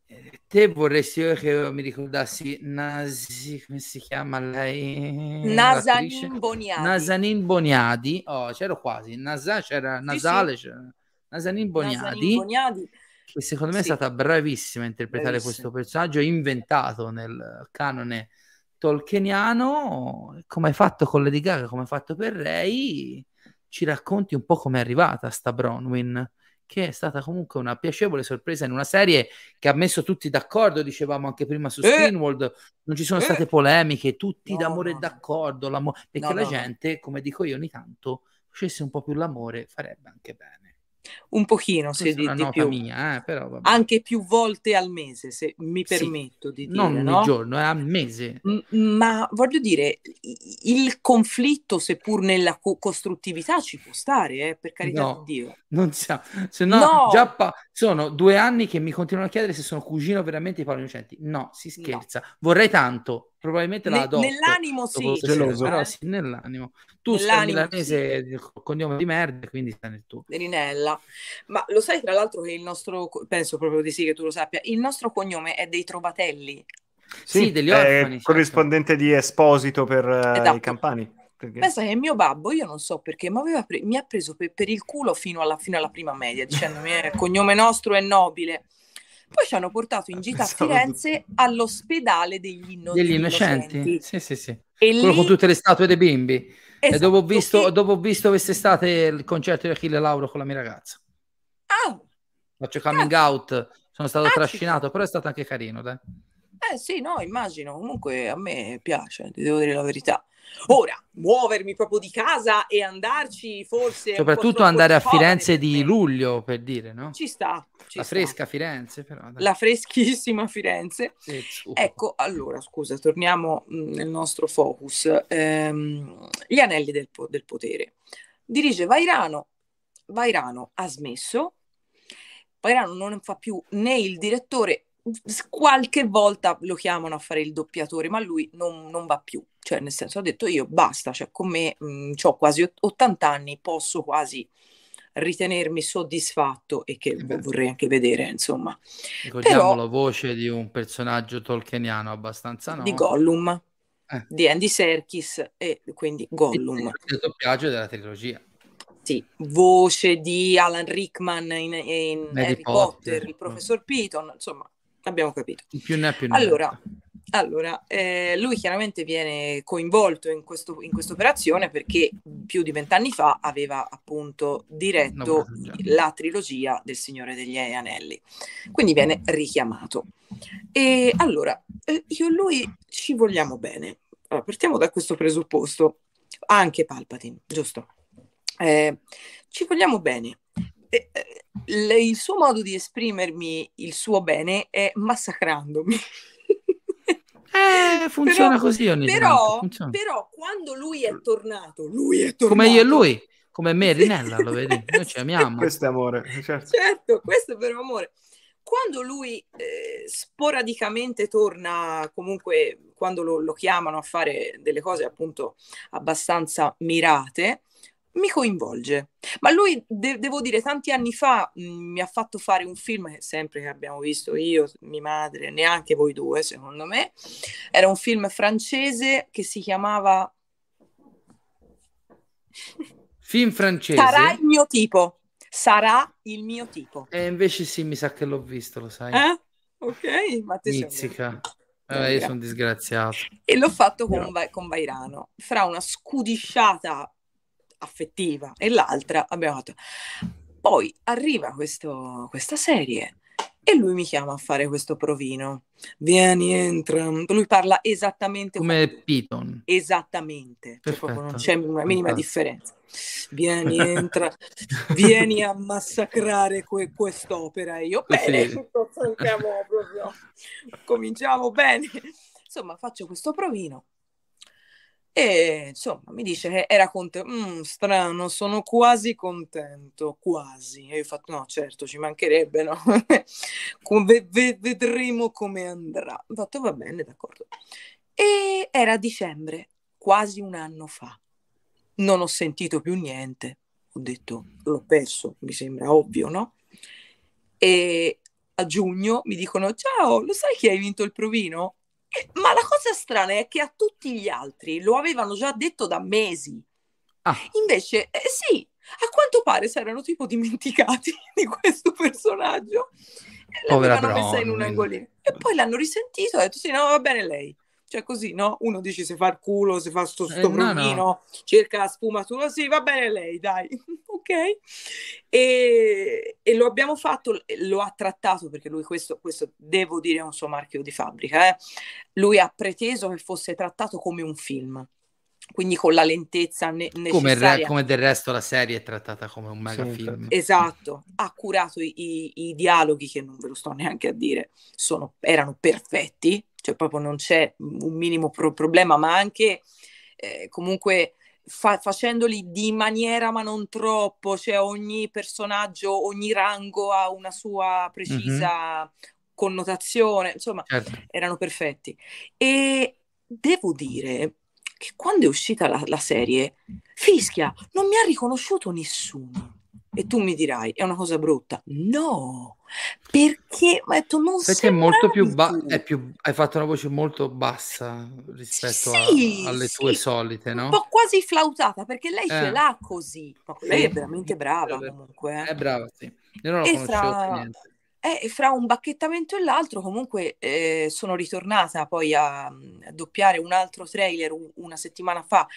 Eh, te vorresti che mi ricordassi Nasi, come si chiama lei? Nazanin Boniadi. Nazanin Boniadi. Oh, c'ero quasi. Nasa, c'era Nasale, sì, sì. c'era Nazanin Boniadi. Nazanin Boniadi. Che secondo me sì. è stata bravissima a interpretare bravissima. questo personaggio inventato nel canone tolkieniano. Come hai fatto con Lady Gaga, come hai fatto per Ray, ci racconti un po' come è arrivata sta Bronwyn che è stata comunque una piacevole sorpresa in una serie che ha messo tutti d'accordo, dicevamo anche prima su Screenworld, eh, non ci sono eh, state polemiche, tutti no, d'amore no, e d'accordo, perché no, la gente, come dico io ogni tanto, facesse un po' più l'amore, farebbe anche bene. Un pochino, se di, di più. Mia, eh, però, Anche più volte al mese, se mi permetto sì, di dire. Non no? ogni giorno, è a mese. M- ma voglio dire, il conflitto, seppur nella co- costruttività, ci può stare, eh, per carità no, di Dio. Non siamo, se no, no. già pa- sono due anni che mi continuano a chiedere se sono cugino veramente di Paolo Innocenti. No, si scherza. Vorrei tanto, probabilmente la adotto. Nell'animo sì. Geloso, però sì, nell'animo. Tu nell'animo, sei milanese sì. cognome di merda, quindi sta nel tuo. Rinella. Ma lo sai tra l'altro che il nostro, penso proprio di sì che tu lo sappia, il nostro cognome è dei Trovatelli. Sì, sì degli orfani. Certo. corrispondente di Esposito per uh, esatto. i campani. Perché? Pensa che mio babbo, io non so perché, ma pre- mi ha preso per, per il culo fino alla, fino alla, prima media, dicendomi il cognome nostro è nobile. Poi ci hanno portato in gita a Firenze all'ospedale degli, inno- degli innocenti. innocenti. Sì, sì, sì. E Quello lì... con tutte le statue dei bimbi. Esatto, e dopo ho, visto, che... dopo ho visto quest'estate il concerto di Achille Lauro con la mia ragazza. Ah! Faccio coming ah. out, sono stato ah, trascinato, però è stato anche carino, dai. Eh sì, no, immagino. Comunque a me piace, ti devo dire la verità. Ora, muovermi proprio di casa e andarci forse... Soprattutto andare a Firenze di luglio, per dire, no? Ci sta. Ci la sta. fresca Firenze, però. Dai. La freschissima Firenze. Ecco, allora, scusa, torniamo mm, nel nostro focus. Ehm, gli anelli del, po- del potere. Dirige Vairano. Vairano ha smesso. Vairano non fa più né il direttore qualche volta lo chiamano a fare il doppiatore, ma lui non, non va più. Cioè, nel senso, ha detto io basta, cioè con me ho quasi 80 anni, posso quasi ritenermi soddisfatto e che eh vorrei anche vedere, insomma. Ricordiamo Però, la voce di un personaggio tolkieniano abbastanza no? Di Gollum, eh. di Andy Serkis e quindi Gollum. Il doppiaggio della trilogia. Sì, voce di Alan Rickman in, in Harry Potter, Potter, il professor Piton, insomma, abbiamo capito. Più ne più ne Allora, allora, eh, lui chiaramente viene coinvolto in, questo, in questa operazione perché più di vent'anni fa aveva appunto diretto no, la trilogia del Signore degli Anelli, quindi viene richiamato. E allora, eh, io e lui ci vogliamo bene. Allora, partiamo da questo presupposto, anche Palpatine, giusto? Eh, ci vogliamo bene. Eh, il suo modo di esprimermi il suo bene è massacrandomi. Eh, funziona però, così ogni però, funziona. però quando lui è tornato, lui è tornato. Come io e lui, come me e Rinella, lo vedi? Noi ci amiamo. questo è amore, certo. certo questo è vero amore. Quando lui eh, sporadicamente torna, comunque quando lo, lo chiamano a fare delle cose appunto abbastanza mirate, mi coinvolge. Ma lui, de- devo dire, tanti anni fa mh, mm, mi ha fatto fare un film, sempre che abbiamo visto io, mia madre, neanche voi due, secondo me. Era un film francese che si chiamava... Film francese? Sarà il mio tipo. Sarà il mio tipo. E invece sì, mi sa che l'ho visto, lo sai. Eh? Ok, ma te Mizzica. Eh, io sono disgraziato. E l'ho fatto con, no. con Vairano. Fra una scudisciata affettiva e l'altra abbiamo fatto. Poi arriva questo, questa serie e lui mi chiama a fare questo provino. Vieni, entra. Lui parla esattamente come, come Piton. Esattamente, cioè non c'è una minima differenza. Vieni, entra, vieni a massacrare que- quest'opera. E io, bene, sì. proprio. Cominciamo bene. Insomma, faccio questo provino e insomma mi dice che era contento, mm, strano, sono quasi contento, quasi. E io ho fatto, no, certo, ci mancherebbe, no? v- v- vedremo come andrà. Ho fatto, va bene, d'accordo. E era dicembre, quasi un anno fa. Non ho sentito più niente. Ho detto, l'ho perso, mi sembra ovvio, no? E a giugno mi dicono, ciao, lo sai che hai vinto il provino? Ma la cosa strana è che a tutti gli altri lo avevano già detto da mesi. Ah. Invece, eh, sì, a quanto pare si erano tipo dimenticati di questo personaggio e l'avevano messa in un angolino. E poi l'hanno risentito e ha detto: Sì, no, va bene lei. Cioè così, no? Uno dice se fa il culo, se fa sto, sto eh, no, no. cerca la sfumatura, sì, va bene lei, dai, ok? E, e, lo abbiamo fatto, lo ha trattato, perché lui questo, questo devo dire è un suo marchio di fabbrica, eh? lui ha preteso che fosse trattato come un film quindi con la lentezza ne- necessaria. Come, come, del resto la serie è trattata come un mega sì, film. Esatto, ha curato i, i, i, dialoghi che non ve lo sto neanche a dire, sono, erano perfetti, cioè proprio non c'è un minimo pro- problema, ma anche eh, comunque fa- facendoli di maniera ma non troppo, cioè ogni personaggio, ogni rango ha una sua precisa mm-hmm. connotazione, insomma, certo. erano perfetti. E devo dire che quando è uscita la, la serie, fischia, non mi ha riconosciuto nessuno. E tu mi dirai, è una cosa brutta. No, perché ma tu non perché è molto più, ba- è più hai fatto una voce molto bassa rispetto sì, a, alle sì. tue solite, no? Un po' quasi flautata perché lei eh. ce l'ha così. Ma lei è veramente brava comunque. Eh. È brava, sì. Io non la conoscevo fra... niente. E fra un bacchettamento e l'altro comunque eh, sono ritornata poi a, a, doppiare un altro trailer un, una settimana fa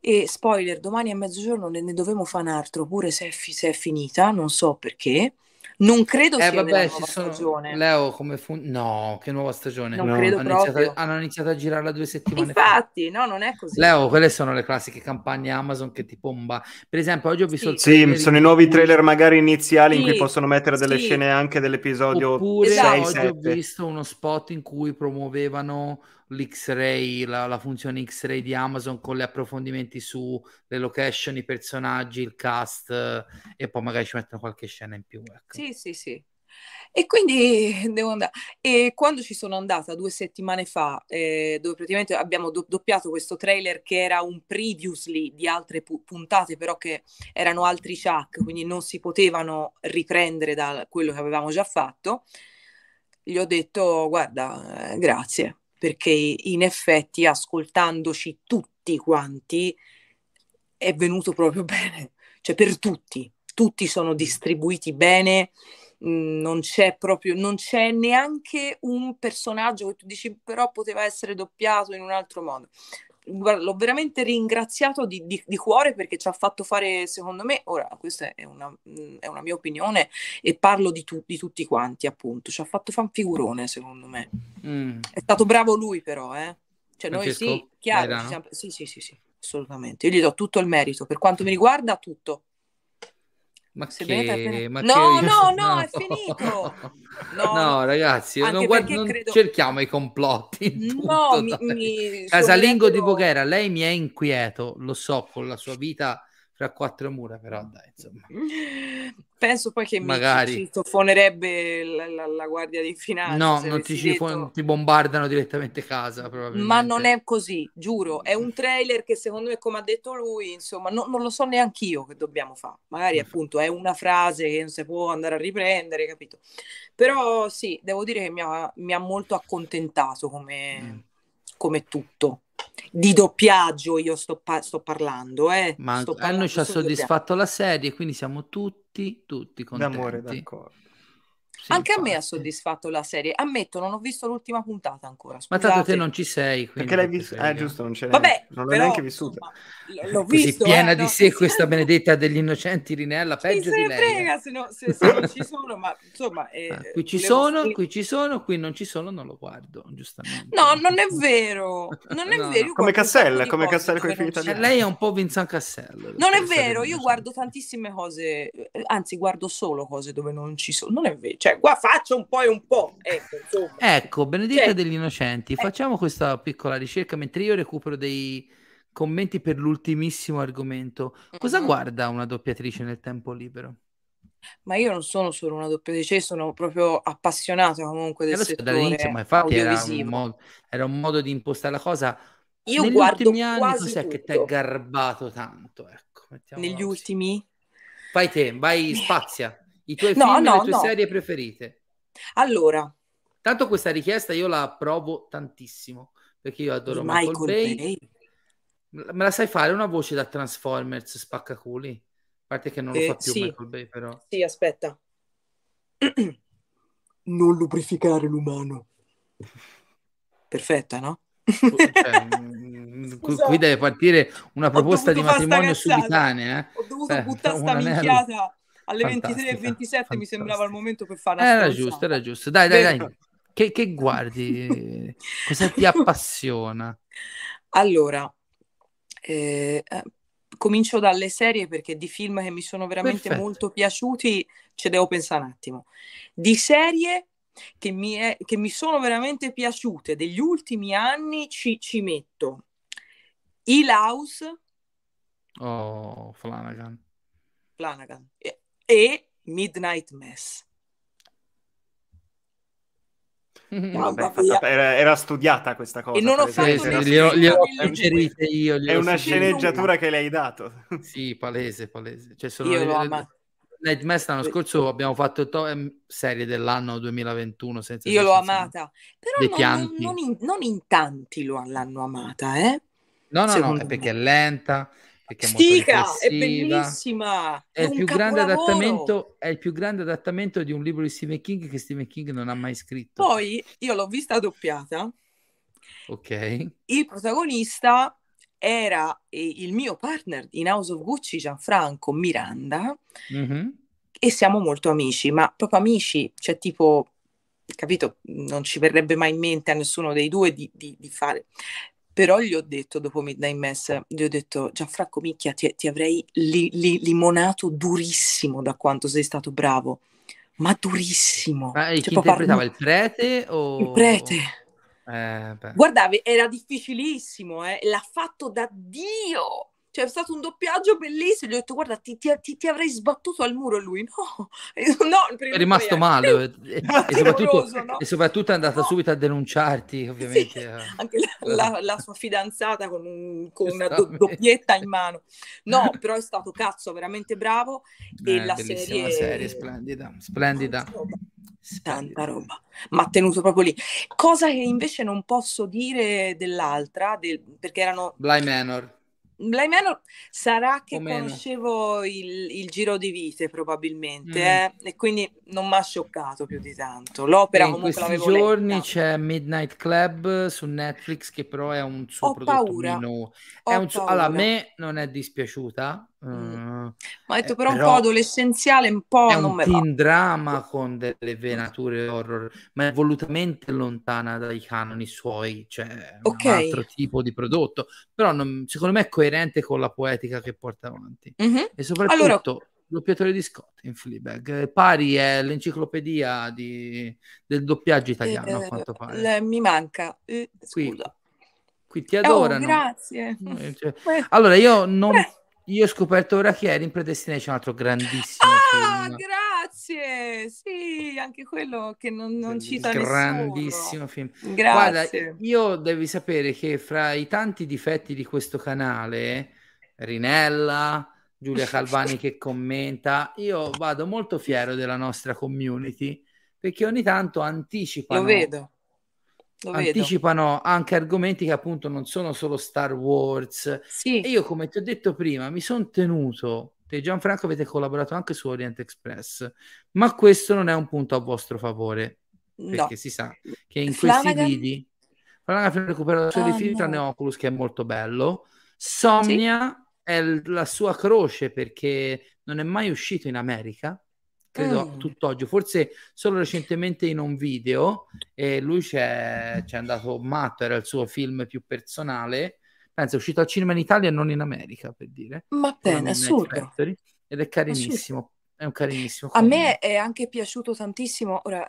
e spoiler, domani a mezzogiorno ne, ne dovremo fare un altro, pure se è, fi- se è finita, non so perché. Non credo eh, sia vabbè, nuova sono... stagione. Leo, come fu... No, che nuova stagione? Non no. credo hanno proprio. Iniziato, hanno iniziato a girarla due settimane Infatti, fa. no, non è così. Leo, quelle sono le classiche campagne Amazon che ti bomba. Per esempio, oggi ho visto sì. Sì, sono i nuovi trailer magari iniziali sì. in cui possono mettere delle sì. scene anche dell'episodio Oppure 6, oggi 7. ho visto uno spot in cui promuovevano l'X-Ray, la, la, funzione X-Ray di Amazon con gli approfondimenti sulle location, i personaggi, il cast e poi magari ci mettono qualche scena in più. Ecco. Sì, sì, sì. E quindi devo andare. E quando ci sono andata due settimane fa, eh, dove praticamente abbiamo do- doppiato questo trailer che era un previously di altre pu- puntate, però che erano altri Chuck, quindi non si potevano riprendere da quello che avevamo già fatto, gli ho detto, guarda, eh, grazie, perché in effetti ascoltandoci tutti quanti è venuto proprio bene, cioè per tutti, tutti sono distribuiti bene Mhmm, non c'è proprio, non c'è neanche un personaggio che tu dici però poteva essere doppiato in un altro modo. Guarda, l'ho veramente ringraziato di, di, di, cuore perché ci ha fatto fare, secondo me, ora questa è una, mhmm, è una mia opinione e parlo di, tu, di, tutti quanti, appunto, ci ha fatto fan figurone, secondo me. Mm. È stato bravo lui però, eh. Cioè noi Francesco? sì, chiaro, siamo... sì, sì, sì, sì, assolutamente. Io gli do tutto il merito, per quanto mi riguarda, tutto. Ma che... Ma no, che... no, no, è finito. No, no ragazzi, non, guard... non credo... cerchiamo i complotti. No, mi, mi... Casalingo di Boghera, lei mi è inquieto, lo so, con la sua vita fra quattro mura, però dai, insomma. Penso poi che Magari. mi citofonerebbe la, la, la, guardia di finanza. No, non ti, detto... ti, bombardano direttamente casa, Ma non è così, giuro. È un trailer che secondo me, come ha detto lui, insomma, no, non lo so neanche io che dobbiamo fare. Magari appunto è una frase che non si può andare a riprendere, capito? Però sì, devo dire che mi ha, mi ha molto accontentato come, mm. Come tutto di doppiaggio io sto, pa- sto parlando, eh. Ma sto a noi ci ha soddisfatto la serie, quindi siamo tutti, tutti contenti. D'amore, d'accordo. Sì, Anche infatti. a me ha soddisfatto la serie. Ammetto, non ho visto l'ultima puntata ancora. Scusate. Ma tanto te non ci sei. Perché l'hai vista? Eh, giusto, non ce l'hai. Vabbè, non l'hai neanche vissuta. Insomma, l'ho visto. piena eh, di no? sé questa benedetta degli innocenti Rinella, peggio di lei. frega se, no, se, se non ci sono, ma insomma... Eh, ah, qui ci sono, finire. qui ci sono, qui non ci sono, non lo guardo, giustamente. No, non è vero. Non è no, vero. No. Come Cassella, come Cassella con i figli italiani. Lei è un po' Vincent Cassello. Non è vero, io guardo tantissime cose, eh, anzi guardo solo cose dove non ci sono. Non è vero, cioè qua faccio un po' e un po'. Ecco, ecco Benedetta cioè, degli Innocenti, eh. facciamo questa piccola ricerca mentre io recupero dei commenti per l'ultimissimo argomento. Cosa mm-hmm. guarda una doppiatrice nel tempo libero? Ma io non sono solo una doppiatrice, sono proprio appassionata comunque del settore dall'inizio, ma infatti era un, modo, era un, modo, di impostare la cosa. Io Negli guardo ultimi anni cos'è tutto. che ti è garbato tanto? Ecco, Negli ultimi? Vai te, vai spazia. I tuoi no, film no, le tue no. serie preferite. Allora. Tanto questa richiesta io la approvo tantissimo, perché io adoro Michael, Michael Bay. Bay. Me la sai fare una voce da Transformers spaccaculi? A parte che non lo eh, fa più sì. Michael Bay, però. Sì, aspetta. non lubrificare l'umano. Perfetta, no? Cioè, mm, qui deve partire una proposta di matrimonio subitanea. Eh? Ho dovuto eh, buttare sta minchiata alle 23.27 mi sembrava il momento per fare una Era giusto, era giusto. Dai, dai, dai. Che, che guardi? Cosa ti appassiona? Allora, eh, eh, comincio dalle serie perché di film che mi sono veramente Perfetto. molto piaciuti ci devo pensare un attimo. Di serie che mi, è, che mi sono veramente piaciute degli ultimi anni ci, ci metto Hill House. Oh, Flanagan. Flanagan. E, e Midnight Mass. Vabbè, era, era, studiata questa cosa. E non ho fatto sì, li ho, li ho suggerite io. È una sceneggiatura che le hai dato. Sì, palese, palese. Cioè, sono io le, Night Mass l'anno scorso abbiamo fatto to- ehm, serie dell'anno 2021 senza Io l'ho amata, però non, non, in, non, in, tanti lo, l'hanno amata, eh? No, no, no, è perché è lenta, perché Stica, è, è bellissima. È, è, il più grande adattamento, è il più grande adattamento di un libro di Stephen King che Stephen King non ha mai scritto. Poi io l'ho vista doppiata. Ok. Il protagonista era il mio partner in House of Gucci, Gianfranco Miranda, mm-hmm. e siamo molto amici, ma proprio amici, cioè tipo, capito, non ci verrebbe mai in mente a nessuno dei due di, di, di fare. Però gli ho detto dopo Midnight Mass, gli ho detto Gianfranco Micchia, ti, ti avrei li, li, limonato durissimo da quanto sei stato bravo, ma durissimo. Ma cioè, chi interpretava par- il prete o... Il prete. Eh, Guardavi, era difficilissimo, eh? l'ha fatto da Dio, cioè è stato un doppiaggio bellissimo, gli ho detto guarda ti, ti, ti avrei sbattuto al muro lui no, no è rimasto male e, e, soprattutto, no? e, soprattutto, è andata no. subito a denunciarti ovviamente. Sì, eh. anche la, la, la, sua fidanzata con, un, con una do, doppietta in mano. No, però è stato cazzo veramente bravo e eh, la serie... serie splendida, splendida. Tanta roba, ma tenuto proprio lì. Cosa che invece non posso dire dell'altra, del, perché erano... Bly Manor. Bly Manor sarà che conoscevo il, il, giro di vite probabilmente mm. eh? e quindi non mi ha scioccato più di tanto. L'opera e in questi giorni letta. c'è Midnight Club su Netflix che però è un suo Ho prodotto paura. meno. È un suo... Allora, a me non è dispiaciuta, Mm. Ma ha detto però, eh, però un po' adolescenziale, un po' è un teen drama con delle venature horror, ma è volutamente lontana dai canoni suoi, cioè okay. un altro tipo di prodotto, però non, secondo me è coerente con la poetica che porta avanti. Mm-hmm. E soprattutto allora... doppiatore di Scott in Fleabag, pari è l'enciclopedia di, del doppiaggio italiano, eh, a quanto pare. Le, mi manca, eh, scusa. Qui, qui ti adorano. Oh, grazie. Eh, cioè, allora io non eh. Io ho scoperto ora che era in Predestination, un altro grandissimo ah, film. grazie! Sì, anche quello che non, non cita Grandissimo nessuno. film. Grazie. Guarda, io devi sapere che fra i tanti difetti di questo canale, Rinella, Giulia Calvani che commenta, io vado molto fiero della nostra community perché ogni tanto anticipano. Lo anticipano vedo. anche argomenti che appunto non sono solo Star Wars. Sì. E io, come ti ho detto prima, mi sono tenuto. Te, Gianfranco, avete collaborato anche su Orient Express, ma questo non è un punto a vostro favore. Perché no. si sa che in Flanagan... questi video Flanagan recupera la sua oh, film no. Oculus, che è molto bello. Somnia sì. è la sua croce perché non è mai uscito in America credo mm. tutt'oggi, forse solo recentemente in un video e lui c'è, c'è andato matto, era il suo film più personale, penso è uscito al cinema in Italia e non in America per dire. Ma bene, assurdo. Ed è carinissimo. È un carinissimo. A me è anche piaciuto tantissimo, ora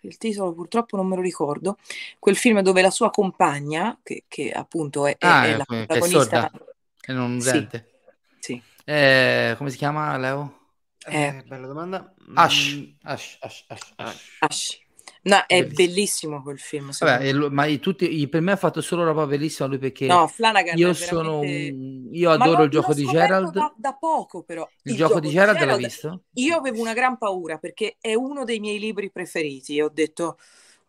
il titolo purtroppo non me lo ricordo, quel film dove la sua compagna, che, che appunto è, ah, è, la protagonista... È non udente. Sì. sì. Eh, come si chiama Leo? Eh, eh, bella domanda. Ash. Mm. Ash, Ash, Ash, Ash. Ash. No, è bellissimo, bellissimo quel film. Vabbè, lo, ma tutti, per me ha fatto solo roba bellissima lui perché no, Flanagan io sono un, io adoro il gioco di Gerald. Da, da, poco però. Il, il gioco, gioco, di Gerald, Gerald l'hai visto? Io avevo una gran paura perché è uno dei miei libri preferiti. Ho detto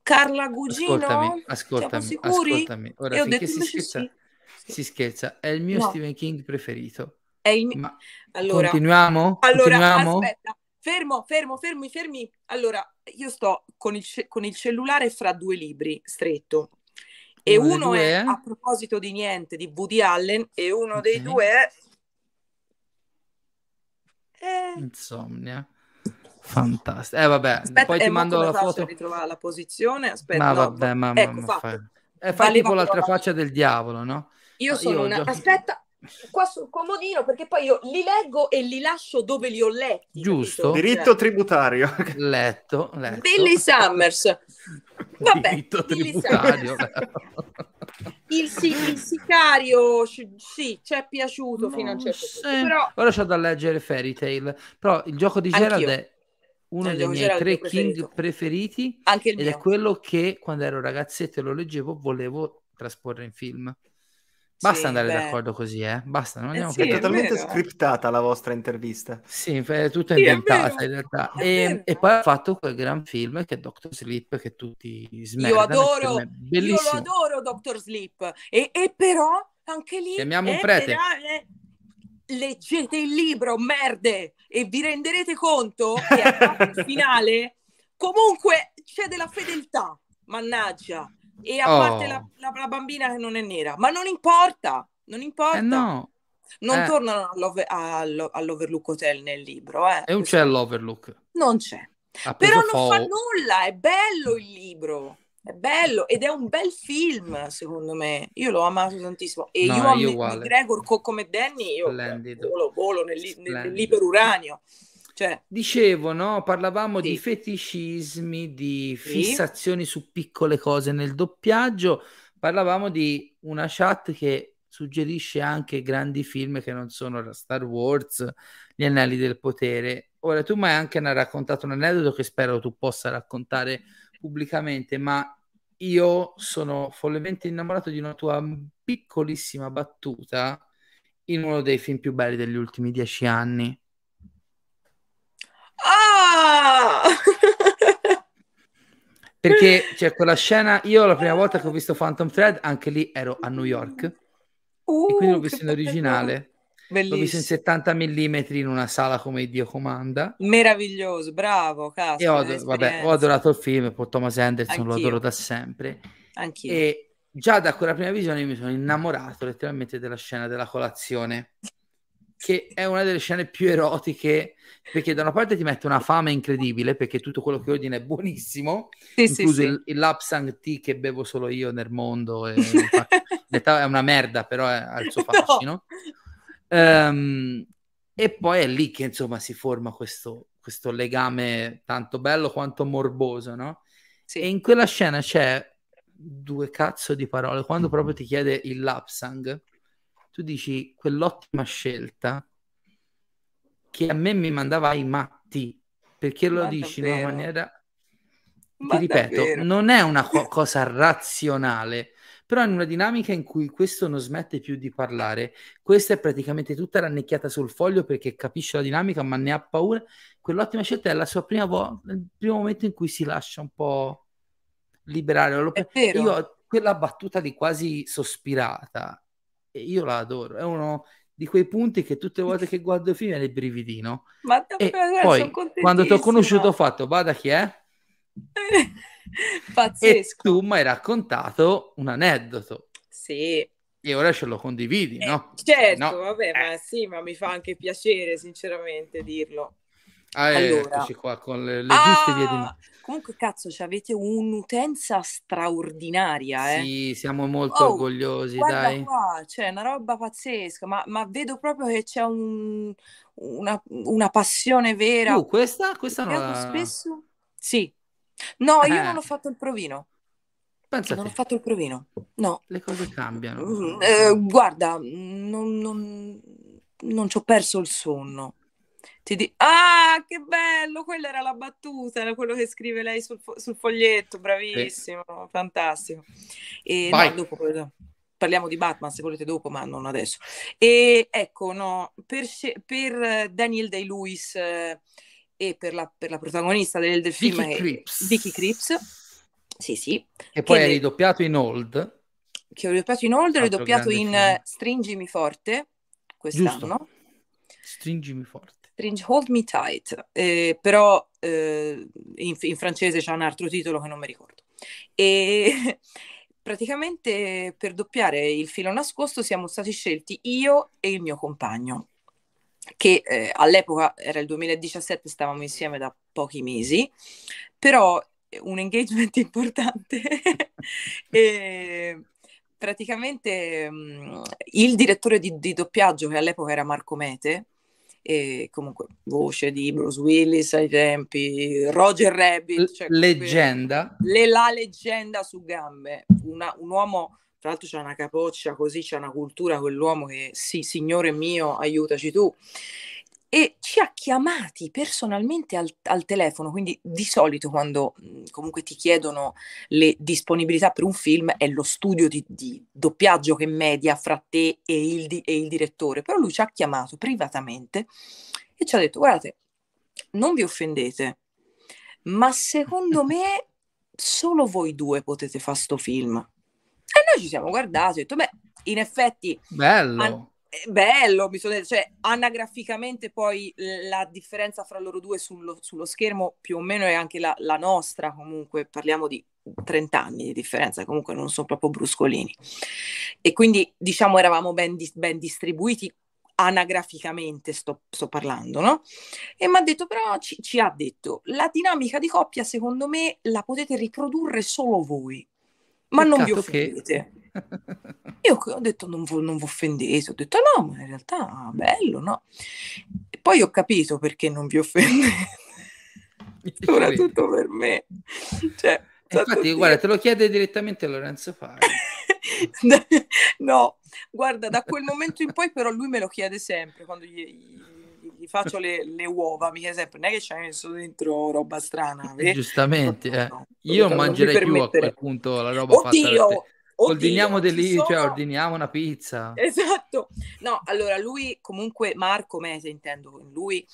Carla Gugino, ascoltami, ascoltami, ascoltami. Ora, e ho detto, si scherza, sì. si scherza, è il mio no. Stephen King preferito. È il mio... Ma allora, continuiamo? Allora, continuiamo? aspetta, fermo, fermo, fermi, fermi. Allora, io sto con il, ce- con il cellulare fra due libri, stretto. E uno, uno è, a proposito di niente, di Woody Allen, e uno okay. dei due è... Eh... Insomnia. Fantastico. Eh vabbè, Aspetta, poi ti mando la foto. ritrovare la posizione. Aspetta, ma vabbè, no, ma, ecco, ma, fa... È fa tipo l'altra faccia del diavolo, no? Io sono io una... Gioco... Aspetta, qua sul comodino perché poi io li leggo e li lascio dove li ho letti. Giusto. Capito? Diritto cioè. tributario. Letto, letto. Billy Summers. Vabbè, Diritto tributario. il, il, sicario sì, ci è piaciuto no, fino a un certo punto. Però... Ora c'ho da leggere Fairy Tail, però il gioco di Gerald Anch'io. è uno dei miei tre King preferiti Anche il ed mio. è quello che quando ero ragazzetto e lo leggevo volevo trasporre in film. Basta sì, andare beh. d'accordo così, eh? Basta, non andiamo eh sì, è totalmente scriptata la vostra intervista. Sì, è tutta inventata sì, in realtà. E, e, poi ha fatto quel gran film che è Doctor Sleep che tutti smerano. Io adoro, io lo adoro Doctor Sleep. E, e però anche lì... Chiamiamo un prete. Però, eh, leggete il libro, merde, e vi renderete conto che al finale comunque c'è della fedeltà. Mannaggia e a oh. parte la, la, la, bambina che non è nera, ma non importa, non importa. Eh no. Non eh. tornano all'over, all'Overlook Hotel nel libro. Eh, e non c'è l'Overlook. Non c'è. Però non fo- fa nulla, è bello il libro. È bello ed è un bel film, secondo me. Io l'ho amato tantissimo. E no, io, io a Gregor come Danny, io volo, volo nel, nell'iperuranio. Cioè... Dicevo, no? Parlavamo sì. di feticismi, di fissazioni sì. su piccole cose nel doppiaggio. Parlavamo di una chat che suggerisce anche grandi film che non sono Star Wars, Gli Anelli del Potere. Ora, tu mi hai anche raccontato un aneddoto che spero tu possa raccontare pubblicamente, ma io sono follemente innamorato di una tua piccolissima battuta in uno dei film più belli degli ultimi dieci anni. Ah! Perché c'è quella scena, io la prima volta che ho visto Phantom Thread, anche lì ero a New York, uh, e quindi l'ho visto in originale. Bellissimo. L'ho visto in 70 mm in una sala come Dio comanda. Meraviglioso, bravo. Caso, e ho, vabbè, ho adorato il film, poi Thomas Anderson Anch'io. lo adoro da sempre. Anch'io. E già da quella prima visione mi sono innamorato letteralmente della scena della colazione che è una delle scene più erotiche perché da una parte ti mette una fame incredibile perché tutto quello che ordina è buonissimo sì, incluso sì, il, sì. Lapsang tea che bevo solo io nel mondo e, realtà è una merda però è, ha il suo fascino no. um, e poi è lì che insomma si forma questo, questo legame tanto bello quanto morboso no? e in quella scena c'è due cazzo di parole quando proprio ti chiede il Lapsang tu dici quell'ottima scelta che a me mi mandava ai matti perché lo Ma dici davvero? in una maniera ti ripeto, davvero? non è una co- cosa razionale, però in una dinamica in cui questo non smette più di parlare, questa è praticamente tutta rannicchiata sul foglio perché capisce la dinamica ma ne ha paura, quell'ottima scelta è la sua prima volta, il primo momento in cui si lascia un po' liberare. Io quella battuta di quasi sospirata io la adoro. È uno di quei punti che tutte le volte che guardo il film è il brividino. Ma e poi quando ti ho conosciuto ho fatto, vada chi è? Pazzesco. E tu mi hai raccontato un aneddoto. Sì. E ora ce lo condividi, eh, no? Certo, no. vabbè, eh. ma sì, ma mi fa anche piacere, sinceramente, dirlo. Ah, allora. qua con le, le ah, giuste vie di mano. Comunque, cazzo, avete un'utenza straordinaria, eh? Sì, siamo molto oh, orgogliosi, dai. Qua, c'è una roba pazzesca, ma, ma vedo proprio che c'è un, una, una, passione vera. Uh, questa, questa non la... spesso? Sì. No, eh. io non ho fatto il provino. Pensa non ho fatto il provino, no. Le cose cambiano. Mm, eh, guarda, non, non, non ci ho perso il sonno ti di- ah, che bello! Quella era la battuta, era quello che scrive lei sul, fo- sul foglietto, bravissimo, sì. fantastico. E no, dopo parliamo di Batman se volete dopo, ma non adesso. E ecco, no, per, per Daniel Day-Lewis eh, e per la, per la, protagonista del, del film Vicky Crips. Vicky Crips, sì, sì. E poi è ridoppiato in Old. Che ho ridoppiato in Old, ho ridoppiato in film. Stringimi Forte quest'anno. Giusto. Stringimi Forte. Strange Hold Me Tight, eh, però eh, in, in, francese c'è un altro titolo che non mi ricordo. E praticamente per doppiare il filo nascosto siamo stati scelti io e il mio compagno, che eh, all'epoca era il 2017, stavamo insieme da pochi mesi, però un engagement importante. e praticamente mh, il direttore di, di doppiaggio, che all'epoca era Marco Mete, e comunque voce di Bruce Willis ai tempi, Roger Rabbit, cioè leggenda, le, la leggenda su gambe, Una, un uomo tra l'altro c'è una capoccia così, c'è una cultura quell'uomo che sì signore mio aiutaci tu e ci ha chiamati personalmente al, al, telefono, quindi di solito quando comunque ti chiedono le disponibilità per un film è lo studio di, di doppiaggio che media fra te e il, di, e il direttore, però lui ci ha chiamato privatamente e ci ha detto guardate, non vi offendete, ma secondo me solo voi due potete fare sto film. E noi ci siamo guardati e ho detto, beh, in effetti... Bello! An- bello, mi sono detto, cioè anagraficamente poi la differenza fra loro due sullo, sullo schermo più o meno è anche la, la, nostra, comunque parliamo di 30 anni di differenza, comunque non sono proprio bruscolini. E quindi diciamo eravamo ben, ben distribuiti anagraficamente sto, sto, parlando, no? E mi ha detto, però ci, ci ha detto, la dinamica di coppia secondo me la potete riprodurre solo voi, ma Peccato non vi offendete. Che io ho detto non, vi offendete, ho detto no, ma in realtà bello, no? E poi ho capito perché non vi offendete, soprattutto per me. Cioè, Infatti, guarda, te lo chiede direttamente Lorenzo Fari. no, Guarda, da quel momento in poi però lui me lo chiede sempre quando gli, gli, gli faccio le, le, uova, mi chiede sempre, non è che ci hai messo dentro roba strana. Vedi? Giustamente, eh. io non mangerei più a quel punto la roba Oddio! fatta ordiniamo di lì, cioè, sono... cioè ordiniamo una pizza. Esatto. No, allora lui comunque Marco Mese intendo lui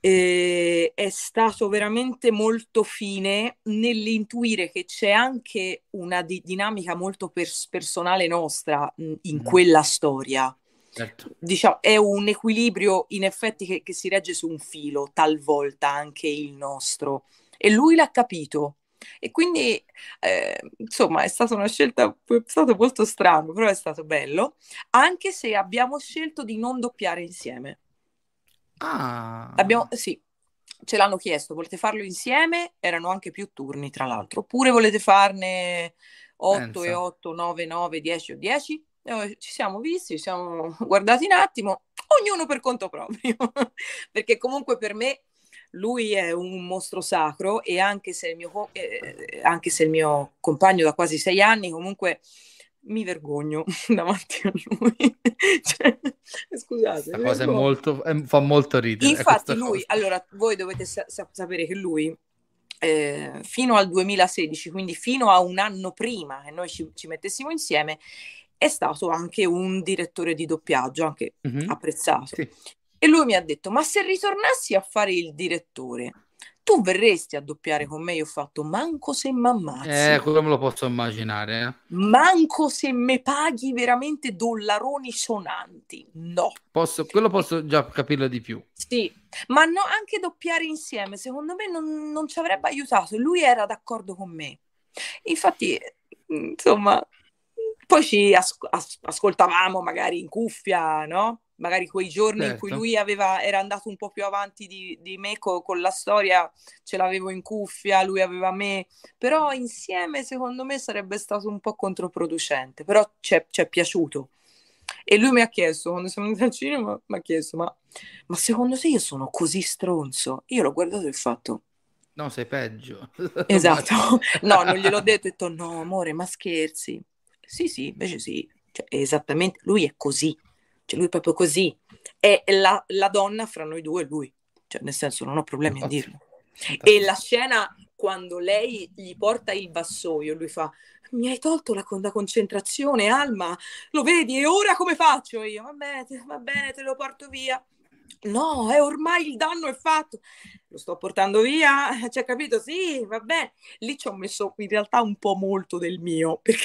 eh, è stato veramente molto fine nell'intuire che c'è anche una di- dinamica molto pers- personale nostra mh, in mm. quella storia. Certo. Diciamo, è un equilibrio in effetti che, che si regge su un filo, talvolta anche il nostro. E lui l'ha capito. E quindi, eh, insomma, è stata una scelta, è stato molto strano, però è stato bello, anche se abbiamo scelto di non doppiare insieme. Ah. Abbiamo, sì, ce l'hanno chiesto, volete farlo insieme? Erano anche più turni, tra l'altro. Oppure volete farne 8 Pensa. e 8, 9, 9, 10 o 10? Eh, ci siamo visti, ci siamo guardati un attimo, ognuno per conto proprio. Perché comunque per me lui è un mostro sacro e anche se il mio, eh, anche se il mio compagno da quasi sei anni comunque mi vergogno davanti a lui. cioè, scusate. Questa cosa è molto, è, fa molto ridere. Infatti lui, cosa. allora, voi dovete sa- sapere che lui eh, fino al 2016, quindi fino a un anno prima che noi ci, ci mettessimo insieme, è stato anche un direttore di doppiaggio, anche mm-hmm. apprezzato. Sì. E lui mi ha detto, ma se ritornassi a fare il direttore, tu verresti a doppiare con me? Io ho fatto, manco se mi ammazzi. Eh, quello me lo posso immaginare. Eh. Manco se me paghi veramente dollaroni sonanti. No. Posso, quello posso già capirlo di più. Sì, ma no, anche doppiare insieme, secondo me non, non ci avrebbe aiutato. Lui era d'accordo con me. Infatti, insomma, poi ci as- as- ascoltavamo magari in cuffia, no? Magari quei giorni certo. in cui certo. lui aveva, era andato un po' più avanti di, di me co, con la storia, ce l'avevo in cuffia, lui aveva me, però insieme secondo me sarebbe stato un po' controproducente, però ci è piaciuto. E lui mi ha chiesto, quando siamo andati al cinema, mi ha chiesto, ma, ma secondo te io sono così stronzo? Io l'ho guardato e ho fatto... No, sei peggio. Esatto. no, non gliel'ho detto, ho detto, no, amore, ma scherzi. Sì, sì, invece sì. Cioè, esattamente, lui è così cioè lui è proprio così. È la, la donna fra noi due è lui. Cioè, nel senso, non ho problemi a dirlo. E la scena quando lei gli porta il vassoio, lui fa: Mi hai tolto la, la concentrazione, Alma, lo vedi? E ora come faccio? io, va bene, va bene, te lo porto via. No, è ormai il danno è fatto. Lo sto portando via, ci hai capito? Sì, va bene. Lì ci ho messo in realtà un po' molto del mio, perché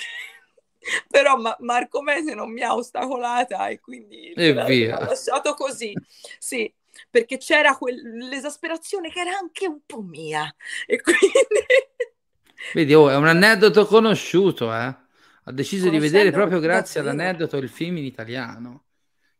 però ma- Marco Mese non mi ha ostacolata e quindi e via. l'ho lasciato così, sì, perché c'era quell'esasperazione che era anche un po' mia e quindi... Vedi, oh, è un aneddoto conosciuto, eh? Ha deciso di vedere proprio grazie davvero. all'aneddoto il film in italiano.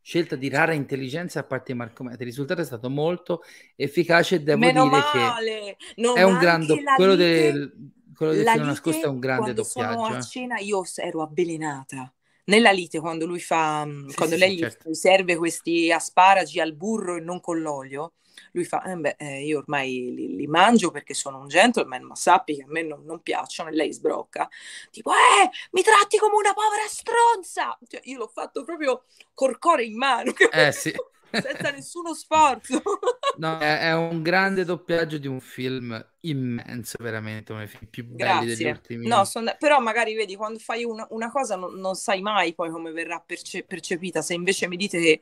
Scelta di rara intelligenza a parte Marco Mete. Il risultato è stato molto efficace e devo Meno dire male. che non è un grande quello del quello del filo nascosto è un grande doppiaggio. Sono a eh. cena io ero avvelenata. Nella lite, quando lui fa, mm, sì, quando sì, lei certo. gli serve questi asparagi al burro e non con l'olio, lui fa, eh beh, eh, io ormai li, li, mangio perché sono un gentleman, ma sappi che a me non, non, piacciono e lei sbrocca, tipo, eh, mi tratti come una povera stronza! Cioè, io l'ho fatto proprio col cuore in mano. Eh sì senza nessuno sforzo. no, è, è, un grande doppiaggio di un film immenso, veramente, uno dei film più belli Grazie. degli ultimi No, son... però magari vedi, quando fai una, una cosa non, non, sai mai poi come verrà perce- percepita, se invece mi dite che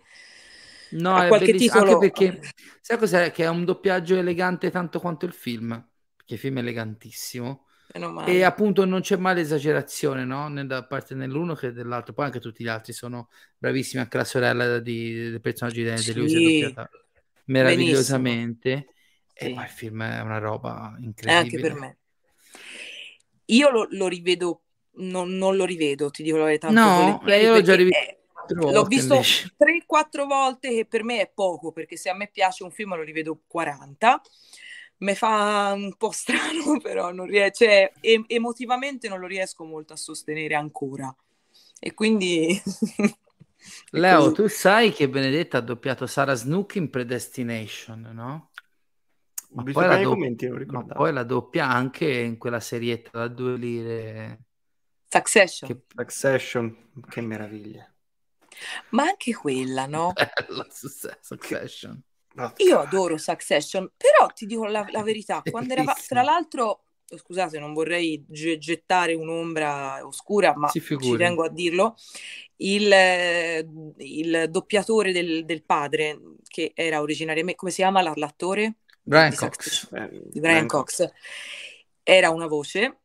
No, a qualche titolo... anche perché sai cos'è? Che è un doppiaggio elegante tanto quanto il film, perché il film è elegantissimo e appunto non c'è mai l'esagerazione, no? Né da parte dell'uno che dell'altro. Poi anche tutti gli altri sono bravissimi, anche la sorella di, dei personaggi di sì. è doppiata meravigliosamente. Sì. E poi il film è una roba incredibile. È anche per me. Io lo, lo rivedo, non, non, lo rivedo, ti dico la verità. No, io l'ho già rivisto. L'ho visto 3-4 volte che per me è poco, perché se a me piace un film lo rivedo 40 mi fa un po' strano, però non riesco, cioè, em- emotivamente non lo riesco molto a sostenere ancora. E quindi... Leo, tu sai che Benedetta ha doppiato Sara Snook in Predestination, no? Ma poi, la do- commenti, ma poi, la doppia anche in quella serietta da due lire Succession. Che... Succession, che meraviglia. Ma anche quella, no? Bella, Succession. Io adoro Succession, però ti dico la, la verità, quando era, tra l'altro, scusate, non vorrei gettare un'ombra oscura, ma ci tengo a dirlo, il, il doppiatore del, del, padre, che era originariamente, come si chiama l'attore? Brian Cox. Brian, Brian Cox. Cox. Era una voce,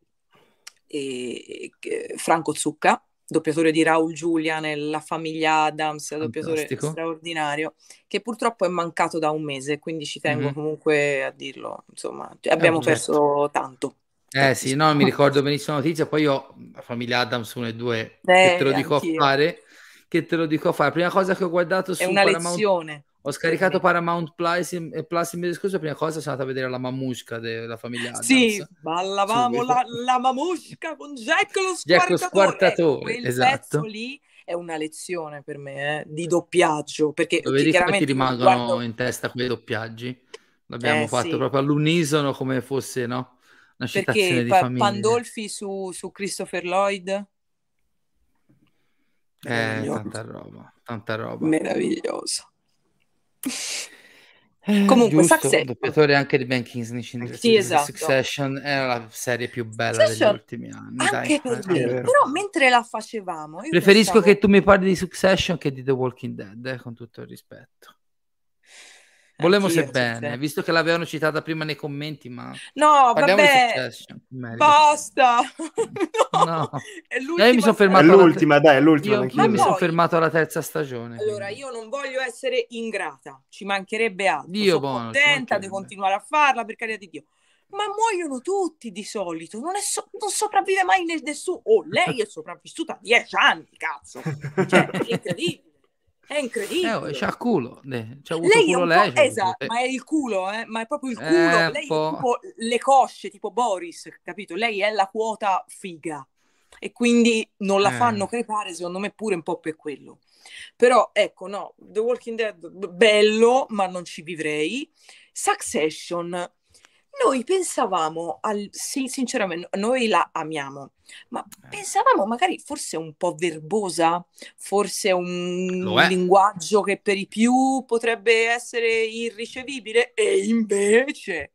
e, e, Franco Zucca, doppiatore di Raul Giulia nella famiglia Adams, doppiatore Fantastico. straordinario, che purtroppo è mancato da un mese, quindi ci tengo mm-hmm. comunque a dirlo, insomma, abbiamo eh, perso tanto. Eh sì, no, mi ricordo benissimo la notizia, poi io, la famiglia Adams 1 e 2, eh, che te lo dico anch'io. a fare, che te lo dico a fare, prima cosa che ho guardato su è una Paramount... lezione ho scaricato Paramount Plus, Plus il mese scorso, prima cosa sono andata a vedere la mamusca della famiglia Adams. Sì, ballavamo la, la mamusca con Jack lo squartatore. Jack lo squartatore, Quel esatto. lì è una lezione per me eh, di doppiaggio, perché come ti rimangono guardo... in testa quei doppiaggi? L'abbiamo eh, fatto sì. proprio all'unisono come fosse, no? Una citazione perché di pa- famiglia. Pandolfi su, su Christopher Lloyd? Eh, tanta roba, tanta roba. Meraviglioso. Eh, Comunque, giusto, Succession. doppiatore anche di Ben Kingsley. Sì, esatto. Succession è la serie più bella Succession, degli ultimi anni. Anche dai. per me, però mentre la facevamo... Preferisco pensavo... che tu mi parli di Succession che di The Walking Dead, eh, con tutto il rispetto. Volemo se bene, visto che l'avevano citata prima nei commenti, ma no, vabbè, basta. no, no. È l'ultima, mi sono fermato è l'ultima, dai, è l'ultima. Io, io mi sono fermato alla terza stagione. Allora, io non voglio essere ingrata, ci mancherebbe altro. Dio sono buono, contenta di continuare a farla, per carità di Dio. Ma muoiono tutti di solito, non, so- non sopravvive mai nessuno. Oh, lei è sopravvissuta a dieci anni, cazzo. Cioè, è incredibile. È incredibile. Eh, oh, c'ha il culo. C'ha avuto lei culo lei. Esatto, ma è il culo, eh? ma è proprio il culo. Eh, lei è tipo le cosce, tipo Boris, capito? Lei è la quota figa. E quindi non la eh. fanno crepare, secondo me, pure un po' per quello. Però, ecco, no, The Walking Dead, bello, ma non ci vivrei. Succession, noi pensavamo, al, sì, sinceramente, noi la amiamo, ma eh. pensavamo magari forse un po' verbosa, forse un linguaggio che per i più potrebbe essere irricevibile, e invece...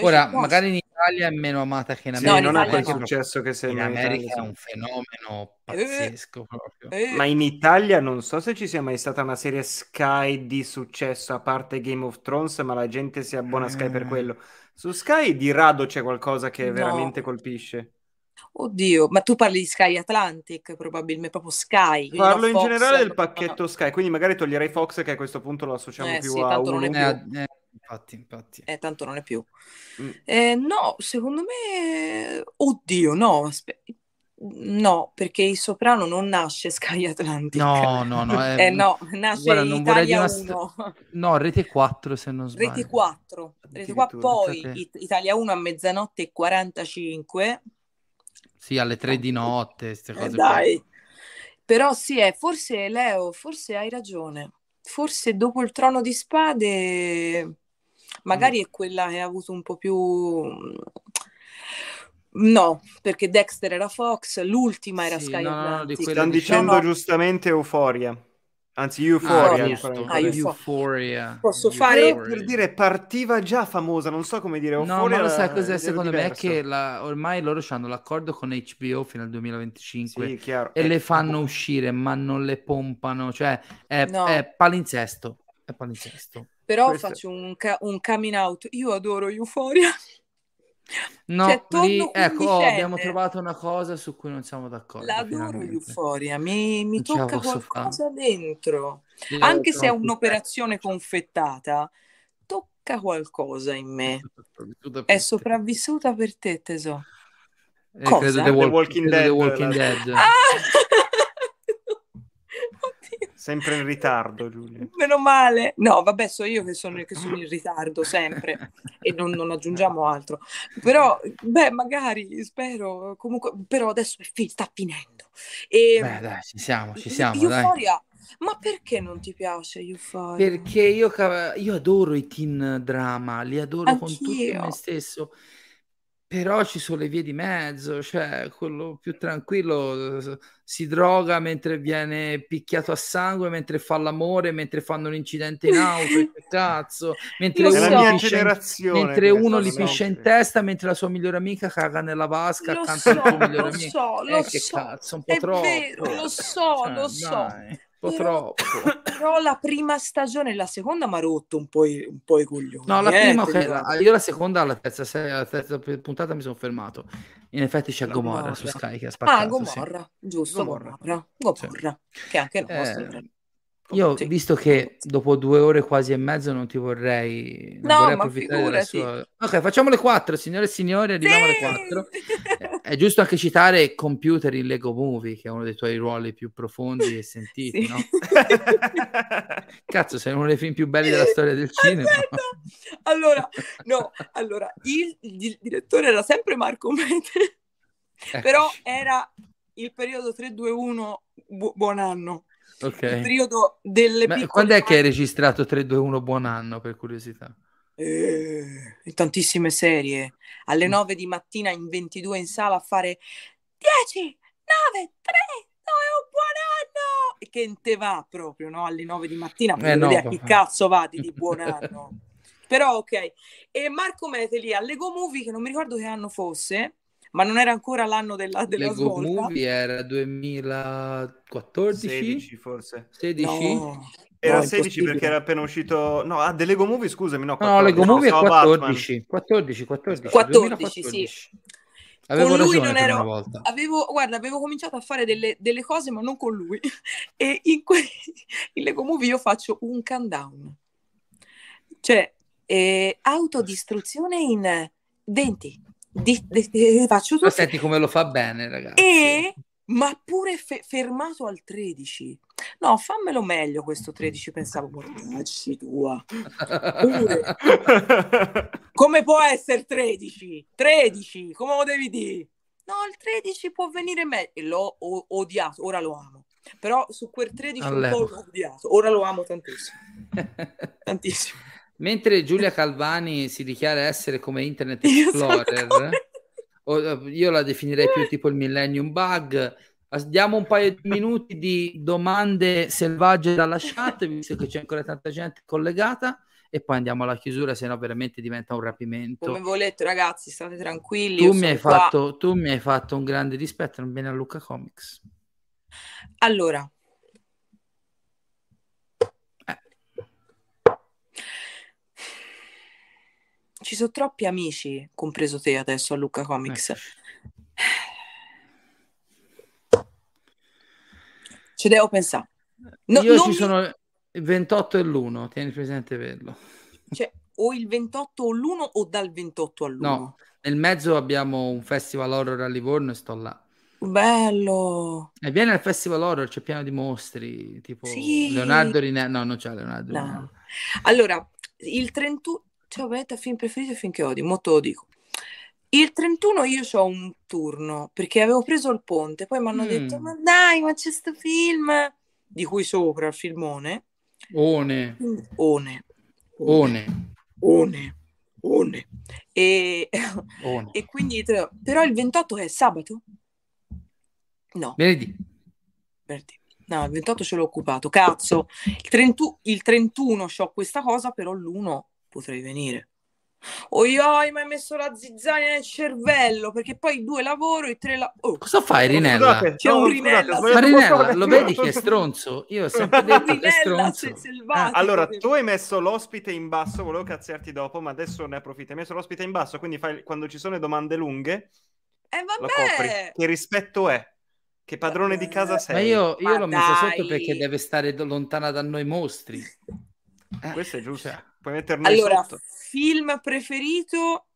Ora, no. magari in Italia è meno amata che in America. Sì, non ha quel successo che se in America è un fenomeno pazzesco eh, proprio. Eh. Ma in Italia non so se ci sia mai stata una serie Sky di successo a parte Game of Thrones, ma la gente si abbona a Sky per eh. quello. Su Sky di rado c'è qualcosa che no. veramente colpisce. Oddio, ma tu parli di Sky Atlantic, probabilmente proprio Sky. Parlo in Fox, generale del pacchetto no. Sky, quindi magari toglierei Fox che a questo punto lo associamo eh, più sì, a uno. Eh, eh, infatti, infatti. Eh, tanto non è più. Mm. Eh, no, secondo me... Oddio, no, aspetta. No, il Soprano non nasce Sky Atlantic. No, no, no. È... eh, no, nasce Guarda, non Italia una... 1. No, Rete 4 se non sbaglio. Rete 4. Rete 4 poi It- Italia 1 a mezzanotte e 45. Sì, alle 3 di notte, queste cose. Eh, dai. Però sì, è, forse Leo, forse hai ragione. Forse dopo il Trono di Spade magari mm. è quella che ha avuto un po' più No, perché Dexter era Fox, l'ultima era sì, Sky no, Atlantic. No, Stanno dicendo no, giusto Euforia. Anzi, Euphoria. Ah, ah, Euphoria. Posso fare per dire partiva già famosa, non so come dire. Euphoria no, ma lo sai cos'è secondo diverso. me? Che la, ormai loro hanno l'accordo con HBO fino al 2025 sì, e eh, le fanno uscire, ma non le pompano. Cioè, è, no. è palinsesto. È palinsesto. Però Questo... faccio un, ca- un coming out. Io adoro Euphoria. No, cioè, lì, ecco, oh, abbiamo trovato una cosa su cui non siamo d'accordo. L'adoro Euphoria, mi, mi tocca qualcosa fare. dentro. Io Anche se è un'operazione confettata, tocca qualcosa in me. È sopravvissuta per te, tesoro. Eh, credo The, Walk- The Walking Dead. The Walking Dead. Ah! Sempre in ritardo, Giulia. Meno male. No, vabbè, so io che sono, che sono in ritardo sempre e non, non, aggiungiamo altro. Però, beh, magari, spero, comunque, però adesso fi- sta finendo. E, beh, dai, ci siamo, ci siamo, Euphoria, ma perché non ti piace Euphoria? Perché io, io adoro i teen drama, li adoro Anch'io. con tutto me stesso però ci sono le vie di mezzo, cioè quello più tranquillo si droga mentre viene picchiato a sangue, mentre fa l'amore, mentre fanno un incidente in auto, che cazzo, mentre uno, so. in, generazione mentre uno li no? piscia in testa, mentre la sua migliore amica caga nella vasca Lo accanto al suo so, migliore lo amico. so, Eh, lo so. cazzo, un po' troppo. vero, lo so, Cioè, lo so. dai, un po' Però- troppo. Però la prima stagione e la seconda mi ha rotto un po' i, un po' i coglioni. No, la eh, prima, te ok, dico. la- io la seconda, alla terza, se- alla terza puntata mi sono fermato. In effetti c'è Gomorra su Gomorra. Sky che ha spaccato. Ah, sì. Gomorra, giusto, Gomorra. Gomorra. Gomorra, che è anche nostro. Eh, Io, Sì. visto che dopo due ore quasi e mezzo non ti vorrei, non No, vorrei ma approfittare della figurati. sua... Ok, facciamo le quattro, signore e signori, arriviamo alle quattro. È giusto anche citare Computer in Lego Movie, che è uno dei tuoi ruoli più profondi e sentiti, Sì. no? Cazzo, sei uno dei film più belli della storia del cinema. Aspetta. Allora, no, allora, il, il direttore era sempre Marco Mete, Ecco, però era il periodo 321 bu- buon anno, ok. il periodo delle Ma piccole quando è che hai registrato 3-2-1 buon anno, per curiosità? Eh, in tantissime serie, alle Mm. 9 di mattina in 22 in sala a fare 10, 9, 3, 2, un buon anno! E che te va proprio, no? Alle 9 di mattina, Eh, no, vabbè. cazzo va di, di buon anno. Però ok. E Marco Meteli a Lego Movie, che non mi ricordo che anno fosse, ma non era ancora l'anno della, della Lego svolta. Movie era 2014? 16 forse. 16? No, Era no, 16 impossibile. perché era appena uscito... No, ah, The Lego Movie, scusami, no. No, Lego 14, Movie è pensavo Batman. 14. 14, 14. 14, 2014. sì. Avevo Con lui non ero- una volta. Avevo, guarda, avevo cominciato a fare delle, delle cose, ma non con lui. E in, que- in Lego Movie io faccio un countdown. Cioè, eh, autodistruzione in 20. Di- di- di- faccio Ma tutto. senti come lo fa bene, ragazzi. E, ma pure fe- fermato al 13. No, fammelo meglio questo 13, pensavo, mortacci tua. Come può essere 13? 13, come lo devi dire? No, il 13 può venire meglio. E l'ho o- odiato, ora lo amo. Però su quel 13 un po' All'epoca. l'ho odiato, ora lo amo tantissimo. Tantissimo. Mentre Giulia Calvani si dichiara essere come Internet Explorer, come- eh, io la definirei più tipo il Millennium Bug. Diamo un paio di minuti di domande selvagge dalla chat, visto che c'è ancora tanta gente collegata, e poi andiamo alla chiusura, se no veramente diventa un rapimento. Come volete, ragazzi, state tranquilli. Tu mi, hai qua. fatto, tu mi hai fatto un grande dispetto, non bene a Luca Comics. Allora, ci sono troppi amici, compreso te adesso a Luca Comics. Eccoci. Ci devo pensare. No, Io ci mi- sono il 28 e l'1, tieni presente quello. cioè, o il 28 o l'1 o dal 28 all'1. No, nel mezzo abbiamo un festival horror a Livorno e sto là. Bello. E viene al festival horror, c'è pieno di mostri, tipo Sì. Leonardo Rinelli. No, non c'è Leonardo No. Allora, il 31... Ciao, Betta, film preferito e film che odi, mo te lo dico. Il 31 io ho un turno, perché avevo preso il ponte, poi mi hanno Mm. detto, ma dai, ma c'è sto film, di cui sopra il filmone. One, One. one, One. One. E, one. e quindi, però il 28 è sabato? No, Venerdì. venerdì. No, il 28 ce l'ho occupato. Cazzo, il, 31 il 31 ho questa cosa, però l'1 potrei venire. Oi, oi, mi hai messo la zizzania nel cervello, perché poi due lavoro e tre lavoro. Oh, Cosa fai, Rinella? Scusate, C'è no, un scusate, Rinella, ho Ma Rinella, lo vedi che è stronzo? Io ho sempre detto che è stronzo. selvatico. Allora, tu hai messo l'ospite in basso, volevo cazziarti dopo, ma adesso ne approfitto. Hai messo l'ospite in basso, quindi fai- quando ci sono le domande lunghe, Eh, lo copri. Che rispetto è? Che padrone di casa Ma sei? io, io Ma l'ho dai. sotto perché deve stare lontana da noi mostri. Eh, Questo è giusto. cioè, Puoi metterlo Allora, sotto. film preferito?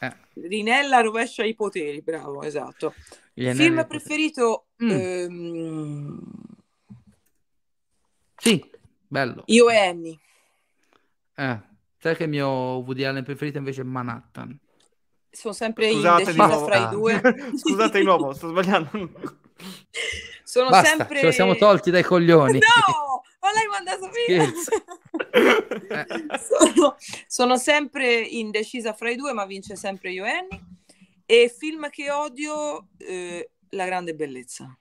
eh, Rinella rovescia i poteri, bravo, esatto. gli Film preferito? Mm. ehm, Sì, bello. io e Annie. Eh, sai che il mio Woody Allen preferito invece è Manhattan. Sono sempre Scusate indecisa fra i due. Scusate di nuovo, sto sbagliando. Sono Basta, sempre... ce lo siamo tolti dai coglioni. No! Ma! Scherzo. Eh. sono, sono sempre indecisa fra i due, ma vince sempre io e. E film che odio, eh, La grande bellezza.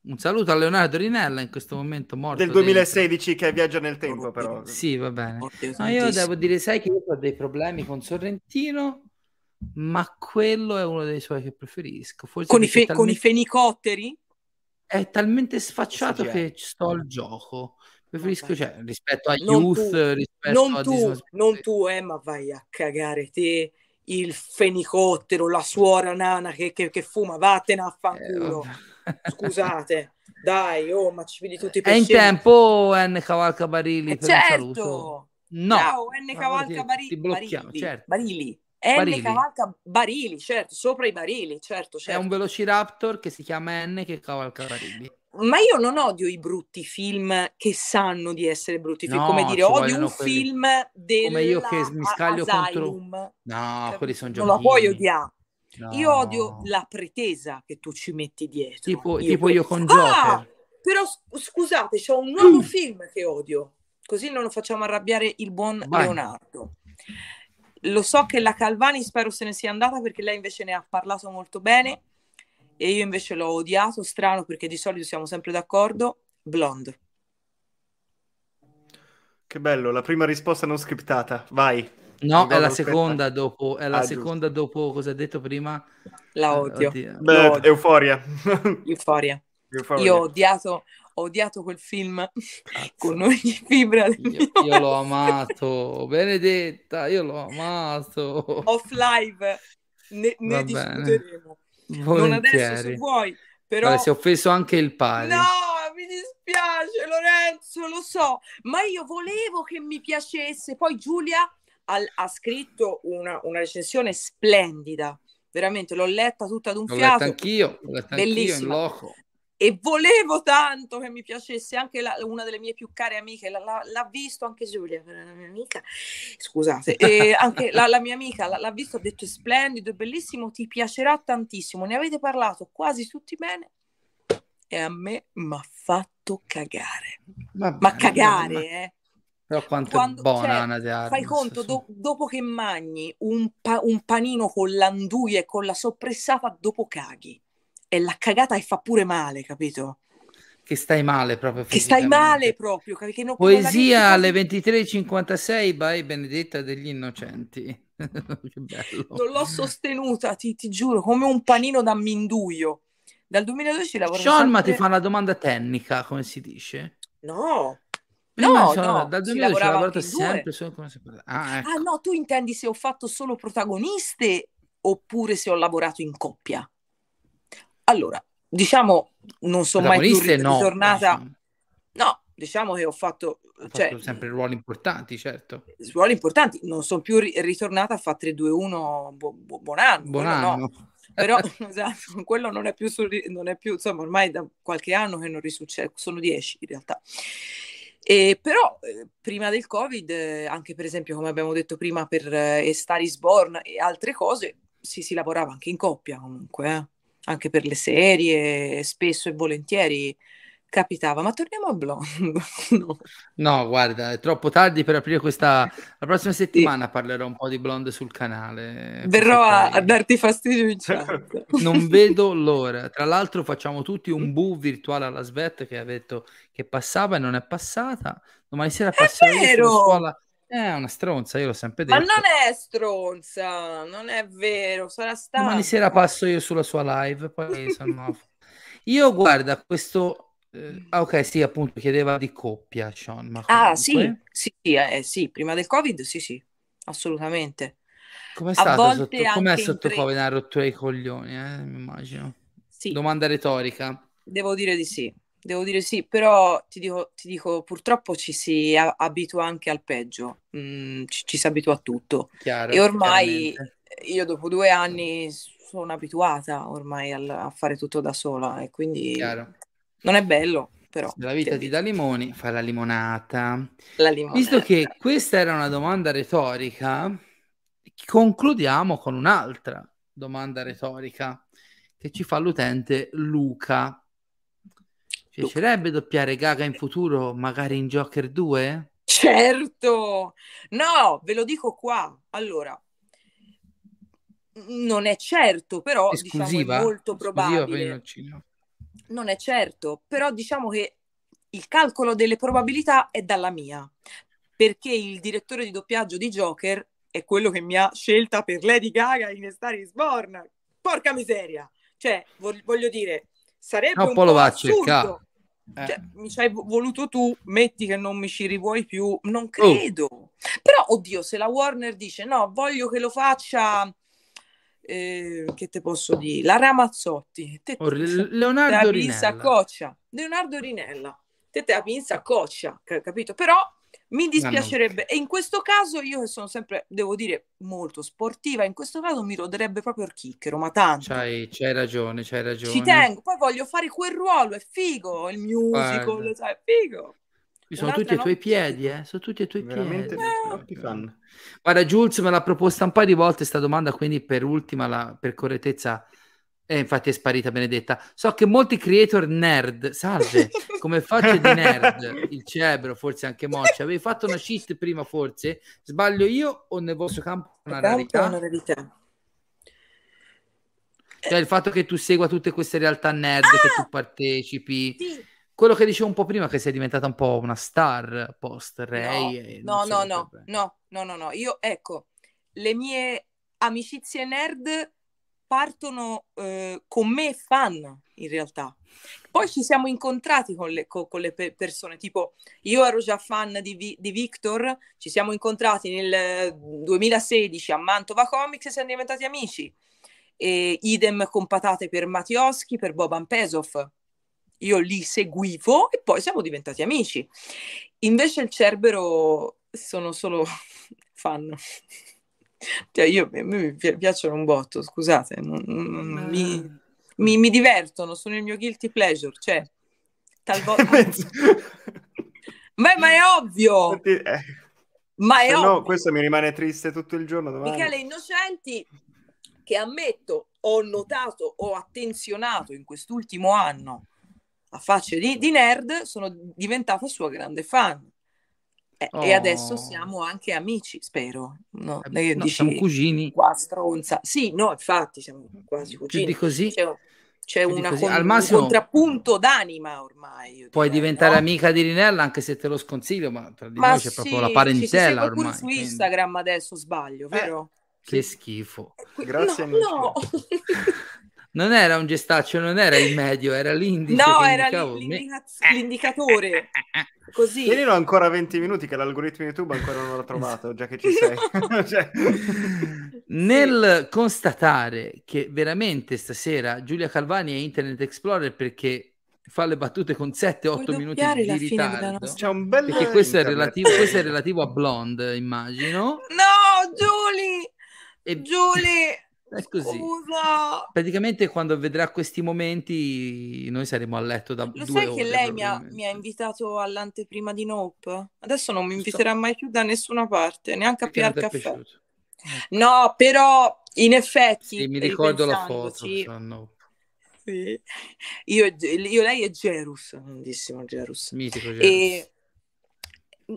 Un saluto a Leonardo Rinella in questo momento morto. Del 2016 dentro. che viaggia nel tempo, però. Sì, va bene. Ma io devo dire, sai che io ho dei problemi con Sorrentino, ma quello è uno dei suoi che preferisco. Forse con, i, fe- talmente... con i fenicotteri? È talmente sfacciato sì, che sto al gioco. Preferisco, cioè, rispetto a non Youth, tu, rispetto non a tu, Disney. non tu, eh, ma vai a cagare te il fenicottero, la suora nana che, che, che fuma, vattene a fanculo. Eh, Scusate, dai, oh, ma ci vedi tutti i È in tempo N Cavalca Barili eh, per certo. No. Ciao, N Cavalca Barili. Ti blocchiamo, Barili. certo. Barili. N cavalca barili, certo, sopra i barili, certo, certo. È un Velociraptor che si chiama N che cavalca barili. Ma io non odio i brutti film che sanno di essere brutti film, no, come dire, odio un quelli... film del come io che mi scaglio Asylum. contro No, quelli sono giochi. Non lo puoi odiare. No. Io odio la pretesa che tu ci metti dietro. Tipo io, tipo io con Joker. Ah, però scusate, c'è un nuovo mm. film che odio. Così non lo facciamo arrabbiare il buon Vai. Leonardo. Lo so che la Calvani spero se ne sia andata perché lei invece ne ha parlato molto bene e io invece l'ho odiato, strano perché di solito siamo sempre d'accordo, Blonde. Che bello, la prima risposta non scriptata, vai. No, è la seconda dopo, è la ah, seconda giusto. dopo cosa hai detto prima? La odio. Beh, euforia. euforia. euforia. Io ho odiato, ho odiato quel film Cazzo. con ogni fibra io, io, l'ho amato, Benedetta, io l'ho amato. Off live, ne, ne discuteremo. Non adesso se vuoi, però... Vabbè, si è offeso anche il padre. No, mi dispiace Lorenzo, lo so, ma io volevo che mi piacesse. Poi Giulia ha, ha scritto una, una recensione splendida veramente l'ho letta tutta ad un l'ho fiato. Letta anch'io, l'ho letta. Anch'io in loco e volevo tanto che mi piacesse anche la, una delle mie più care amiche, la, la, l'ha visto anche Giulia, la mia amica, scusate, e anche la, la, mia amica l'ha visto, ha detto è splendido, è bellissimo, ti piacerà tantissimo, ne avete parlato quasi tutti bene e a me mi ha fatto cagare, Vabbè, ma cagare, ma... eh. Però quanto Quando, è buona cioè, Fai conto, do, dopo che mangi un, pa- un panino con l'anduia e con la soppressata, dopo caghi è la cagata e fa pure male, capito? Che stai male proprio. Che stai male proprio. Che non, Poesia alle 23.56 by Benedetta degli Innocenti. che bello. Non l'ho sostenuta, ti, ti, giuro, come un panino da minduio. Dal 2012 lavoro Sean, sempre... ma ti fa una domanda tecnica, come si dice? No. No, no, dal 2012 ho lavorato sempre solo come si ah, ecco. ah, no, tu intendi se ho fatto solo protagoniste oppure se ho lavorato in coppia? Allora, diciamo, non sono mai più ritornata... No, no, diciamo che ho fatto... Ho cioè, fatto sempre ruoli importanti, certo. Ruoli importanti, non sono più ritornata a fare 3-2-1 bu- bu- buon anno. Buon anno. No. Però esatto, quello non è, più su, non è più, insomma, ormai da qualche anno che non risuccede, sono 10 in realtà. E però eh, prima del Covid, eh, anche per esempio, come abbiamo detto prima, per eh, Star is Born e altre cose, si, si lavorava anche in coppia comunque. Anche per le serie, spesso e volentieri capitava. Ma torniamo a Blonde. no. no. guarda, è troppo tardi per aprire questa. La prossima settimana sì. parlerò un po' di Blonde sul canale. Verrò a, a, darti fastidio in chat. non vedo l'ora. Tra l'altro, facciamo tutti un bu virtuale alla Svet che ha detto che passava e non è passata. Domani sera passerò sulla scuola è una stronza, io l'ho sempre detto. Ma non è stronza, non è vero, sarà stato. Domani sera passo io sulla sua live, poi sono... io guarda, questo... Eh, ah, ok, sì, appunto, chiedeva di coppia, Sean. Ma ah, sì, sì, eh, sì, prima del Covid, sì, sì, assolutamente. Com'è stato sotto, com'è sotto tre... Covid? Una rottura ai coglioni, eh, immagino. Sì. Domanda retorica. Devo dire di sì. Devo dire sì, però ti dico, ti dico purtroppo ci si abitua anche al peggio, mm, ci, ci, si abitua a tutto. Chiaro, e ormai io dopo due anni sono abituata ormai al, a fare tutto da sola e quindi Chiaro. non è bello. Però, la vita ti dà limoni, fai la limonata. la limonata. Visto che questa era una domanda retorica, concludiamo con un'altra domanda retorica che ci fa l'utente Luca Piacerebbe doppiare Gaga in futuro, magari in Joker 2? Certo! No, ve lo dico qua. Allora, non è certo, però diciamo, è molto probabile. Non è certo, però diciamo che il calcolo delle probabilità è dalla mia, perché il direttore di doppiaggio di Joker è quello che mi ha scelta per Lady Gaga in Star is Born. Porca miseria! Cioè, voglio dire, sarebbe no, un po' lo va a cercare. Eh. Cioè, mi ci hai voluto tu, metti che non mi ci rivuoi più, non oh. credo. Oh. Però, oddio, se la Warner dice no, voglio che lo faccia, eh, che te posso dire, la Ramazzotti, te, oh, Leonardo Rinella. Leonardo Rinella, te te la pinza a coccia, capito? Però mi dispiacerebbe, e in questo caso io che sono sempre, devo dire, molto sportiva, in questo caso mi roderebbe proprio il chicchero, ma tanto. C'hai, c'hai ragione, c'hai ragione. Ci tengo, poi voglio fare quel ruolo, è figo, il musical, sai, è figo. sono tutti ai tuoi piedi, eh? Sono tutti ai tuoi Veramente piedi. Eh. Fan. Guarda, Jules me l'ha proposta un paio di volte sta domanda, quindi per ultima, la, per correttezza, e infatti è sparita Benedetta. So che molti creator nerd, salve, come facce di nerd, il Cebro, forse anche Moccia, avevi fatto una cheat prima forse? Sbaglio io o nel vostro campo una rarità? Una rarità. Cioè il fatto che tu segua tutte queste realtà nerd, ah! che tu partecipi. Sì. Quello che dicevo un po' prima, che sei diventata un po' una star post Ray. No, no, no, no, no, no, no, no, io ecco, le mie amicizie nerd partono eh, con me fan in realtà. Poi ci siamo incontrati con le, con, con le pe- persone, tipo io ero già fan di, Vi- di, Victor, ci siamo incontrati nel 2016 a Mantova Comics e siamo diventati amici. E idem con patate per Mattioschi, per Boban Pesov. Io li seguivo e poi siamo diventati amici. Invece il Cerbero sono solo fan. Cioè, io, a me mi piacciono un botto, scusate, non, non, eh. mi, mi, mi, divertono, sono il mio guilty pleasure, cioè, talvolta... Beh, ma è ovvio! Eh. Ma è ovvio! No, questo mi rimane triste tutto il giorno domani. Michele Innocenti, che ammetto, ho notato, ho attenzionato in quest'ultimo anno a faccia di, di nerd, sono diventata sua grande fan. Eh, oh. E adesso siamo anche amici, spero. No, eh, no, siamo cugini. Qua stronza. Sì, no, infatti siamo quasi cugini. Più di così. C'è, c'è una con, Al massimo, un contrappunto d'anima ormai. Puoi direi, diventare no? amica di Rinella anche se te lo sconsiglio, ma tra di ma noi c'è sì, proprio la parentela ci, ormai. su quindi... Instagram adesso sbaglio, eh, vero? Che schifo. Grazie no, no. non era un gestaccio, non era il medio, era l'indice. No, era l'indicatore. Così. Tienilo ancora 20 minuti che l'algoritmo YouTube ancora non l'ha trovato, già che ci sei. cioè... Nel constatare che veramente stasera Giulia Calvani è Internet Explorer perché fa le battute con 7-8 minuti di ritardo. C'è un bel perché questo è, relativo, questo è relativo a Blonde, immagino. No, Giulia! E... Giulia! È così. Scusa. Praticamente quando vedrà questi momenti noi saremo a letto da Lo sai che lei mi ha, mi ha, invitato all'anteprima di Nope? Adesso non mi inviterà mai più da nessuna parte, neanche a Pier Caffè. Piaciuto. No, però in effetti... Sì, mi ricordo la foto. Sì. Io, io, lei è Gerus, grandissimo Gerus. Mitico Gerus. E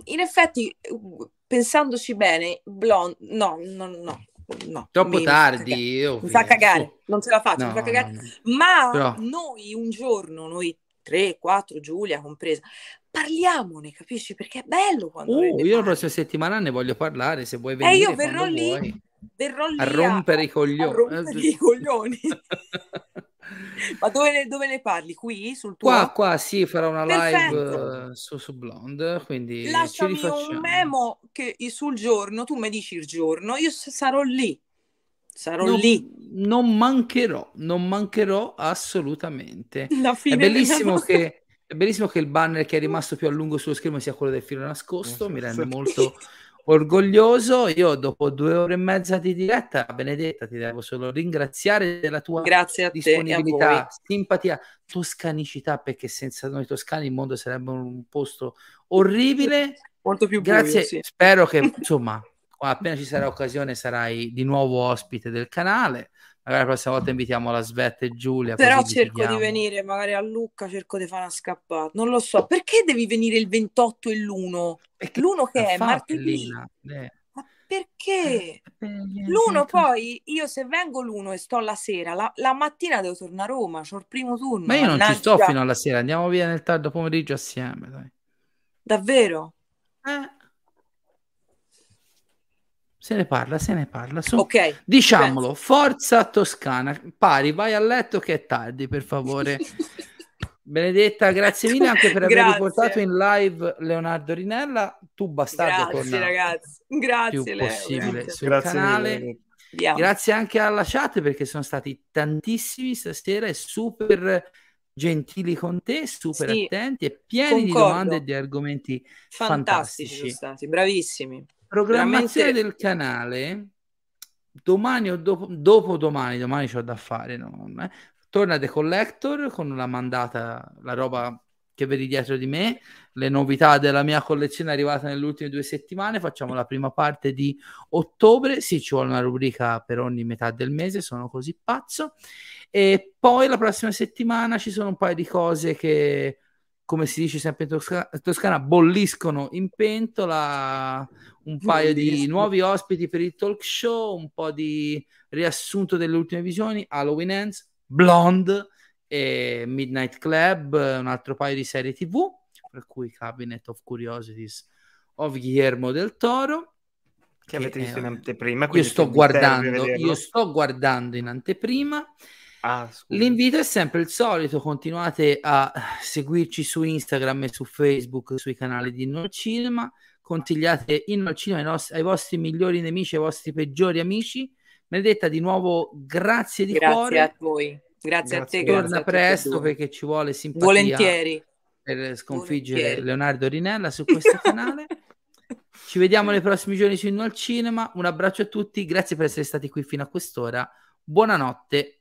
in effetti, pensandoci bene, Blonde, no, no, no, no. Troppo mi, tardi. Mi, io, mi fa cagare, non ce la faccio, no, mi fa cagare. No, no. Ma Però... noi un giorno, noi tre, quattro, Giulia compresa, parliamone, capisci? Perché è bello quando... Uh, io la prossima settimana ne voglio parlare, se vuoi venire. E eh, io verrò lì, verrò lì a rompere a, i coglioni. A rompere i coglioni. Ma dove ne, dove ne, parli? Qui? Sul tuo? Qua, qua sì, farò una Perfetto. live uh, su, su Blonde, quindi Lasciami un memo che sul giorno, tu mi dici il giorno, io sarò lì. Sarò non, lì. Non mancherò, non mancherò assolutamente. È bellissimo che... È bellissimo che il banner che è rimasto più a lungo sullo schermo sia quello del filo nascosto, mi rende molto orgoglioso. Io dopo due ore e mezza di diretta, Benedetta, ti devo solo ringraziare della tua disponibilità, simpatia, toscanicità, perché senza noi toscani il mondo sarebbe un posto orribile. Molto più Grazie, buio, sì. spero che insomma, appena ci sarà occasione, sarai di nuovo ospite del canale. Magari la prossima volta invitiamo la Svette e Giulia. Però cerco di venire magari a Lucca, cerco di fare una scappata. Non lo so, perché devi venire il 28 e l'1? Perché l'1 che è martedì? Eh. perché l'uno poi, io se vengo l'uno e sto la sera, la, la mattina devo tornare a Roma, ho il primo turno. Ma io non ci sto fino alla sera, andiamo via nel tardo pomeriggio assieme, dai. Davvero? Eh. Se ne parla, se ne parla. Su. Ok. Diciamolo, penso. forza Toscana. Pari, vai a letto che è tardi, per favore. Benedetta, grazie mille anche per aver riportato in live Leonardo Rinella. Tu bastardo Grazie ragazzi, grazie più Leo, possibile grazie. sul Grazie canale. mille. Grazie anche alla chat perché sono stati tantissimi stasera e super gentili con te, super Sì, attenti e pieni di concordo. domande e di argomenti fantastici fantastici. sono stati, bravissimi. Programmazione Veramente- del canale domani o dopo, dopodomani, domani c'ho da fare, no? Eh. torna The Collector con la mandata, la roba che vedi dietro di me, le novità della mia collezione arrivata nelle ultime due settimane, facciamo la prima parte di ottobre, sì ci vuole una rubrica per ogni metà del mese, sono così pazzo, e poi la prossima settimana ci sono un paio di cose che, come si dice sempre in Tosca- Toscana, bolliscono in pentola, un paio di nuovi ospiti per il talk show, un po' di riassunto delle ultime visioni, Halloween Ends, Blonde e Midnight Club, un altro paio di serie tv, per cui Cabinet of Curiosities of Guillermo del Toro. Che avete visto in eh, anteprima. Io sto guardando, io sto guardando in anteprima. Ah. L'invito è sempre il solito, continuate a seguirci su Instagram e su Facebook, sui canali di Inno al Cinema, consigliate Inno al Cinema ai, nostri- ai vostri migliori nemici, ai vostri peggiori amici. Benedetta, di nuovo grazie di Grazie cuore, a voi, grazie, a Grazie. te, grazie torna a tutti e presto perché ci vuole simpatia Volentieri. per sconfiggere Volentieri. Leonardo Rinella su questo canale. Ci vediamo nei prossimi giorni su Inno al Cinema, un abbraccio a tutti, grazie per essere stati qui fino a quest'ora, buonanotte.